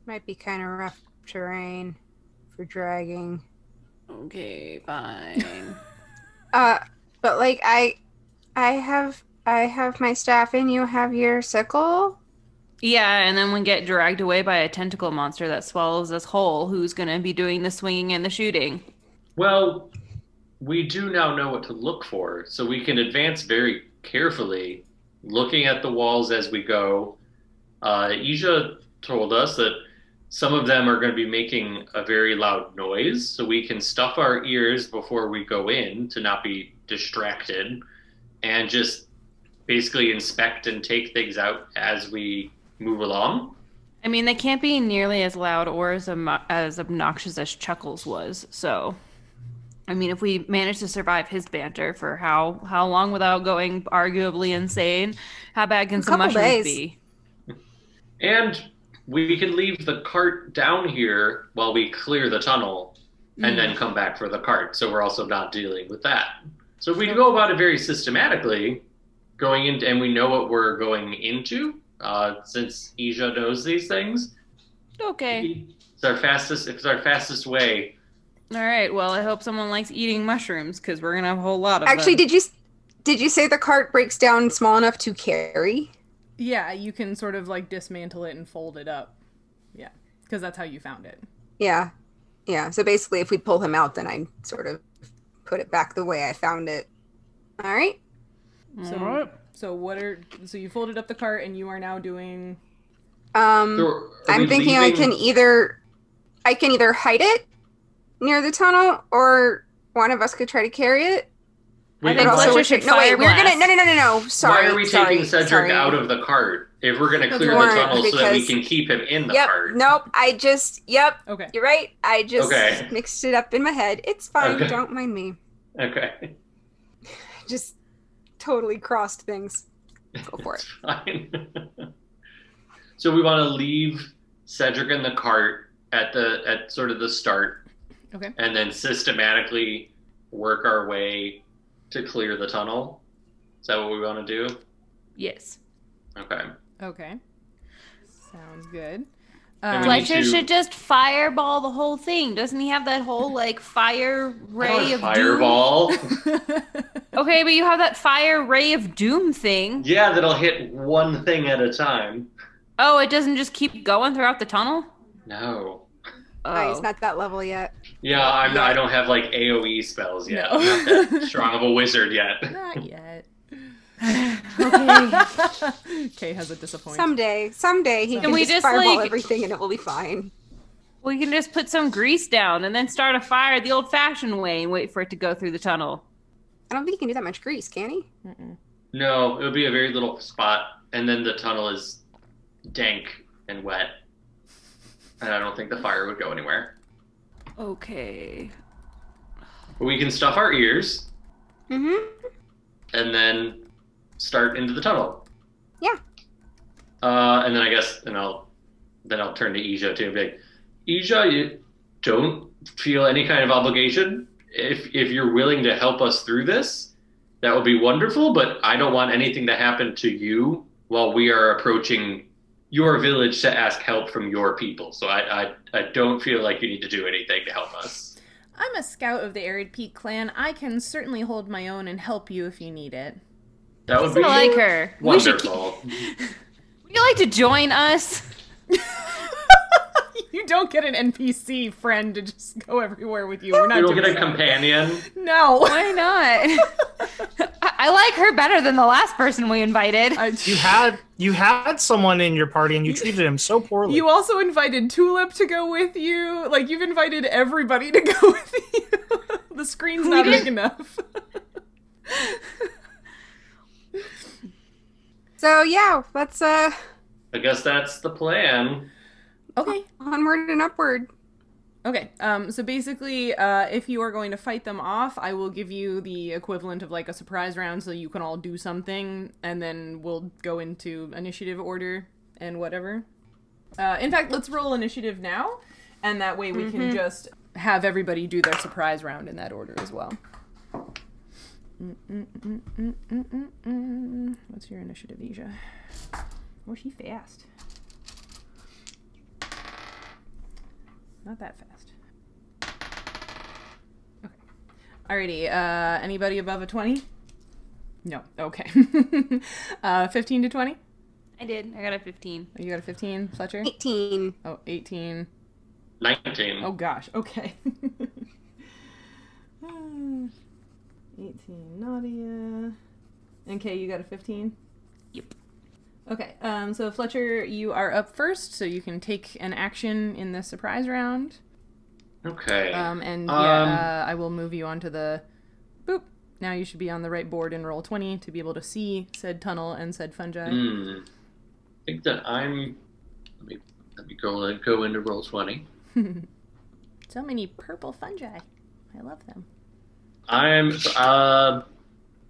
Might be kind of rough terrain for dragging. Okay, fine. *laughs* Uh, but like I, I have I have my staff and you have your sickle. yeah, and then we get dragged away by a tentacle monster that swallows us whole. Who's gonna be doing the swinging and the shooting? Well, we do now know what to look for, so we can advance very carefully, looking at the walls as we go. Uh, Ija told us that some of them are going to be making a very loud noise, so we can stuff our ears before we go in to not be distracted, and just basically inspect and take things out as we move along. I mean, they can't be nearly as loud or as ob- as obnoxious as Chuckles was. So, I mean, if we manage to survive his banter for how how long without going arguably insane, how bad can A some mushrooms days. be? *laughs* And we can leave the cart down here while we clear the tunnel and then come back for the cart. So we're also not dealing with that. So if we go about it very systematically, going into, and we know what we're going into, uh, since Ija knows these things, Okay. it's our fastest. It's our fastest way. All right. Well, I hope someone likes eating mushrooms because we're gonna have a whole lot of Actually, them. did you did you say the cart breaks down small enough to carry? Yeah, you can sort of like dismantle it and fold it up. Yeah, because that's how you found it. Yeah, yeah. So basically, if we pull him out, then I sort of put it back the way I found it. All right. So, All right. so what are so you folded up the cart and you are now doing? Um, So I'm we thinking I can either I can either hide it near the tunnel, or one of us could try to carry it. Wait, I think But also Fletcher should no wait, we're gonna no no no no no. Sorry. Why are we sorry, taking Cedric sorry. out of the cart if we're going to clear the weren't, tunnel so that we can keep him in the Yep. cart? Nope. I just yep. Okay. You're right. I just Okay. mixed it up in my head. It's fine. Okay. Don't mind me. Okay. *laughs* Just totally crossed things. Go for it. Fine. so we want to leave Cedric in the cart at the at sort of the start, Okay. and then systematically work our way to clear the tunnel. Is that what we want to do? Yes. Okay. Okay. Sounds good. And Um, Fletcher to- should just fireball the whole thing. Doesn't he have that whole like fire ray of doom? Fireball. *laughs* Okay, but you have that fire ray of doom thing. yeah, that'll hit one thing at a time. Oh, it doesn't just keep going throughout the tunnel. No. Oh, Oh, he's not that level yet. Yeah, I'm. Not, I don't have like AOE spells yet. No. I'm not that strong of a wizard yet. *laughs* Not yet. Okay. *laughs* Kay has a disappointment. Someday, someday he Can can we just just, fireball like- everything and it will be fine. We can just put some grease down and then start a fire the old fashioned way and wait for it to go through the tunnel. I don't think he can do that much grease, can he? No, it would be a very little spot, and then the tunnel is dank and wet, and I don't think the fire would go anywhere. Okay. We can stuff our ears Mm-hmm. and then start into the tunnel. Yeah. Uh, and then I guess, and I'll then I'll turn to Ija too and be like, Ija, you don't feel any kind of obligation. If if you're willing to help us through this, that would be wonderful. But I don't want anything to happen to you while we are approaching your village to ask help from your people. So I I, I don't feel like you need to do anything to help us. I'm a scout of the Arid Peak clan. I can certainly hold my own and help you if you need it. That would be I like her. We should keep- wonderful. *laughs* Would you like to join us? *laughs* *laughs* you don't get an NPC friend to just go everywhere with you. We're not You don't get a that. companion. *laughs* No. Why not? *laughs* I, I like her better than the last person we invited. I- You had you had someone in your party and you treated him so poorly. You also invited Tulip to go with you. Like you've invited everybody to go with you. the screen's not big enough. So yeah, let's uh I guess that's the plan. Okay. onward and upward. Okay. Um so basically uh if you are going to fight them off, I will give you the equivalent of like a surprise round so you can all do something and then we'll go into initiative order and whatever. Uh in fact, let's roll initiative now and that way we can just have everybody do their surprise round in that order as well. Mm-mm-mm-mm-mm-mm-mm. What's your initiative, Ija? Oh, she fast. Not that fast. Okay. Alrighty. Uh, anybody above a twenty? No. Okay. *laughs* uh, fifteen to twenty. I did. I got a 15. You got a fifteen, Fletcher. 18. Oh, 18. 19. Oh gosh. Okay. *laughs* Uh, 18 Nadia. And Kay, you got a 15? Yep. Okay, um, so Fletcher, you are up first, so you can take an action in the surprise round. Okay. Um, and Um, yeah, uh, I will move you onto the. Boop. Now you should be on the right board in Roll20 to be able to see said tunnel and said fungi. Hmm. I think that I'm. Let me let me go let go into Roll20. *laughs* So many purple fungi. I love them. I'm uh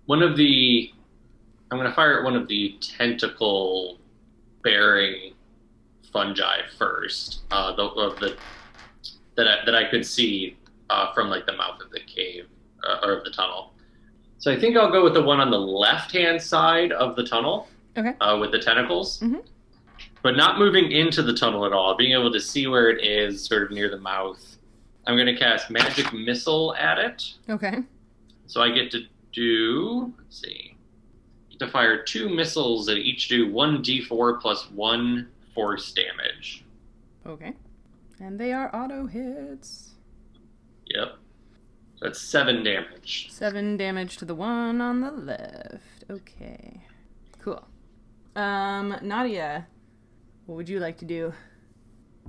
one of the. I'm gonna fire at one of the tentacle bearing fungi first. Uh, the of the that I, that I could see uh, from like the mouth of the cave uh, or of the tunnel. So I think I'll go with the one on the left hand side of the tunnel. Okay. Uh, with the tentacles. Mhm. But not moving into the tunnel at all, being able to see where it is, sort of near the mouth. I'm going to cast Magic Missile at it. Okay. So I get to do, let's see, to fire two missiles that each do 1d4 plus 1 force damage. Okay. And they are auto hits. Yep. That's 7 damage. Seven damage to the one on the left. Okay. Cool. Um, Nadia, what would you like to do?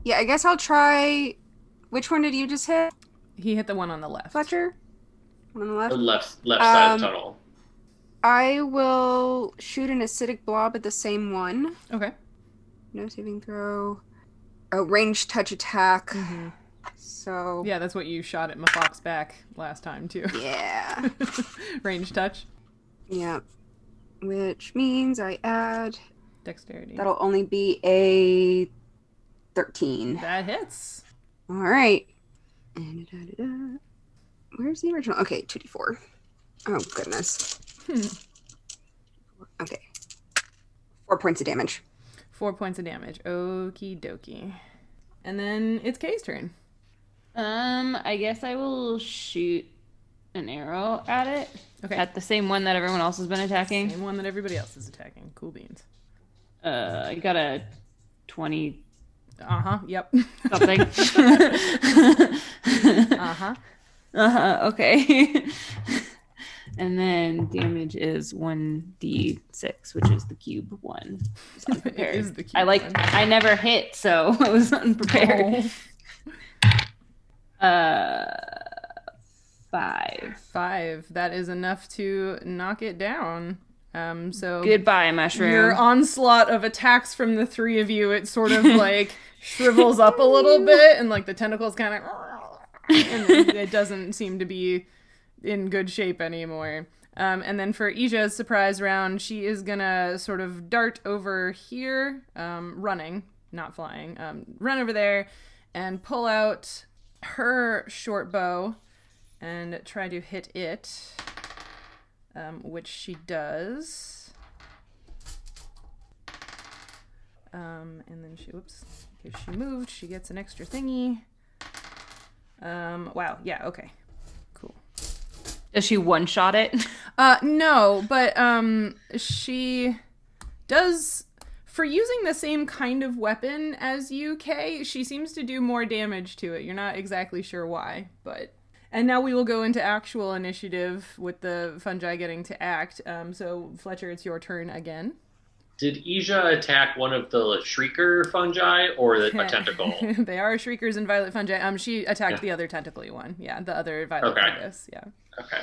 Yeah, I guess I'll try. Which one did you just hit, He hit the one on the left. Fletcher? One on the left? The left. left, left side of the Um, tunnel. I will shoot an acidic blob at the same one. Okay. No saving throw. A ranged touch attack. Mm-hmm. So Yeah, that's what you shot at Mafox back last time too. yeah, *laughs* Range touch, yeah. Which means I add. dexterity. That'll only be a thirteen. That hits. All right. And da-da-da-da. Where's the original? Okay, 2d4. Oh, goodness. Okay. Four points of damage. Four points of damage. Okie dokie. And then it's Kay's turn. Um, I guess I will shoot an arrow at it. Okay. At the same one that everyone else has been attacking. Same one that everybody else is attacking. Cool beans. Uh, I got a 20 Uh huh. Yep. something. *laughs* *laughs* uh huh. uh-huh, okay. *laughs* And then damage is 1d6, which is the cube one. *laughs* Unprepared. the cube I like. I never hit, so *laughs* I was unprepared. Oh. Uh five. Five. That is enough to knock it down. Um, so Goodbye, mushroom. your onslaught of attacks from the three of you, it sort of *laughs* like shrivels up a little bit, and like the tentacles kind of, and it doesn't seem to be in good shape anymore. Um, and then for Ija's surprise round, she is gonna sort of dart over here, um, running, not flying, um, run over there, and pull out her short bow and try to hit it, um, which she does. Um, and then she, whoops, because she moved, she gets an extra thingy. Um, wow, yeah, okay. Does she one shot it? *laughs* Uh, no, but um, she does for using the same kind of weapon as you, Kay. She seems to do more damage to it. You're not exactly sure why, but. And now we will go into actual initiative with the fungi getting to act. Um, so Fletcher, it's your turn again. Did Ija attack one of the shrieker fungi or the, a *laughs* tentacle? they are shriekers and violet fungi. Um, she attacked Yeah. the other tentacly one. Yeah, the other violet Okay. fungus. Yeah. Okay.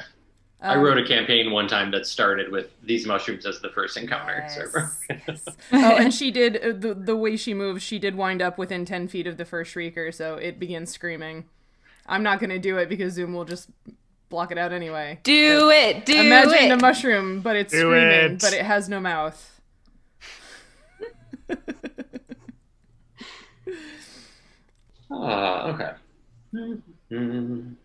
I Um, wrote a campaign one time that started with these mushrooms as the first encounter. So- Yes, yes. *laughs* oh, and she did uh, the the way she moves. She did wind up within ten feet of the first shrieker, so it begins screaming. I'm not gonna do it because Zoom will just block it out anyway. Do it. Do Imagine it. a mushroom, but it's Do screaming, it. but it has no mouth. *laughs* Ah, okay. Mhm.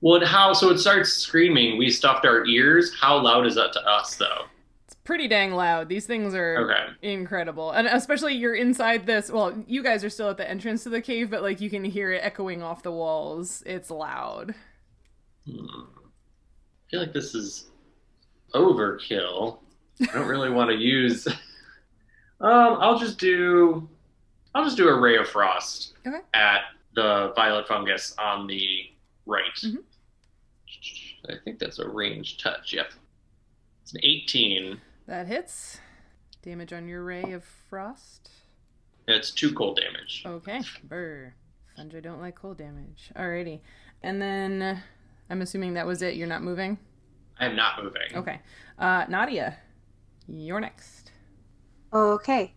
Well, and how? So it starts screaming. We stuffed our ears. How loud is that to us, though? It's pretty dang loud. These things are Okay. incredible, and especially you're inside this. Well, you guys are still at the entrance to the cave, but like you can hear it echoing off the walls. It's loud. Hmm. I feel like this is overkill. I don't really want to use. *laughs* Um, I'll just do. I'll just do a ray of frost Okay. at the violet fungus on the right. Mhm. I think that's a range touch. Yep. It's an 18. That hits. Damage on your ray of frost. It's two cold damage. Okay. Brr. Fungi don't like cold damage. Alrighty. And then I'm assuming that was it. You're not moving? I am not moving. Okay. Uh, Nadia, you're next. Okay.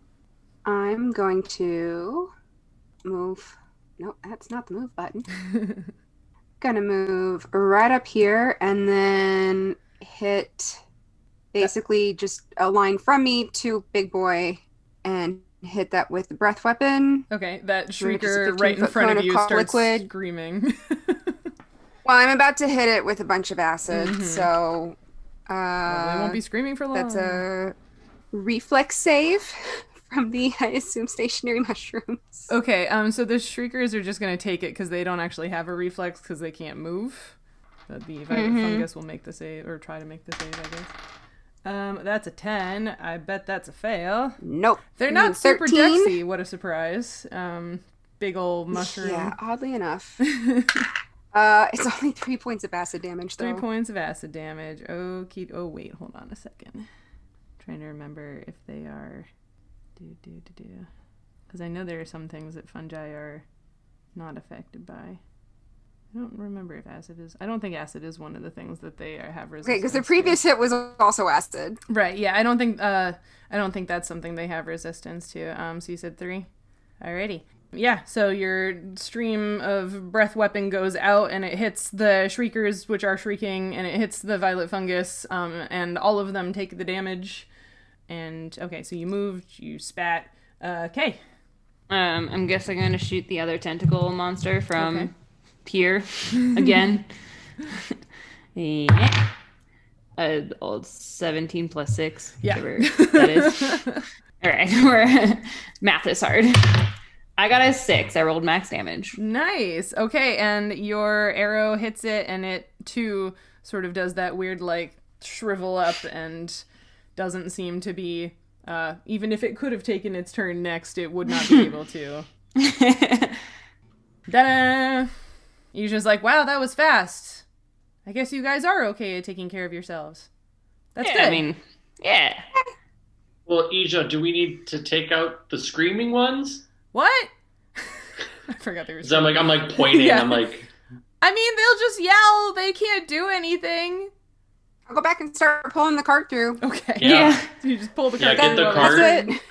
I'm going to move. No, that's not the move button. *laughs* Gonna move right up here and then hit basically just a line from me to Big Boy and hit that with the breath weapon. Okay, that shrieker right in front of of you cold starts liquid. screaming. *laughs* Well, I'm about to hit it with a bunch of acid, Mhm. so Well, uh, they won't be screaming for long. that's a reflex save from the, *laughs* I assume, stationary mushrooms. Okay, um, so the shriekers are just gonna take it because they don't actually have a reflex because they can't move. But the violet Mhm. fungus will make the save or try to make the save, I guess. Um, that's a ten. I bet that's a fail. Nope. They're Mm, not super 13. dexy. What a surprise. Um, big old mushroom. Yeah, oddly enough. *laughs* uh, it's only three points of acid damage, though. Three points of acid damage. Okay. Oh wait, hold on a second. trying to remember if they are. Do do do do. Because I know there are some things that fungi are not affected by. I don't remember if acid is. I don't think acid is one of the things that they are, have resistance. Okay, because the to. previous hit was also acid. Right. Yeah. I don't think. Uh, I don't think that's something they have resistance to. Um. So you said three. Alrighty. Yeah. So your stream of breath weapon goes out and it hits the shriekers, which are shrieking, and it hits the violet fungus. Um. And all of them take the damage. And okay. So you moved. You spat. Uh. Okay. Um, I'm guessing I'm gonna shoot the other tentacle monster from Okay. here *laughs* again. *laughs* yeah. Uh, old 17 plus 6. Yeah. That is. *laughs* All right. We're math is hard. I got a 6. I rolled max damage. Nice. Okay, and your arrow hits it, and it too sort of does that weird like shrivel up and doesn't seem to be. Uh, even if it could have taken its turn next, it would not be *laughs* able to. Da! You're just like, wow, that was fast. I guess you guys are okay at taking care of yourselves. That's yeah, good. I mean, yeah. Well, Ija, do we need to take out the screaming ones? what? *laughs* I forgot they were. So I'm like, I'm like pointing. Yeah. I'm like, I mean, they'll just yell. They can't do anything. I'll go back and start pulling the cart through. Okay. Yeah. *laughs* you just pull the Yeah, cart. get the through. cart. That's it.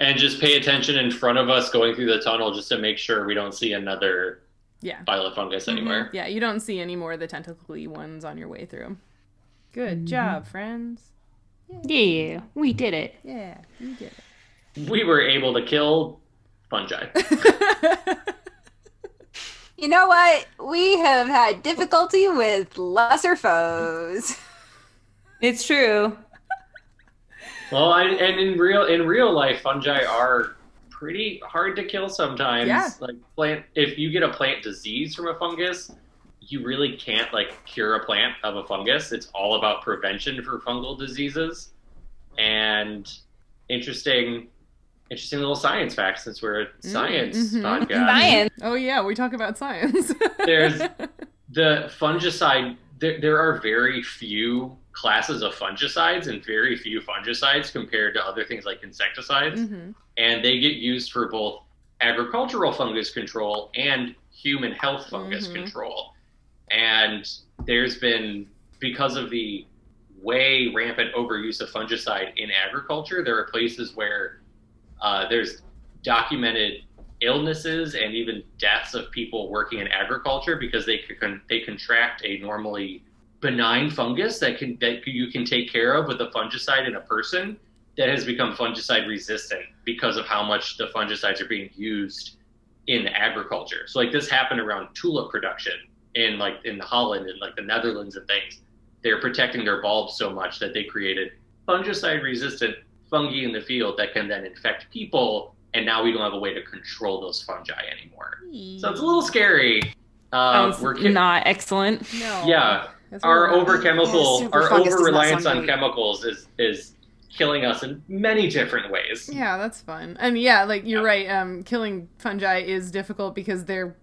and just pay attention in front of us going through the tunnel just to make sure we don't see another Yeah. violet fungus mm-hmm. anywhere. Yeah, you don't see any more of the tentacly ones on your way through. Good mm-hmm. job, friends. Yeah, we did it. Yeah, we did it. We were able to kill fungi. *laughs* You know what? We have had difficulty with lesser foes. It's true. well, I, and in real in real life, fungi are pretty hard to kill sometimes. Yeah. Like plant, if you get a plant disease from a fungus, you really can't like cure a plant of a fungus. It's all about prevention for fungal diseases. And interesting, interesting little science fact since we're a science mhm. podcast. Science. oh yeah, we talk about science. *laughs* There's the fungicide. There, there are very few classes of fungicides and very few fungicides compared to other things like insecticides, Mhm. and they get used for both agricultural fungus control and human health fungus Mhm. control. And there's been because of the way rampant overuse of fungicide in agriculture, there are places where uh, there's documented illnesses and even deaths of people working in agriculture because they they contract a normally benign fungus that can that you can take care of with a fungicide in a person that has become fungicide resistant because of how much the fungicides are being used in agriculture. So like this happened around tulip production in like in Holland and like the Netherlands and things. They're protecting their bulbs so much that they created fungicide resistant fungi in the field that can then infect people and now we don't have a way to control those fungi anymore. So it's a little scary. Uh, we're ki- not excellent. No. yeah, That's our what over chemical, Yeah, our fungus over reliance on chemicals is is killing us in many different ways. Yeah, that's fun. And yeah, like you're Yeah. right. Um, killing fungi is difficult because they're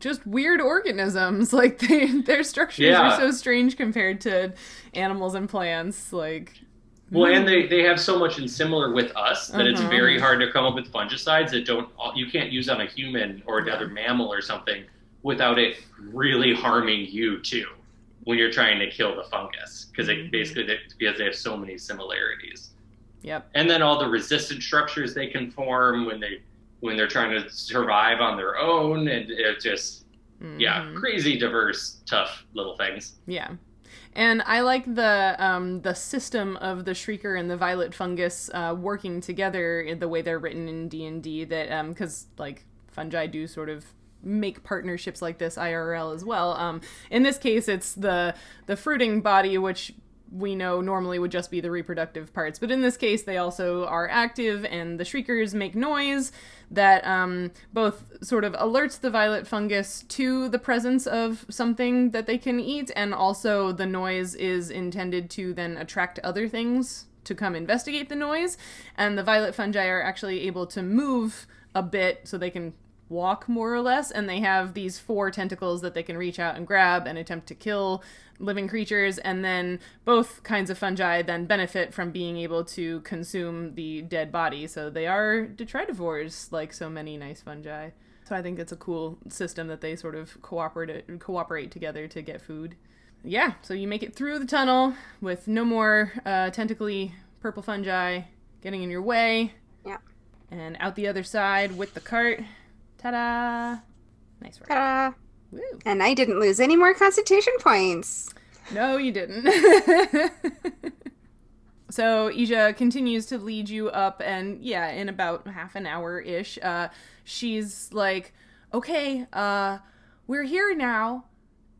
just weird organisms. *laughs* Like they, their structures Yeah. are so strange compared to animals and plants. Like, Well, and they, they have so much in similar with us that it's Uh-huh. very hard to come up with fungicides that don't you can't use on a human or another mammal or something without it really harming you too when you're trying to kill the fungus because it basically they, because they have so many similarities. yep. And then all the resistant structures they can form when they when they're trying to survive on their own and it's just yeah Mhm. crazy diverse tough little things. Yeah. And I like the um, the system of the shrieker and the violet fungus uh, working together in the way they're written in D and D. That because like fungi do sort of make partnerships like this IRL as well. Um, in this case, it's the the fruiting body, which we know normally would just be the reproductive parts, but in this case, they also are active, and the shriekers make noise that um, both sort of alerts the violet fungus to the presence of something that they can eat, and also the noise is intended to then attract other things to come investigate the noise. And the violet fungi are actually able to move a bit so they can walk more or less, and they have these four tentacles that they can reach out and grab and attempt to kill living creatures, and then both kinds of fungi then benefit from being able to consume the dead body. So they are detritivores, like so many nice fungi. So I think it's a cool system that they sort of cooperate cooperate together to get food. Yeah, so you make it through the tunnel with no more uh, tentacly purple fungi getting in your way. Yeah. And out the other side with the cart. Ta-da! Nice work. Ta-da. Woo. And I didn't lose any more constitution points. No, you didn't. *laughs* so Ija continues to lead you up, and yeah, in about half an hour ish, uh, she's like, "Okay, uh, we're here now,"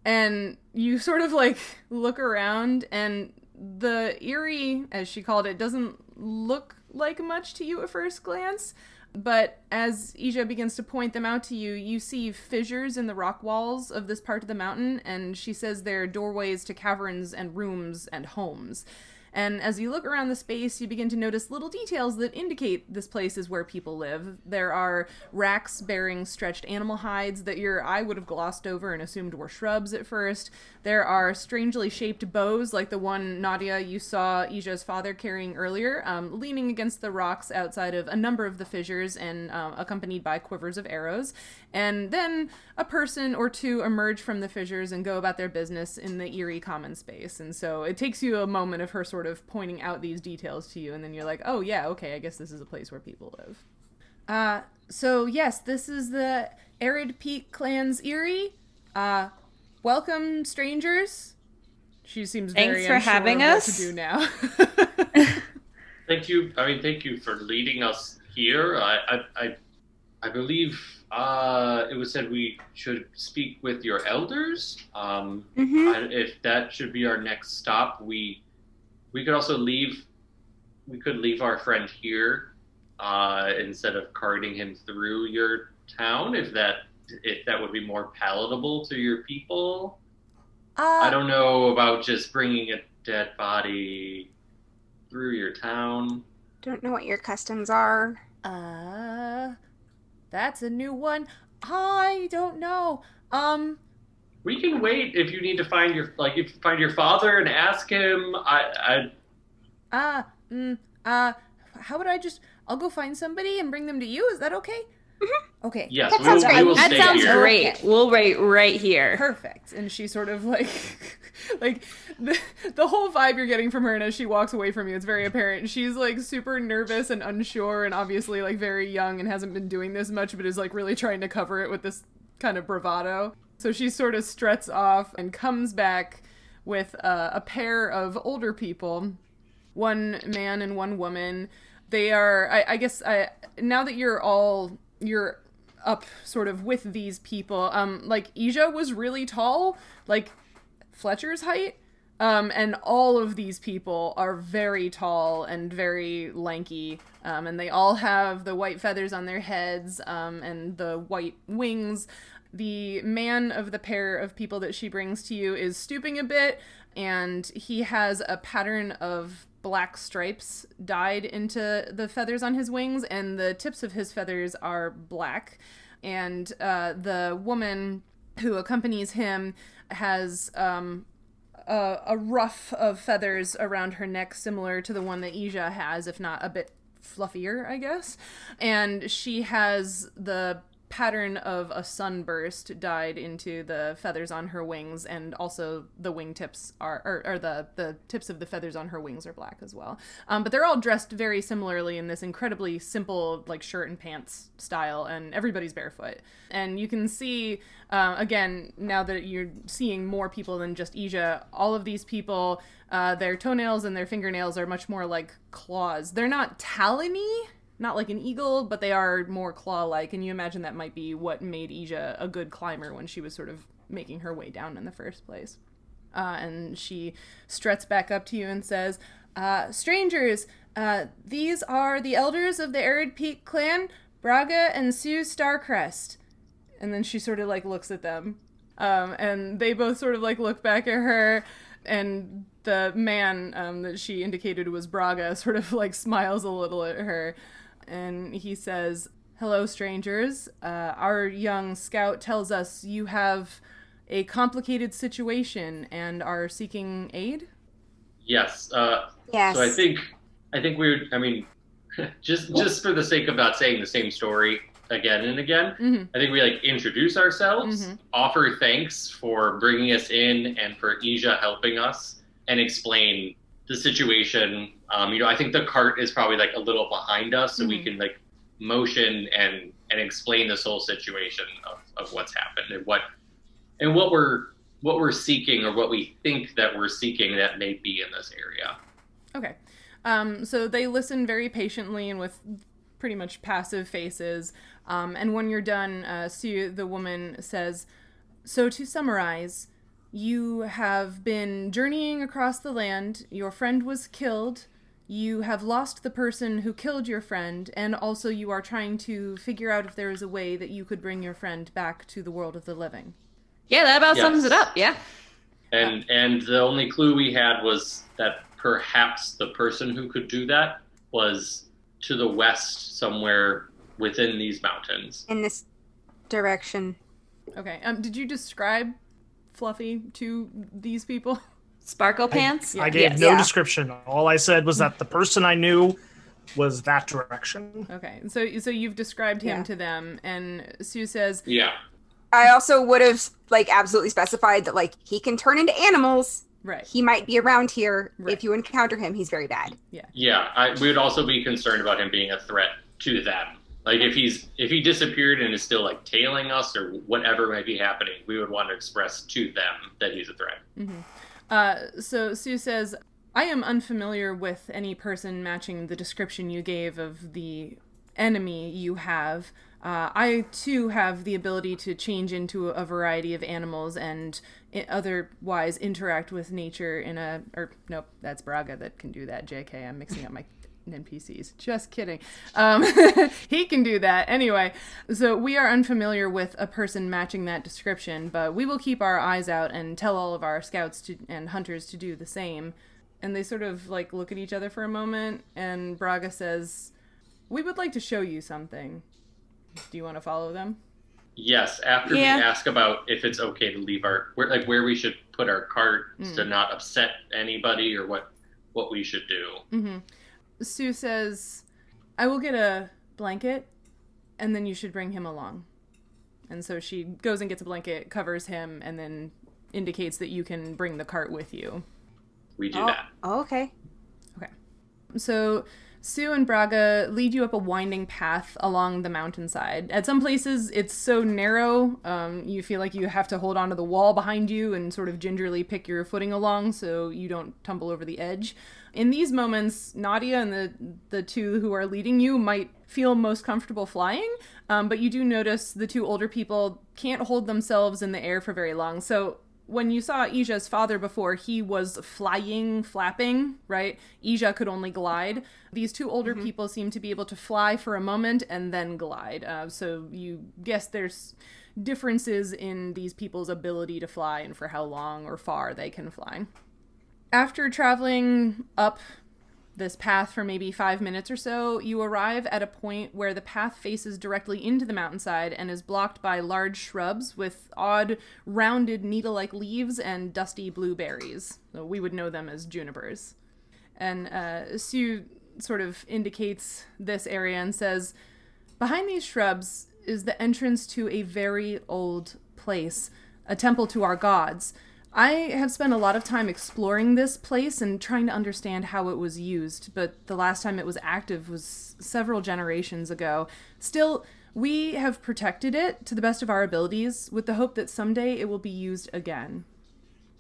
and you sort of like look around, and the Aerie, as she called it, doesn't look like much to you at first glance. But as Ija begins to point them out to you, you see fissures in the rock walls of this part of the mountain, and she says they're doorways to caverns and rooms and homes. And as you look around the space, you begin to notice little details that indicate this place is where people live. There are racks bearing stretched animal hides that your eye would have glossed over and assumed were shrubs at first. There are strangely shaped bows, like the one Nadia you saw Ija's father carrying earlier, um, leaning against the rocks outside of a number of the fissures and uh, accompanied by quivers of arrows. And then a person or two emerge from the fissures and go about their business in the Aerie common space. And so it takes you a moment of her sort of pointing out these details to you, and then you're like, oh, yeah, okay, I guess this is a place where people live. Uh, so, yes, this is the Arid Peak Clan's Aerie. Uh, welcome, strangers. She seems Thanks very for unsure having of what us. to do now. *laughs* Thank you. I mean, thank you for leading us here. I, I, I, I believe uh, it was said we should speak with your elders. Um, hmm I, if that should be our next stop, we we could also leave. We could leave our friend here uh, instead of carting him through your town. If that if that would be more palatable to your people. I uh, don't know about just bringing a dead body through your town. Don't know what your customs are. uh, that's a new one. I don't know. Um, We can wait if you need to find your like if you find your father and ask him. I I uh, mm, uh, how would I just? I'll go find somebody and bring them to you. Is that okay? Okay. yes, That we will, sounds we great. That sounds here. great. We'll wait right here. Perfect. And she sort of like, *laughs* like the, the whole vibe you're getting from her, and as she walks away from you, it's very apparent. She's like super nervous and unsure, and obviously like very young and hasn't been doing this much, but is like really trying to cover it with this kind of bravado. So she sort of struts off and comes back with uh, a pair of older people, one man and one woman. They are, I, I guess, I, now that you're all you're up sort of with these people. Um, like Ija was really tall, like Fletcher's height. Um, and all of these people are very tall and very lanky. Um, and they all have the white feathers on their heads um, and the white wings. The man of the pair of people that she brings to you is stooping a bit, and he has a pattern of black stripes dyed into the feathers on his wings, and the tips of his feathers are black. And uh, the woman who accompanies him has um, a, a ruff of feathers around her neck, similar to the one that Ija has, if not a bit fluffier, I guess. And she has the pattern of a sunburst dyed into the feathers on her wings and also the wingtips are or, or the the tips of the feathers on her wings are black as well. Um, but they're all dressed very similarly in this incredibly simple like shirt and pants style and everybody's barefoot. And you can see uh, again now that you're seeing more people than just Ija all of these people uh, their toenails and their fingernails are much more like claws. They're not talony not like an eagle, but they are more claw like, and you imagine that might be what made Ija a good climber when she was sort of making her way down in the first place. Uh, and she struts back up to you and says, uh, Strangers, uh, these are the elders of the Arid Peak clan, Braga and Sue Starcrest. And then she sort of like looks at them. Um, and they both sort of like look back at her, and the man um, that she indicated was Braga sort of like *laughs* smiles a little at her and he says, Hello, strangers. Uh, our young scout tells us you have a complicated situation and are seeking aid. Yes. Uh, Yes. So I think I think we would. I mean, *laughs* just just for the sake of not saying the same story again and again, Mhm. I think we like introduce ourselves, Mhm. offer thanks for bringing us in and for Ija helping us, and explain the situation. Um, you know, I think the cart is probably like a little behind us, so we Mhm. can like motion and and explain this whole situation of, of what's happened and what and what we're what we're seeking or what we think that we're seeking that may be in this area. Okay. Um, so they listen very patiently and with pretty much passive faces. Um, and when you're done, uh, Sue, the woman, says, So to summarize, you have been journeying across the land, your friend was killed, you have lost the person who killed your friend, and also you are trying to figure out if there is a way that you could bring your friend back to the world of the living. Yeah, that about Yes. sums it up. Yeah. And and the only clue we had was that perhaps the person who could do that was to the west somewhere within these mountains. In this direction. Okay. Um, did you describe Fluffy to these people? *laughs* Sparkle pants? I gave Yes. no Yeah. description. All I said was that the person I knew was that direction. Okay. So so you've described him Yeah. to them, and Sue says, Yeah. I also would have like absolutely specified that like he can turn into animals. right. He might be around here. Right. If you encounter him, he's very bad. Yeah. Yeah, I, we would also be concerned about him being a threat to them. Like if he's if he disappeared and is still like tailing us or whatever might be happening, we would want to express to them that he's a threat. Uh, so Sue says, I am unfamiliar with any person matching the description you gave of the enemy you have. Uh, I too have the ability to change into a variety of animals and otherwise interact with nature in a. Or, nope, that's Braga that can do that. JK, I'm mixing up my NPCs. Just kidding. Um, *laughs* he can do that. Anyway, so we are unfamiliar with a person matching that description, but we will keep our eyes out and tell all of our scouts to, and hunters to do the same. And they sort of like look at each other for a moment, and Braga says, We would like to show you something. Do you want to follow them? Yes, after Yeah. we ask about if it's okay to leave our where like where we should put our cart Mm. to not upset anybody or what what we should do. Mm-hmm. Sue says, I will get a blanket, and then you should bring him along. And so she goes and gets a blanket, covers him, and then indicates that you can bring the cart with you. We do oh, that. oh, okay. So Sue and Braga lead you up a winding path along the mountainside. At some places, it's so narrow, um, you feel like you have to hold onto the wall behind you and sort of gingerly pick your footing along so you don't tumble over the edge. In these moments, Nadia and the the two who are leading you might feel most comfortable flying, um, but you do notice the two older people can't hold themselves in the air for very long. So when you saw Ija's father before, he was flying, flapping, right? Ija could only glide. These two older people seem to be able to fly for a moment and then glide. Uh, so you guess there's differences in these people's ability to fly and for how long or far they can fly. After traveling up this path for maybe five minutes or so, you arrive at a point where the path faces directly into the mountainside and is blocked by large shrubs with odd, rounded, needle like leaves and dusty blue berries. So we would know them as junipers. And uh, Sue sort of indicates this area and says, Behind these shrubs is the entrance to a very old place, a temple to our gods. I have spent a lot of time exploring this place and trying to understand how it was used, but the last time it was active was several generations ago. Still, we have protected it to the best of our abilities with the hope that someday it will be used again.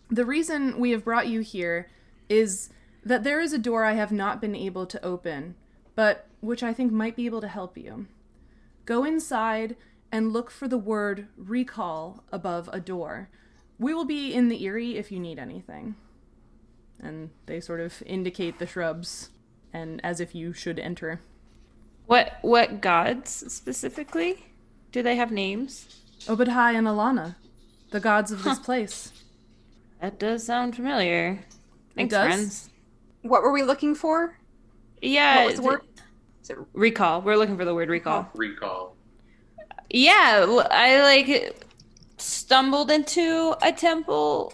The reason we have brought you here is that there is a door I have not been able to open, but which I think might be able to help you. Go inside and look for the word recall above a door. We will be in the Aerie if you need anything. And they sort of indicate the shrubs and as if you should enter. What what gods specifically? Do they have names? Obadai and Alana, the gods of this place. That does sound familiar. Thanks, does? friends. What were we looking for? Yeah. What was the th- word? Recall. We're looking for the word recall. Recall. Yeah, I like stumbled into a temple.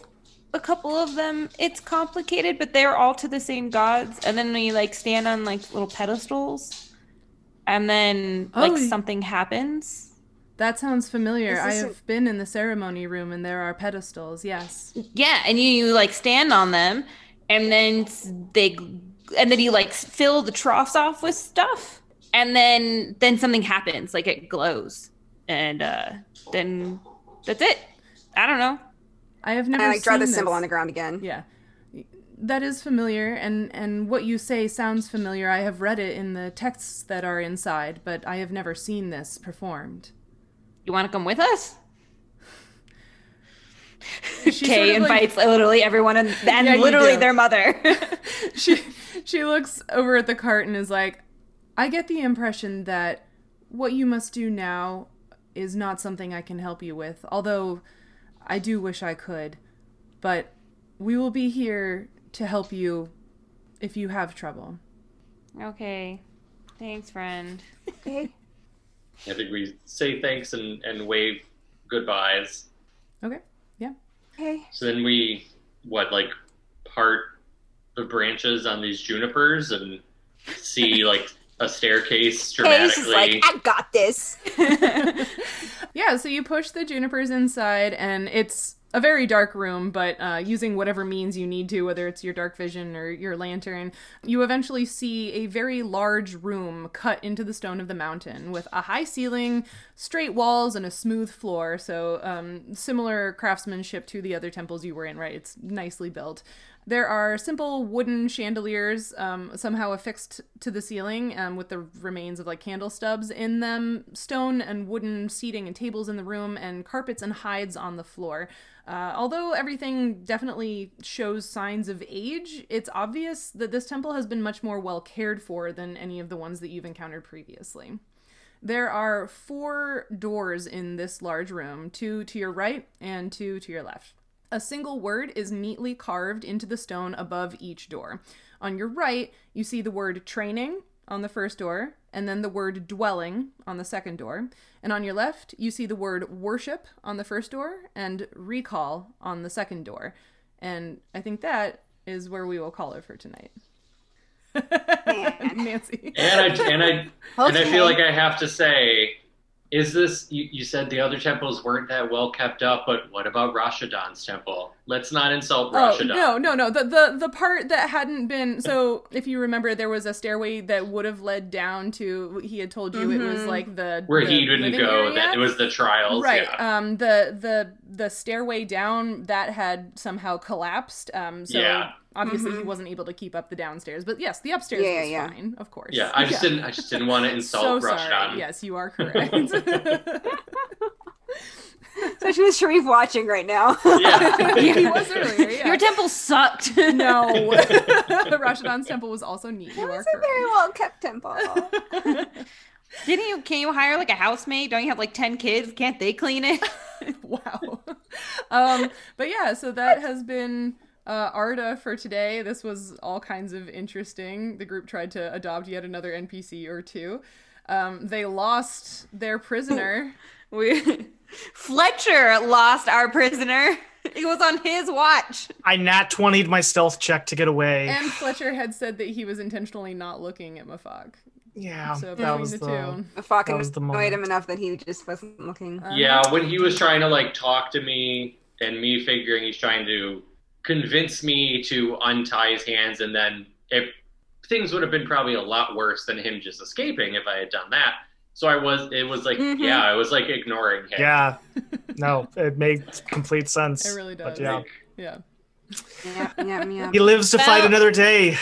A couple of them, it's complicated, but they're all to the same gods. And then we like stand on like little pedestals, and then like Oh, y- something happens. That sounds familiar. I this a- have been in the ceremony room and there are pedestals, yes. Yeah, and you, you like stand on them, and then they, and then you like fill the troughs off with stuff, and then then something happens, like it glows, and uh then that's it. I don't know. I have And never I like draw seen the symbol on the ground again. Yeah. That is familiar and and what you say sounds familiar. I have read it in the texts that are inside, but I have never seen this performed. You want to come with us? She Kay sort of, like- invites literally everyone and, *laughs* and Yeah, literally their mother. *laughs* *laughs* she she looks over at the cart and is like, "I get the impression that what you must do now is not something I can help you with, although I do wish I could. But we will be here to help you if you have trouble. Okay. Thanks, friend. Okay. I think we say thanks and, and wave goodbyes. Okay. Yeah. Okay. So then we, what, like part the branches on these junipers and see like a staircase Paige is like, I got this. *laughs* Yeah, so you push the junipers inside, and it's a very dark room, but uh, using whatever means you need to, whether it's your dark vision or your lantern, you eventually see a very large room cut into the stone of the mountain with a high ceiling, straight walls, and a smooth floor. So, um, similar craftsmanship to the other temples you were in, right? It's nicely built. There are simple wooden chandeliers um, somehow affixed to the ceiling um, with the remains of like candle stubs in them, stone and wooden seating and tables in the room, and carpets and hides on the floor. Uh, although everything definitely shows signs of age, it's obvious that this temple has been much more well cared for than any of the ones that you've encountered previously. There are four doors in this large room two to your right and two to your left. A single word is neatly carved into the stone above each door. On your right, you see the word training on the first door, and then the word dwelling on the second door. And on your left, you see the word worship on the first door and recall on the second door. And I think that is where we will call it for tonight. *laughs* Nancy. and I and I and I feel like I have to say, is this you, you said the other temples weren't that well kept up, but what about Rashadan's temple? Let's not insult Oh Rashadan. no, no, no. The the the part that hadn't been so if you remember there was a stairway that would have led down to he had told you it was Mhm. like the Where the he didn't go, area. that it was the trials. right Yeah. um the the the stairway down that had somehow collapsed um so Yeah. Obviously he Mhm. wasn't able to keep up the downstairs but yes the upstairs Yeah, was yeah. fine of course yeah, I just didn't I just didn't want to *laughs* so insult sorry Rashadan. yes you are *laughs* correct *laughs* Especially with Sharif watching right now. Yeah. he was earlier yeah Your temple sucked. no the Rashadan's temple was also neat you It was a correct very well kept temple. Didn't you? Can you hire like a housemaid? Don't you have like ten kids? Can't they clean it? wow. Um, but yeah, so that has been uh, Arda for today. This was all kinds of interesting. The group tried to adopt yet another NPC or two. Um, they lost their prisoner. *laughs* We Fletcher lost our prisoner. *laughs* It was on his watch. I nat 20'd my stealth check to get away. and Fletcher had said that he was intentionally not looking at Mafak. yeah, So that between was the, the. two. The fucking That was the annoyed him enough that he just wasn't looking. Um, Yeah, when he was trying to like talk to me and me figuring he's trying to convince me to untie his hands and then if things would have been probably a lot worse than him just escaping if I had done that. So I was it was like Mhm. yeah, I was like ignoring him. Yeah, *laughs* no, it made complete sense. It really But does. yeah, Yeah. Yeah, yeah, yeah. he lives to fight Well- another day.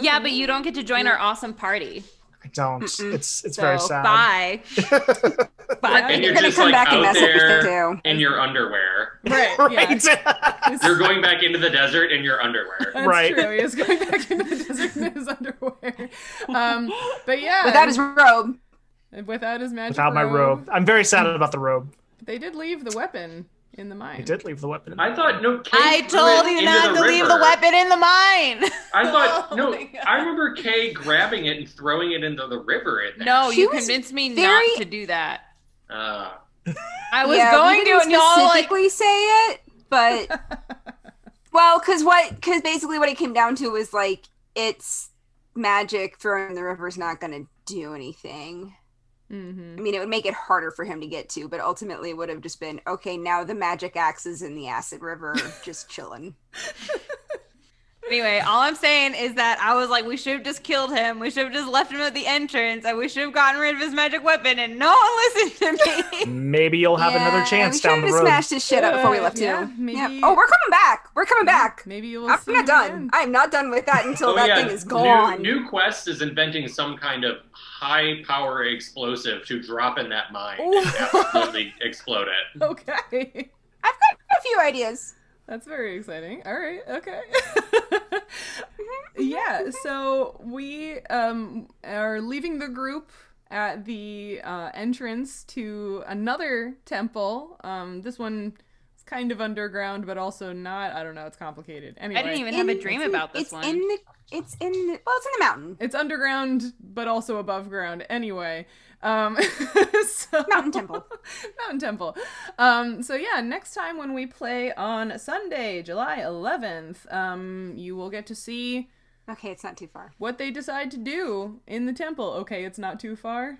Yeah, but you don't get to join our awesome party. I don't. Mm-mm. It's it's So very sad. bye. *laughs* Bye. And You're you're gonna come like back and out mess everything there too. in your underwear. Right. right. Yeah. *laughs* You're going back into the desert in your underwear. That's Right. true. He is going back into the desert in his underwear. Um, but yeah, Without his robe. without his magic Without my robe, I'm very sad about the robe. They did leave the weapon in the mine. He did leave the weapon. I thought no. Kay I told you not the to leave the weapon in the mine. *laughs* I thought *laughs* Oh no. my I remember Kay grabbing it and throwing it into the river. In. No, She you convinced me very- not to do that. Uh, *laughs* I was yeah, going to, didn't and y'all like specifically say it, but well, because what? Because basically, what it came down to was like it's magic thrown in the river is not going to do anything. Hmm I mean, it would make it harder for him to get to, but ultimately, it would have just been okay. Now the magic axe is in the acid river, just chilling. *laughs* Anyway, all I'm saying is that I was like, we should have just killed him. We should have just left him at the entrance, and we should have gotten rid of his magic weapon. And no one *laughs* listened to me. Maybe you'll have Yeah, another chance we down should've the just road. smashed his shit up before we left too. Yeah, maybe- Oh, we're coming back. We're coming back. Maybe you will. I'm see not him done. again. I'm not done with that until oh that yeah, thing is gone. New, New Quest is inventing some kind of high power explosive to drop in that mine and *laughs* absolutely explode it. Okay. I've got a few ideas. That's very exciting. All right. *laughs* Okay. yeah. So we um, are leaving the group at the uh, entrance to another temple. Um, this one It's kind of underground, but also not. I don't know. It's complicated. Anyway, I didn't even have a dream it's in- about this it's one. in the it's in the well, it's in the mountain. It's underground, but also above ground. Anyway, um, *laughs* so, Mountain Temple. *laughs* Mountain Temple. Um, so yeah, next time when we play on Sunday, July 11th, um, you will get to see Okay, it's not too far. what they decide to do in the temple. Okay, it's not too far.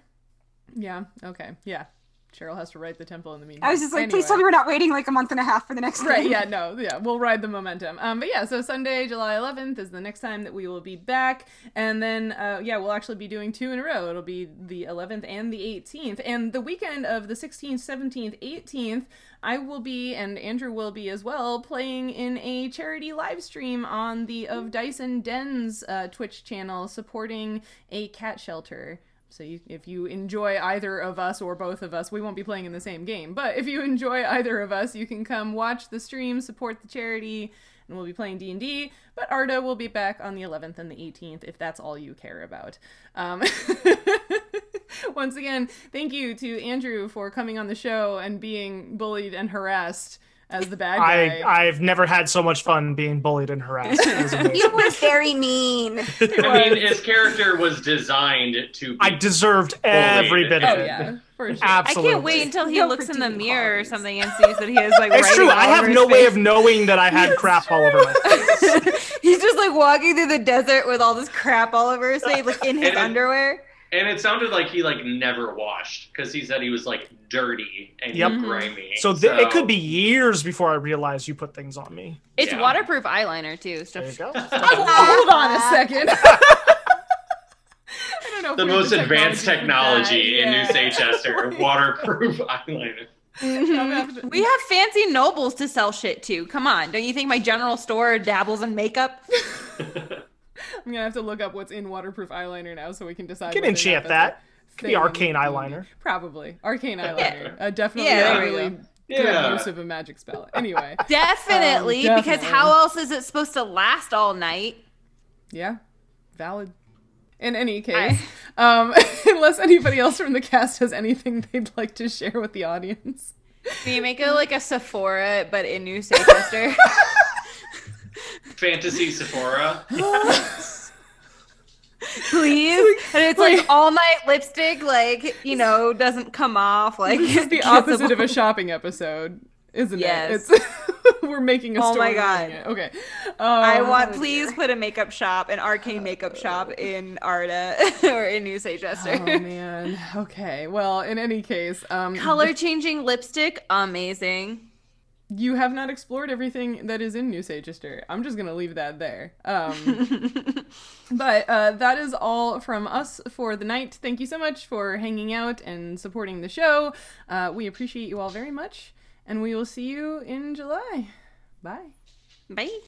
Yeah. Okay. Yeah. Cheryl has to write the temple in the meantime. I was just like, Anyway. please tell me we're not waiting like a month and a half for the next Right, game. yeah, no, yeah, we'll ride the momentum. Um, but yeah, so Sunday, July 11th is the next time that we will be back, and then uh, yeah, we'll actually be doing two in a row. It'll be the 11th and the 18th, and the weekend of the 16th, 17th, 18th, I will be and Andrew will be as well playing in a charity live stream on the of Dyson Dens uh, Twitch channel supporting a cat shelter. So you, if you enjoy either of us or both of us, we won't be playing in the same game. But if you enjoy either of us, you can come watch the stream, support the charity, and we'll be playing D and D. But Arda will be back on the 11th and the 18th if that's all you care about. Um, *laughs* once again, thank you to Andrew for coming on the show and being bullied and harassed as the bad guy. I I've never had so much fun being bullied and harassed. It was *laughs* amazing. You were very mean. *laughs* I mean, his character was designed to. Be I deserved every bit of oh it. yeah, for sure. I can't wait until he Go looks in the deep mirror or something and sees that he has like. *laughs* It's true. I have no his way of knowing that I had crap all over my face. He's just like walking through the desert with all this crap all over his face, like in his underwear. And it sounded like he like never washed because he said he was like dirty and Yep. Mm-hmm. grimy. So th- it could be years before I realized you put things on me. It's Yeah. waterproof eyeliner too. So There you go. *laughs* Hold on a second. *laughs* I don't know. if the most advanced for that. technology in New Yeah. *laughs* Waterproof eyeliner. I'm gonna have to- we have fancy nobles to sell shit to. Come on, don't you think my general store dabbles in makeup? I'm gonna have to look up what's in waterproof eyeliner now so we can decide. You can enchant not that. that's a Could be arcane eyeliner. Probably arcane eyeliner. Uh, definitely Yeah, a really go. good Yeah. use of a magic spell. *laughs* Anyway, Definitely, Um, because definitely. how else is it supposed to last all night? yeah, valid. In any case, um, *laughs* unless anybody else from the cast has anything they'd like to share with the audience. *laughs* Can you make it like a Sephora but in New Sagechester? Fantasy Sephora. *laughs* Please, and it's like all night lipstick, like you know, doesn't come off. Like This is *laughs* the opposite of a shopping episode, isn't Yes. it? It's *laughs* we're making a Oh story. my God. around it. Okay. I Um, want, please put a makeup shop, an arcane makeup shop in Arda or in New Sagechester. Oh man. Okay. Well, in any case, um, Color changing lipstick, amazing. You have not explored everything that is in New Sagechester. I'm just gonna leave that there. Um, *laughs* but uh, that is all from us for the night. Thank you so much for hanging out and supporting the show. Uh, we appreciate you all very much, and we will see you in July. Bye. Bye.